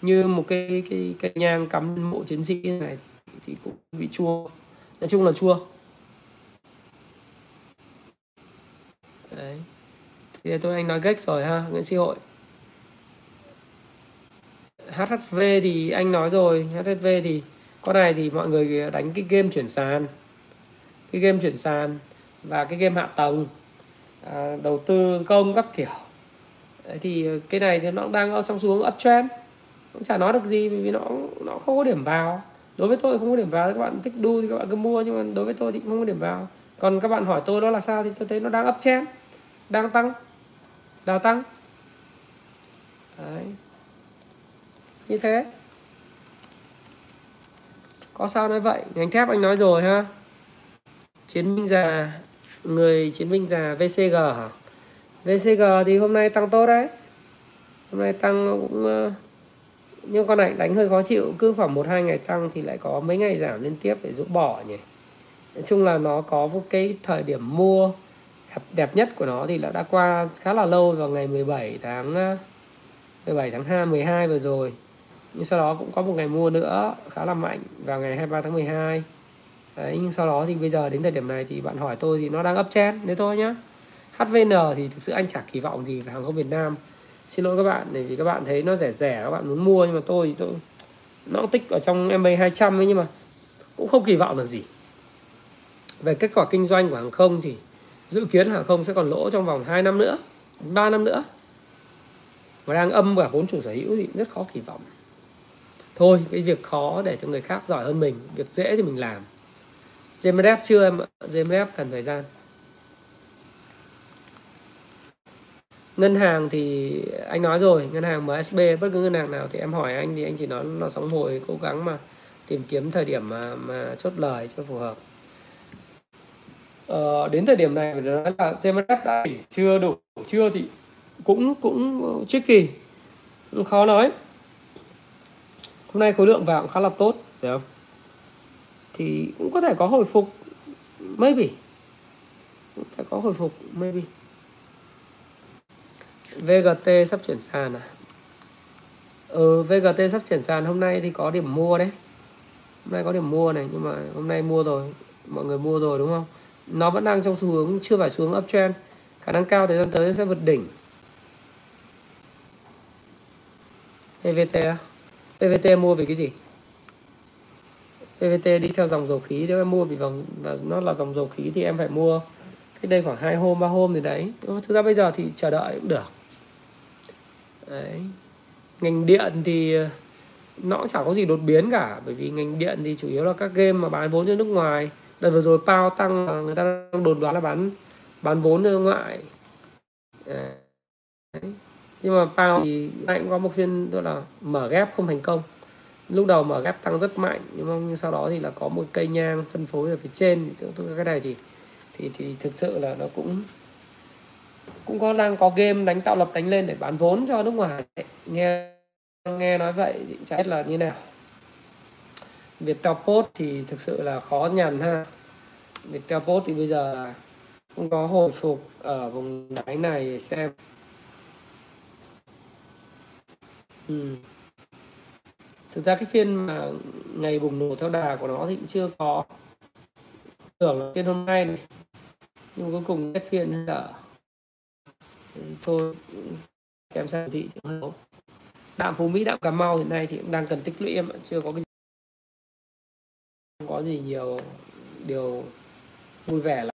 như một cái cái cái nhang cắm mộ chiến sĩ này thì, thì cũng bị chua. Nói chung là chua. Đấy. Thì tôi anh nói cách rồi ha nguyễn sĩ hội. HHV thì anh nói rồi HHV thì con này thì mọi người đánh cái game chuyển sàn. Cái game chuyển sàn và cái game hạ tầng à, đầu tư công các kiểu. Đấy thì cái này thì nó đang ở trong xuống uptrend cũng chả nói được gì vì nó nó không có điểm vào. Đối với tôi không có điểm vào, các bạn thích đu thì các bạn cứ mua, nhưng mà đối với tôi thì không có điểm vào. Còn các bạn hỏi tôi đó là sao thì tôi thấy nó đang uptrend đang tăng đào tăng. Đấy. như thế. Có sao nói vậy? Ngành thép anh nói rồi ha. Chiến binh già, người chiến binh già VCG hả? VCG thì hôm nay tăng tốt đấy. Hôm nay tăng cũng ờ, nhưng con này đánh hơi khó chịu cứ khoảng một hai ngày tăng thì lại có mấy ngày giảm liên tiếp để rũ bỏ nhỉ. Nói chung là nó có một cái thời điểm mua đẹp, đẹp nhất của nó thì là đã qua khá là lâu vào ngày 17 tháng ờ, 17 tháng 2 12 vừa rồi. Nhưng sau đó cũng có một ngày mua nữa khá là mạnh vào ngày 23 tháng 12 Đấy, nhưng sau đó thì bây giờ đến thời điểm này thì bạn hỏi tôi thì nó đang ấp chen thế thôi nhá. HVN thì thực sự anh chả kỳ vọng gì về hàng không Việt Nam xin lỗi các bạn, bởi vì các bạn thấy nó rẻ rẻ, các bạn muốn mua nhưng mà tôi tôi, nó tích ở trong MA 200 ấy nhưng mà cũng không kỳ vọng được gì. Về kết quả kinh doanh của hàng không thì dự kiến hàng không sẽ còn lỗ trong vòng 2 năm nữa 3 năm nữa. Và đang âm cả vốn chủ sở hữu thì rất khó kỳ vọng. Thôi, cái việc khó để cho người khác giỏi hơn mình, việc dễ thì mình làm. JMF chưa em ạ? GMRF cần thời gian. Ngân hàng thì anh nói rồi ngân hàng MSB bất cứ ngân hàng nào thì em hỏi anh thì anh chỉ nói nó sóng hồi cố gắng mà tìm kiếm thời điểm mà mà chốt lời cho phù hợp. Ờ, đến thời điểm này phải nói là GMRF đã chưa đủ chưa thì cũng cũng tricky khó nói. Hôm nay khối lượng vào cũng khá là tốt phải không? Thì cũng có thể có hồi phục maybe. Cũng phải có hồi phục maybe. VGT sắp chuyển sàn à? Ừ VGT sắp chuyển sàn, hôm nay thì có điểm mua đấy. Hôm nay có điểm mua này, nhưng mà hôm nay mua rồi, mọi người mua rồi đúng không? Nó vẫn đang trong xu hướng, chưa phải xuống uptrend. Khả năng cao thời gian tới sẽ vượt đỉnh. PVT à? PVT mua vì cái gì? PVT đi theo dòng dầu khí, nếu em mua vì vòng và nó là dòng dầu khí thì em phải mua cách đây khoảng hai hôm, ba hôm thì đấy. Thực ra bây giờ thì chờ đợi cũng được đấy. Ngành điện thì ờ, nó cũng chẳng có gì đột biến cả, bởi vì ngành điện thì chủ yếu là các game mà bán vốn cho nước ngoài. Đợt vừa rồi pao tăng ờ, người ta đang đồn đoán là bán bán vốn nước ngoại. Đấy. nhưng mà pao thì lại cũng có một phiên, tức là mở ghép không thành công. Lúc đầu mở ghép tăng rất mạnh, nhưng mà nhưng sau đó thì là có một cây nhang phân phối ở phía trên. Cái này thì thì thì thực sự là nó cũng cũng có đang có game đánh tạo lập đánh lên để bán vốn cho nước ngoài. Nghe nghe nói vậy thì chả biết là như nào. Viettel Post thì thực sự là khó nhằn ha. Viettel Post thì bây giờ là cũng có hồi phục ở vùng đáy này xem. Ừ. thực ra cái phiên mà ngày bùng nổ theo đà của nó thì cũng chưa có tưởng là phiên hôm nay này. Nhưng cuối cùng hết phiên là thôi xem sang thị thì hơi đạm phú mỹ đạm cà mau hiện nay thì cũng đang cần tích lũy em chưa có cái gì, không có gì nhiều điều vui vẻ là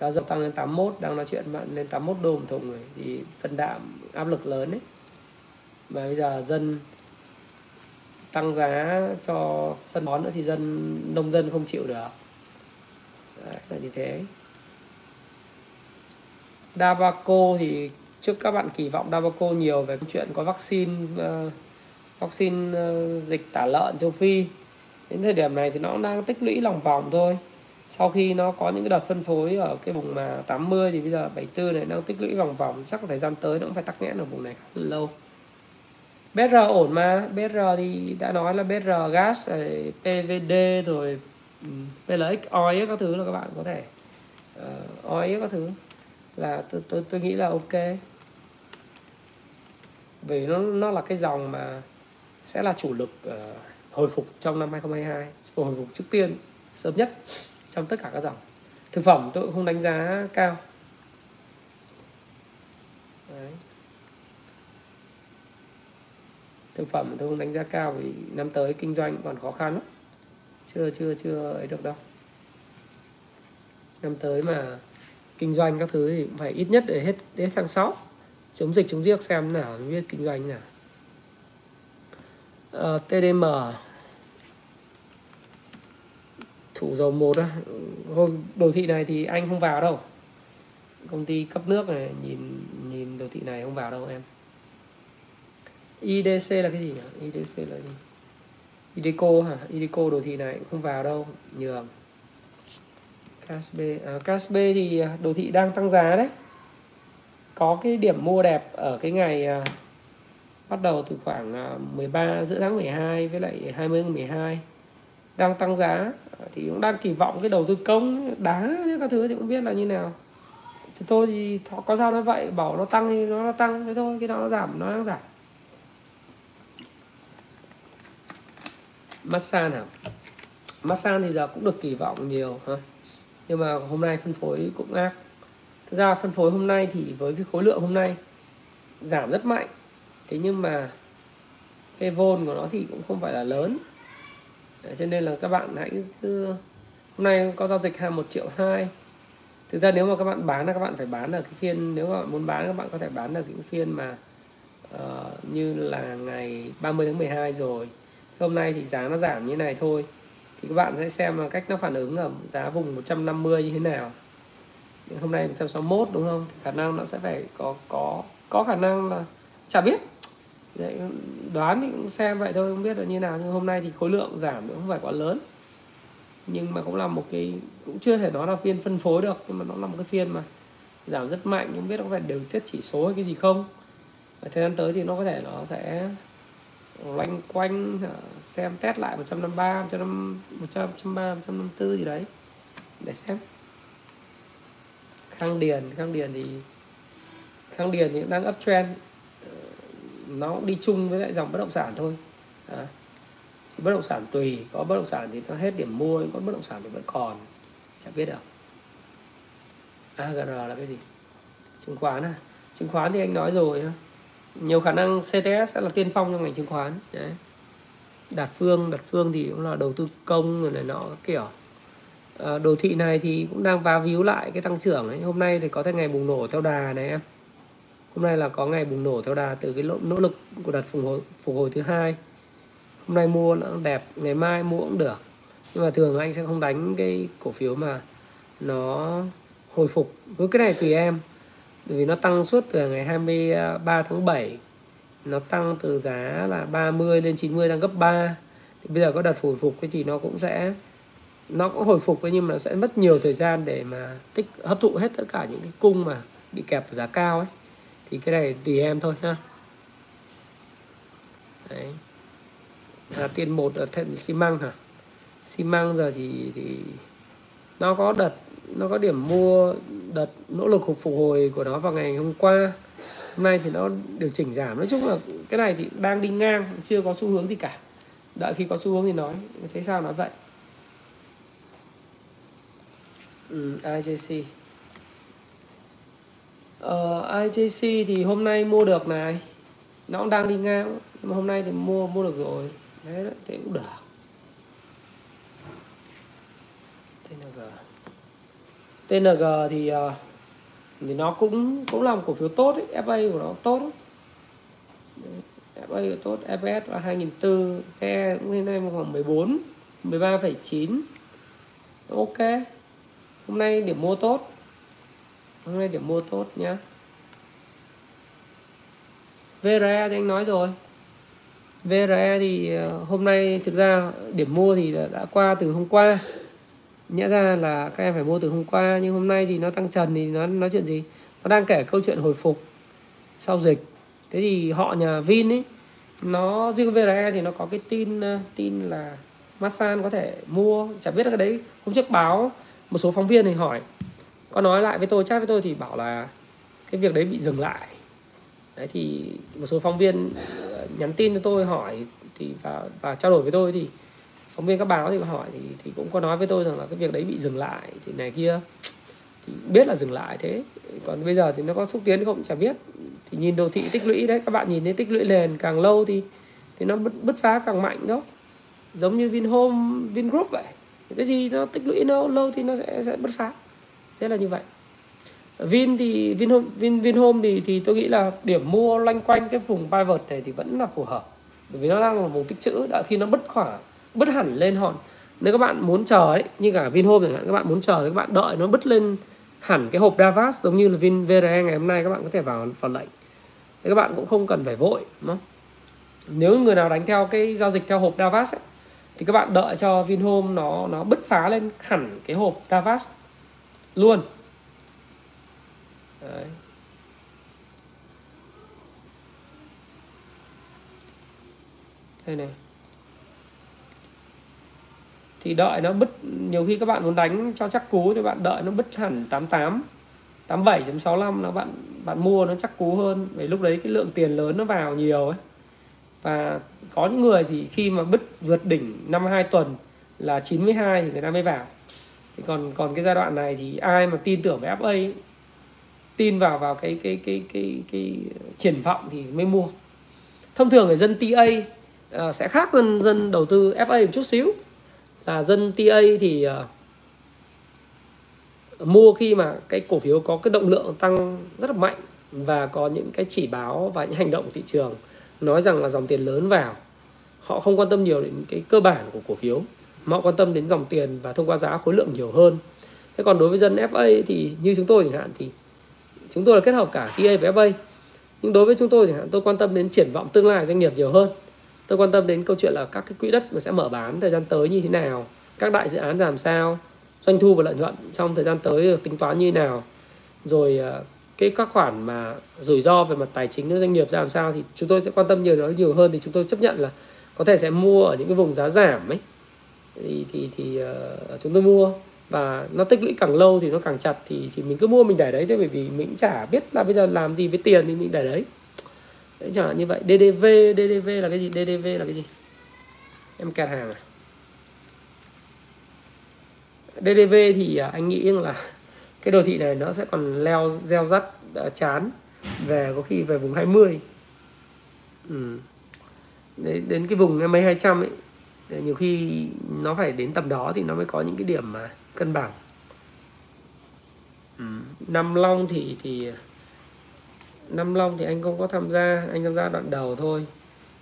giá dầu tăng lên 81 đang nói chuyện bạn lên 81 đô một thùng rồi. Thì phân đạm áp lực lớn đấy mà bây giờ dân tăng giá cho phân bón nữa thì dân nông dân không chịu được. Đấy, là như thế. Davaco thì trước các bạn kỳ vọng Davaco nhiều về chuyện có vaccine uh, vaccine uh, dịch tả lợn châu Phi. Đến thời điểm này thì nó đang tích lũy lòng vòng thôi. Sau khi nó có những cái đợt phân phối ở cái vùng mà 80 thì bây giờ 74 này đang tích lũy vòng vòng chắc thời gian tới nó cũng phải tắc nghẽn ở vùng này khá là lâu. BR ổn mà BR thì đã nói là BR gas ờ, PVD rồi Ừ. PLX OIS các thứ là các bạn có thể ờ, uh, OIS các thứ. Là tôi tôi tôi nghĩ là ok. Vì nó nó là cái dòng mà sẽ là chủ lực uh, hồi phục trong năm 2022 hồi phục trước tiên sớm nhất trong tất cả các dòng. Thực phẩm tôi cũng không đánh giá cao. Đấy. thực phẩm tôi không đánh giá cao vì năm tới kinh doanh còn khó khăn lắm chưa chưa chưa ấy được đâu. Năm tới mà kinh doanh các thứ thì cũng phải ít nhất để hết hết tháng 6 chống dịch chống giặc xem nào biết kinh doanh nào. Ờ, à, TDM thủ dầu một á. Đồ thị này thì anh không vào đâu. Công ty cấp nước này nhìn nhìn đồ thị này không vào đâu em. IDC là cái gì nhỉ? IDC là gì? Ideco hả? Ideco đồ thị này cũng không vào đâu nhường CASB à, CASB thì à, đồ thị đang tăng giá đấy. Có cái điểm mua đẹp ở cái ngày à, bắt đầu từ khoảng à, 13 giữa tháng 12 với lại 20 tháng 12 đang tăng giá. Thì cũng đang kỳ vọng cái đầu tư công đá các thứ thì cũng biết là như nào. Thì thôi thì có sao nó vậy? Bảo nó tăng thì nó, nó tăng thế thôi cái nào nó giảm nó đang giảm. Massage nào? Massage thì giờ cũng được kỳ vọng nhiều ha. Nhưng mà hôm nay phân phối cũng ác. Thực ra phân phối hôm nay thì với cái khối lượng hôm nay giảm rất mạnh. Thế nhưng mà cái vôn của nó thì cũng không phải là lớn. Đấy, cho nên là các bạn hãy cứ hôm nay có giao dịch hàng một triệu hai. Thực ra nếu mà các bạn bán là các bạn phải bán ở cái phiên nếu các bạn muốn bán các bạn có thể bán ở những phiên mà uh, như là ngày 30 tháng 12 rồi hôm nay thì giá nó giảm như này thôi. Thì các bạn sẽ xem là cách nó phản ứng ở giá vùng 150 như thế nào. Nhưng hôm nay 161 đúng không? Thì khả năng nó sẽ phải có có có khả năng là chả biết. Đấy, đoán thì cũng xem vậy thôi không biết là như nào. Nhưng hôm nay thì khối lượng giảm cũng không phải quá lớn. Nhưng mà cũng là một cái cũng chưa thể nói là phiên phân phối được. Nhưng mà nó là một cái phiên mà giảm rất mạnh. Không biết nó có phải điều tiết chỉ số hay cái gì không. Và thời gian tới thì nó có thể nó sẽ loanh quanh ờ, xem test lại 153 150 153 154 gì đấy để xem. Khang điền khang điền thì khang điền thì đang uptrend ờ, nó cũng đi chung với lại dòng bất động sản thôi. À, bất động sản tùy có bất động sản thì nó hết điểm mua có bất động sản thì vẫn còn chả biết được AGR là cái gì? Chứng khoán à? Chứng khoán thì anh nói rồi nhiều khả năng CTS sẽ là tiên phong trong ngành chứng khoán. Đấy. Đạt phương đạt phương thì cũng là đầu tư công rồi này nọ kiểu. À, đồ thị này thì cũng đang vá víu lại cái tăng trưởng ấy. Hôm nay thì có thể ngày bùng nổ theo đà này em. Hôm nay là có ngày bùng nổ theo đà từ cái nỗ lực của đợt phục hồi phục hồi thứ hai. Hôm nay mua nó đẹp ngày mai mua cũng được. Nhưng mà thường anh sẽ không đánh cái cổ phiếu mà nó hồi phục. Với cái này tùy em bởi vì nó tăng suốt từ ngày 23 tháng 7 nó tăng từ giá là 30 lên 90 tăng gấp 3 thì bây giờ có đợt hồi phục thì nó cũng sẽ nó cũng hồi phục nhưng mà nó sẽ mất nhiều thời gian để mà tích hấp thụ hết tất cả những cái cung mà bị kẹp ở giá cao ấy. Thì cái này tùy em thôi ha đấy. À, tiền một ở thận xi măng hả? Xi măng giờ thì thì nó có đợt nó có điểm mua đợt nỗ lực phục hồi của nó vào ngày hôm qua. Hôm nay thì nó điều chỉnh giảm. Nói chung là cái này thì đang đi ngang chưa có xu hướng gì cả. Đợi khi có xu hướng thì nói. Thấy sao nói vậy? Ừ, IJC ờ, IJC thì hôm nay mua được này. Nó cũng đang đi ngang nhưng mà hôm nay thì mua mua được rồi. Đấy thế cũng được TNG TNG thì ờ, thì nó cũng cũng làm cổ phiếu tốt ấy. FA của nó tốt ấy. FA của tốt EPS là 2004 PE cũng hiện nay khoảng 14 13,9 ok hôm nay điểm mua tốt hôm nay điểm mua tốt nhá VRE thì anh nói rồi VRE thì ờ, hôm nay thực ra điểm mua thì đã qua từ hôm qua nhẽ ra là các em phải mua từ hôm qua, nhưng hôm nay thì nó tăng trần thì nó, nói chuyện gì? Nó đang kể câu chuyện hồi phục sau dịch. Thế thì họ nhà Vin ấy, nó, riêng VRE thì nó có cái tin ờ, tin là Masan có thể mua, chả biết là cái đấy, hôm trước báo một số phóng viên thì hỏi. Có nói lại với tôi, chat với tôi thì bảo là cái việc đấy bị dừng lại. Đấy thì một số phóng viên ờ, nhắn tin cho tôi, hỏi thì và và trao đổi với tôi thì phóng viên các báo thì có hỏi thì thì cũng có nói với tôi rằng là cái việc đấy bị dừng lại thì này kia thì biết là dừng lại thế. Còn bây giờ thì nó có xúc tiến không chả biết. Thì nhìn đồ thị tích lũy đấy các bạn nhìn thấy tích lũy nền càng lâu thì thì nó bứt, bứt phá càng mạnh đó. Giống như Vinhome Vingroup vậy. Cái gì nó tích lũy lâu lâu thì nó sẽ sẽ bứt phá. Thế là như vậy. Vin thì Vinhome Vin Vinhome thì thì tôi nghĩ là điểm mua loanh quanh cái vùng pivot này thì vẫn là phù hợp. Bởi vì nó đang là vùng tích trữ đã khi nó bứt khoảng bứt hẳn lên hòn nếu các bạn muốn chờ ấy như cả Vinhome chẳng hạn các bạn muốn chờ thì các bạn đợi nó bứt lên hẳn cái hộp Davas giống như là Vin VRE ngày hôm nay các bạn có thể vào vào lệnh thì các bạn cũng không cần phải vội đúng không? nếu người nào đánh theo cái giao dịch theo hộp Davas ấy, thì các bạn đợi cho Vinhome nó nó bứt phá lên hẳn cái hộp Davas luôn Đấy. đây này thì đợi nó bứt nhiều khi các bạn muốn đánh cho chắc cú thì bạn đợi nó bứt hẳn 88 87.65 là bạn bạn mua nó chắc cú hơn. Vì lúc đấy cái lượng tiền lớn nó vào nhiều ấy. Và có những người thì khi mà bứt vượt đỉnh năm hai tuần là 92 thì người ta mới vào. Thì còn còn cái giai đoạn này thì ai mà tin tưởng về FA ấy, tin vào vào cái cái cái cái cái triển vọng thì mới mua. Thông thường người dân TA ờ, sẽ khác hơn dân đầu tư FA một chút xíu là dân TA thì uh, mua khi mà cái cổ phiếu có cái động lượng tăng rất là mạnh và có những cái chỉ báo và những hành động của thị trường nói rằng là dòng tiền lớn vào. Họ không quan tâm nhiều đến cái cơ bản của cổ phiếu mà họ quan tâm đến dòng tiền và thông qua giá khối lượng nhiều hơn. Thế còn đối với dân FA thì như chúng tôi chẳng hạn thì chúng tôi là kết hợp cả TA và FA nhưng đối với chúng tôi chẳng hạn tôi quan tâm đến triển vọng tương lai doanh nghiệp nhiều hơn tôi quan tâm đến câu chuyện là các cái quỹ đất mà sẽ mở bán thời gian tới như thế nào các đại dự án làm sao doanh thu và lợi nhuận trong thời gian tới được tính toán như thế nào. Rồi ờ, cái các khoản mà rủi ro về mặt tài chính của doanh nghiệp ra làm sao thì chúng tôi sẽ quan tâm nhiều đó nhiều hơn thì chúng tôi chấp nhận là có thể sẽ mua ở những cái vùng giá giảm ấy. Thì thì thì uh, chúng tôi mua và nó tích lũy càng lâu thì nó càng chặt thì thì mình cứ mua mình để đấy thế bởi vì mình chả biết là bây giờ làm gì với tiền thì mình để đấy đấy chẳng hạn như vậy. DDV DDV là cái gì? DDV là cái gì? Em kẹt hàng à? DDV thì à, anh nghĩ là <laughs> cái đồ thị này nó sẽ còn leo gieo rắt à, chán về có khi về vùng 20 ừ. Đấy, đến cái vùng mấy 200 ấy nhiều khi nó phải đến tầm đó thì nó mới có những cái điểm mà cân bằng. Ừ. năm long thì thì năm long thì anh không có tham gia, anh tham gia đoạn đầu thôi.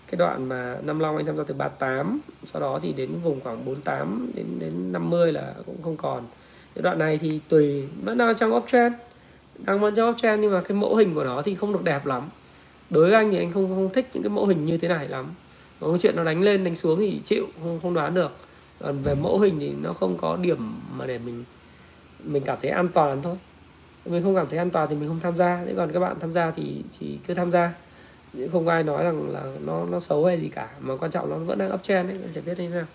Cái đoạn mà năm long anh tham gia từ 38 sau đó thì đến vùng khoảng 48 đến đến 50 là cũng không còn. Cái đoạn này thì tùy, vẫn đang trong uptrend đang vẫn trong uptrend nhưng mà cái mẫu hình của nó thì không được đẹp lắm. Đối với anh thì anh không không thích những cái mẫu hình như thế này lắm. Có chuyện nó đánh lên, đánh xuống thì chịu, không không đoán được. Còn về mẫu hình thì nó không có điểm mà để mình mình cảm thấy an toàn thôi mình không cảm thấy an toàn thì mình không tham gia. Thế còn các bạn tham gia thì thì cứ tham gia. Không có ai nói rằng là nó nó xấu hay gì cả. Mà quan trọng nó vẫn đang uptrend đấy anh chẳng biết như thế nào.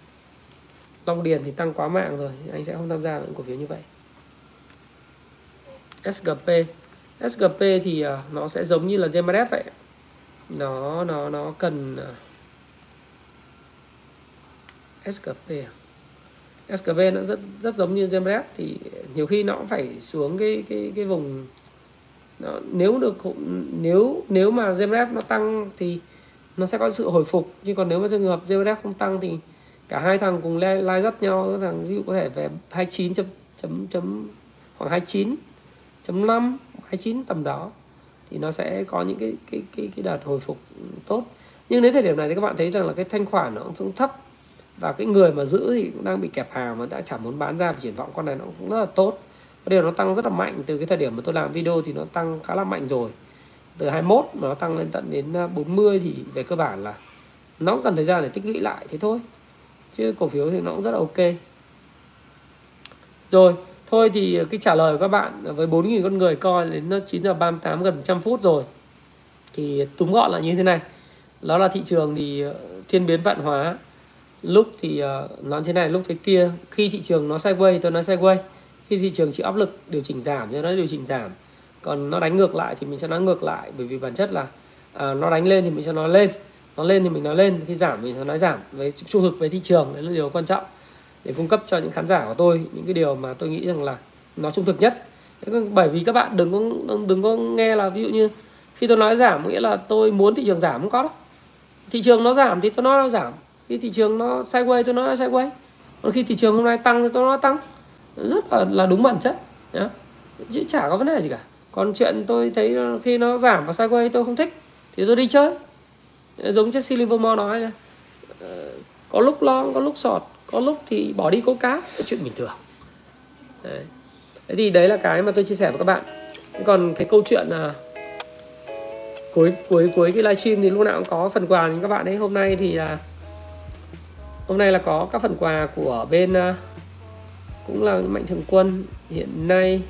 Long Điền thì tăng quá mạng rồi, anh sẽ không tham gia những cổ phiếu như vậy. SGP SGP thì à, nó sẽ giống như là GMRF vậy. Nó nó nó cần à, SGP à? SKV nó rất rất giống như GMRF thì nhiều khi nó cũng phải xuống cái cái cái vùng nó, nếu được nếu nếu mà GMRF nó tăng thì nó sẽ có sự hồi phục. Nhưng còn nếu mà trường hợp GMRF không tăng thì cả hai thằng cùng lai, lai dắt nhau. Các thằng ví dụ có thể về 29 chấm chấm chấm khoảng 29 chấm 5 29 tầm đó thì nó sẽ có những cái cái cái cái đợt hồi phục tốt. Nhưng đến thời điểm này thì các bạn thấy rằng là cái thanh khoản nó cũng thấp và cái người mà giữ thì cũng đang bị kẹp hàng mà đã chẳng muốn bán ra và triển vọng con này nó cũng rất là tốt. Cái điều nó tăng rất là mạnh. Từ cái thời điểm mà tôi làm video thì nó tăng khá là mạnh rồi. Từ 21 mà nó tăng lên tận đến à, 40 thì về cơ bản là nó cũng cần thời gian để tích lũy lại thế thôi. Chứ cổ phiếu thì nó cũng rất là ok. Rồi, thôi thì cái trả lời của các bạn với 4.000 con người coi đến 9 giờ 38 gần 100 phút rồi. Thì túm gọn là như thế này. Đó là thị trường thì ờ, thiên biến vạn hóa lúc thì uh, nói thế này lúc thế kia khi thị trường nó sideways tôi nói sideways khi thị trường chịu áp lực điều chỉnh giảm thì nó điều chỉnh giảm. Còn nó đánh ngược lại thì mình sẽ nói ngược lại bởi vì bản chất là uh, nó đánh lên thì mình sẽ nói lên nó lên thì mình nói lên khi giảm thì mình sẽ nói giảm. Với trung thực với thị trường đấy là điều quan trọng. Để cung cấp cho những khán giả của tôi những cái điều mà tôi nghĩ rằng là nó trung thực nhất. Bởi vì các bạn đừng có đừng có nghe là ví dụ như khi tôi nói giảm nghĩa là tôi muốn thị trường giảm không có đâu thị trường nó giảm thì tôi nói nó giảm khi thị trường nó sideways tôi nói nó sideways. Còn khi thị trường hôm nay tăng thì tôi nói tăng. Rất là là đúng bản chất, nhá. Chứ chả có vấn đề gì cả. Còn chuyện tôi thấy khi nó giảm và sideways tôi không thích, thì tôi đi chơi. Giống Jesse Livermore nói là ờ, có lúc long có lúc sọt, có lúc thì bỏ đi câu cá cái chuyện bình thường. Đấy. thế thì đấy là cái mà tôi chia sẻ với các bạn. Còn cái câu chuyện là cuối cuối cuối cái livestream thì lúc nào cũng có phần quà. Cho các bạn ấy hôm nay thì là hôm nay là có các phần quà của bên uh, cũng là mạnh thường quân hiện nay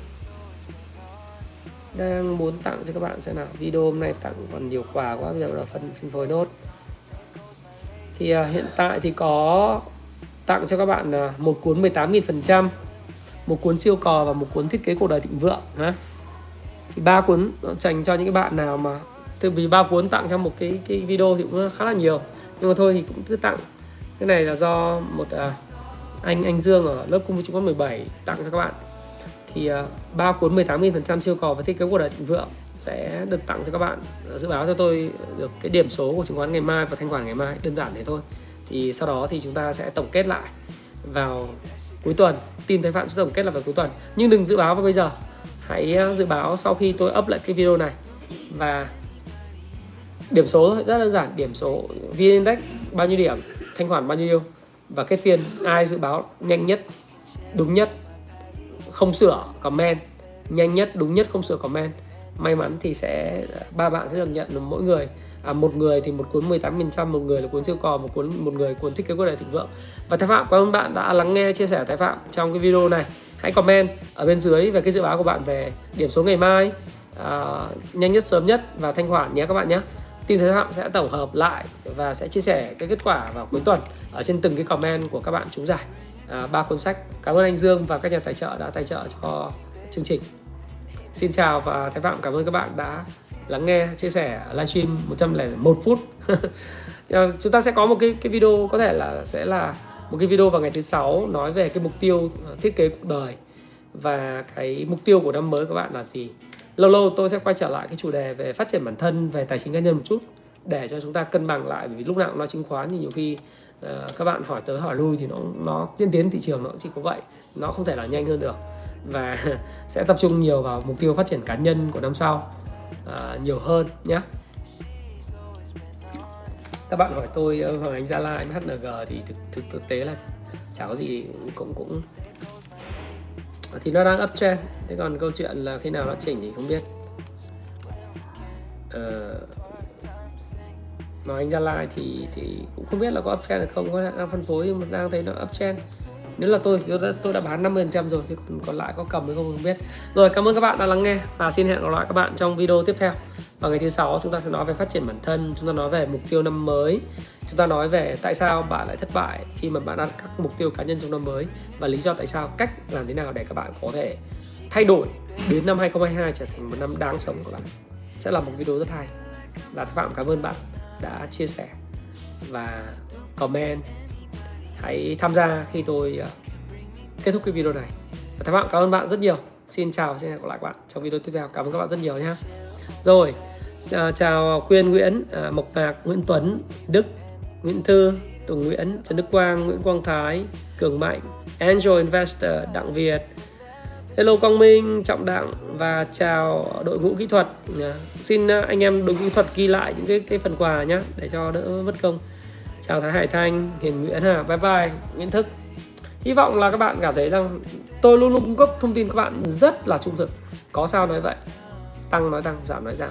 đang muốn tặng cho các bạn xem nào. Video hôm nay tặng còn nhiều quà quá bây giờ là phần phân phối nốt. Thì uh, hiện tại thì có tặng cho các bạn uh, một cuốn 18.000% một cuốn siêu cò và một cuốn thiết kế cuộc đời thịnh vượng ha. Thì ba cuốn dành cho những cái bạn nào mà từ vì ba cuốn tặng trong một cái cái video thì cũng khá là nhiều. Nhưng mà thôi thì cũng cứ tặng cái này là do một à, anh anh Dương ở lớp cung chứng khoán 17 tặng cho các bạn. Thì uh, ba cuốn 18.000% siêu cò và thiết kế cuộc đời thịnh vượng sẽ được tặng cho các bạn. Dự báo cho tôi được cái điểm số của chứng khoán ngày mai và thanh khoản ngày mai đơn giản thế thôi. Thì sau đó thì chúng ta sẽ tổng kết lại vào cuối tuần. Tìm thấy phạm sẽ tổng kết là vào cuối tuần. Nhưng đừng dự báo vào bây giờ. Hãy à, dự báo sau khi tôi up lại cái video này. Và điểm số rất đơn giản. Điểm số vn index bao nhiêu điểm? Thanh khoản bao nhiêu. Và kết phiên ai dự báo nhanh nhất đúng nhất không sửa comment. Nhanh nhất đúng nhất không sửa comment. May mắn thì sẽ ba bạn sẽ được nhận mỗi người. À, một người thì một cuốn 18% một người là cuốn siêu cò một cuốn một người cuốn thiết kế cuộc đời thịnh vượng. Và thái phạm cảm ơn bạn đã lắng nghe chia sẻ thái phạm trong cái video này. Hãy comment ở bên dưới về cái dự báo của bạn về điểm số ngày mai. À, nhanh nhất sớm nhất và thanh khoản nhé các bạn nhé tin thái phạm sẽ tổng hợp lại và sẽ chia sẻ cái kết quả vào cuối tuần ở trên từng cái comment của các bạn trúng giải. À, ba cuốn sách. Cảm ơn anh Dương và các nhà tài trợ đã tài trợ cho chương trình. Xin chào và thái phạm cảm ơn các bạn đã lắng nghe chia sẻ livestream 101 phút. <laughs> Ờ, chúng ta sẽ có một cái cái video có thể là sẽ là một cái video vào ngày thứ sáu nói về cái mục tiêu ờ, thiết kế cuộc đời và cái mục tiêu của năm mới các bạn là gì lâu lâu tôi sẽ quay trở lại cái chủ đề về phát triển bản thân về tài chính cá nhân một chút để cho chúng ta cân bằng lại bởi vì lúc nào cũng nói chứng khoán thì nhiều khi uh, các bạn hỏi tới hỏi lui thì nó nó diễn tiến thị trường nó chỉ có vậy nó không thể là nhanh hơn được. Và <laughs> sẽ tập trung nhiều vào mục tiêu phát triển cá nhân của năm sau uh, nhiều hơn nhé các bạn hỏi tôi ờ, Hoàng Anh Gia Lai MHNG thì thực, thực thực tế là chả có gì cũng cũng thì nó đang uptrend thế còn câu chuyện là khi nào nó chỉnh thì không biết. Uh, mà anh Gia Lai thì thì cũng không biết là có uptrend hay không. Có đang phân phối nhưng mà đang thấy nó uptrend nếu là tôi thì tôi đã, tôi đã bán 50% rồi thì còn, còn lại có cầm hay không không biết. Rồi cảm ơn các bạn đã lắng nghe và xin hẹn gặp lại các bạn trong video tiếp theo và ngày thứ sáu, chúng ta sẽ nói về phát triển bản thân, chúng ta nói về mục tiêu năm mới. Chúng ta nói về tại sao bạn lại thất bại khi mà bạn đặt các mục tiêu cá nhân trong năm mới và lý do tại sao, cách làm thế nào để các bạn có thể thay đổi biến năm 2022 trở thành một năm đáng sống của bạn. Sẽ là một video rất hay. Và Phạm cảm ơn bạn đã chia sẻ và comment. Hãy tham gia khi tôi ờ, kết thúc cái video này. Và Thái Phạm cảm ơn bạn rất nhiều. Xin chào và xin hẹn gặp lại các bạn trong video tiếp theo. Cảm ơn các bạn rất nhiều nhé rồi Ờ, chào Quyên Nguyễn ờ, Mộc Mạc Nguyễn Tuấn Đức Nguyễn Thư Tùng Nguyễn Trần Đức Quang Nguyễn Quang Thái Cường Mạnh Angel Investor Đặng Việt. Hello Quang Minh, Trọng Đặng và chào đội ngũ kỹ thuật. Ờ, xin anh em đội ngũ kỹ thuật ghi lại những cái cái phần quà nhé để cho đỡ mất công. Chào thái hải thanh hiền nguyễn hà bye bye nguyễn thức. Hy vọng là các bạn cảm thấy rằng tôi luôn luôn cung cấp thông tin các bạn rất là trung thực. Có sao nói vậy. Tăng nói tăng giảm nói giảm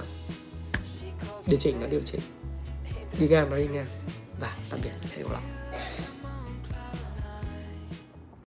điều chỉnh nó điều chỉnh đi ngang nó đi ngang và tạm biệt hẹn gặp lại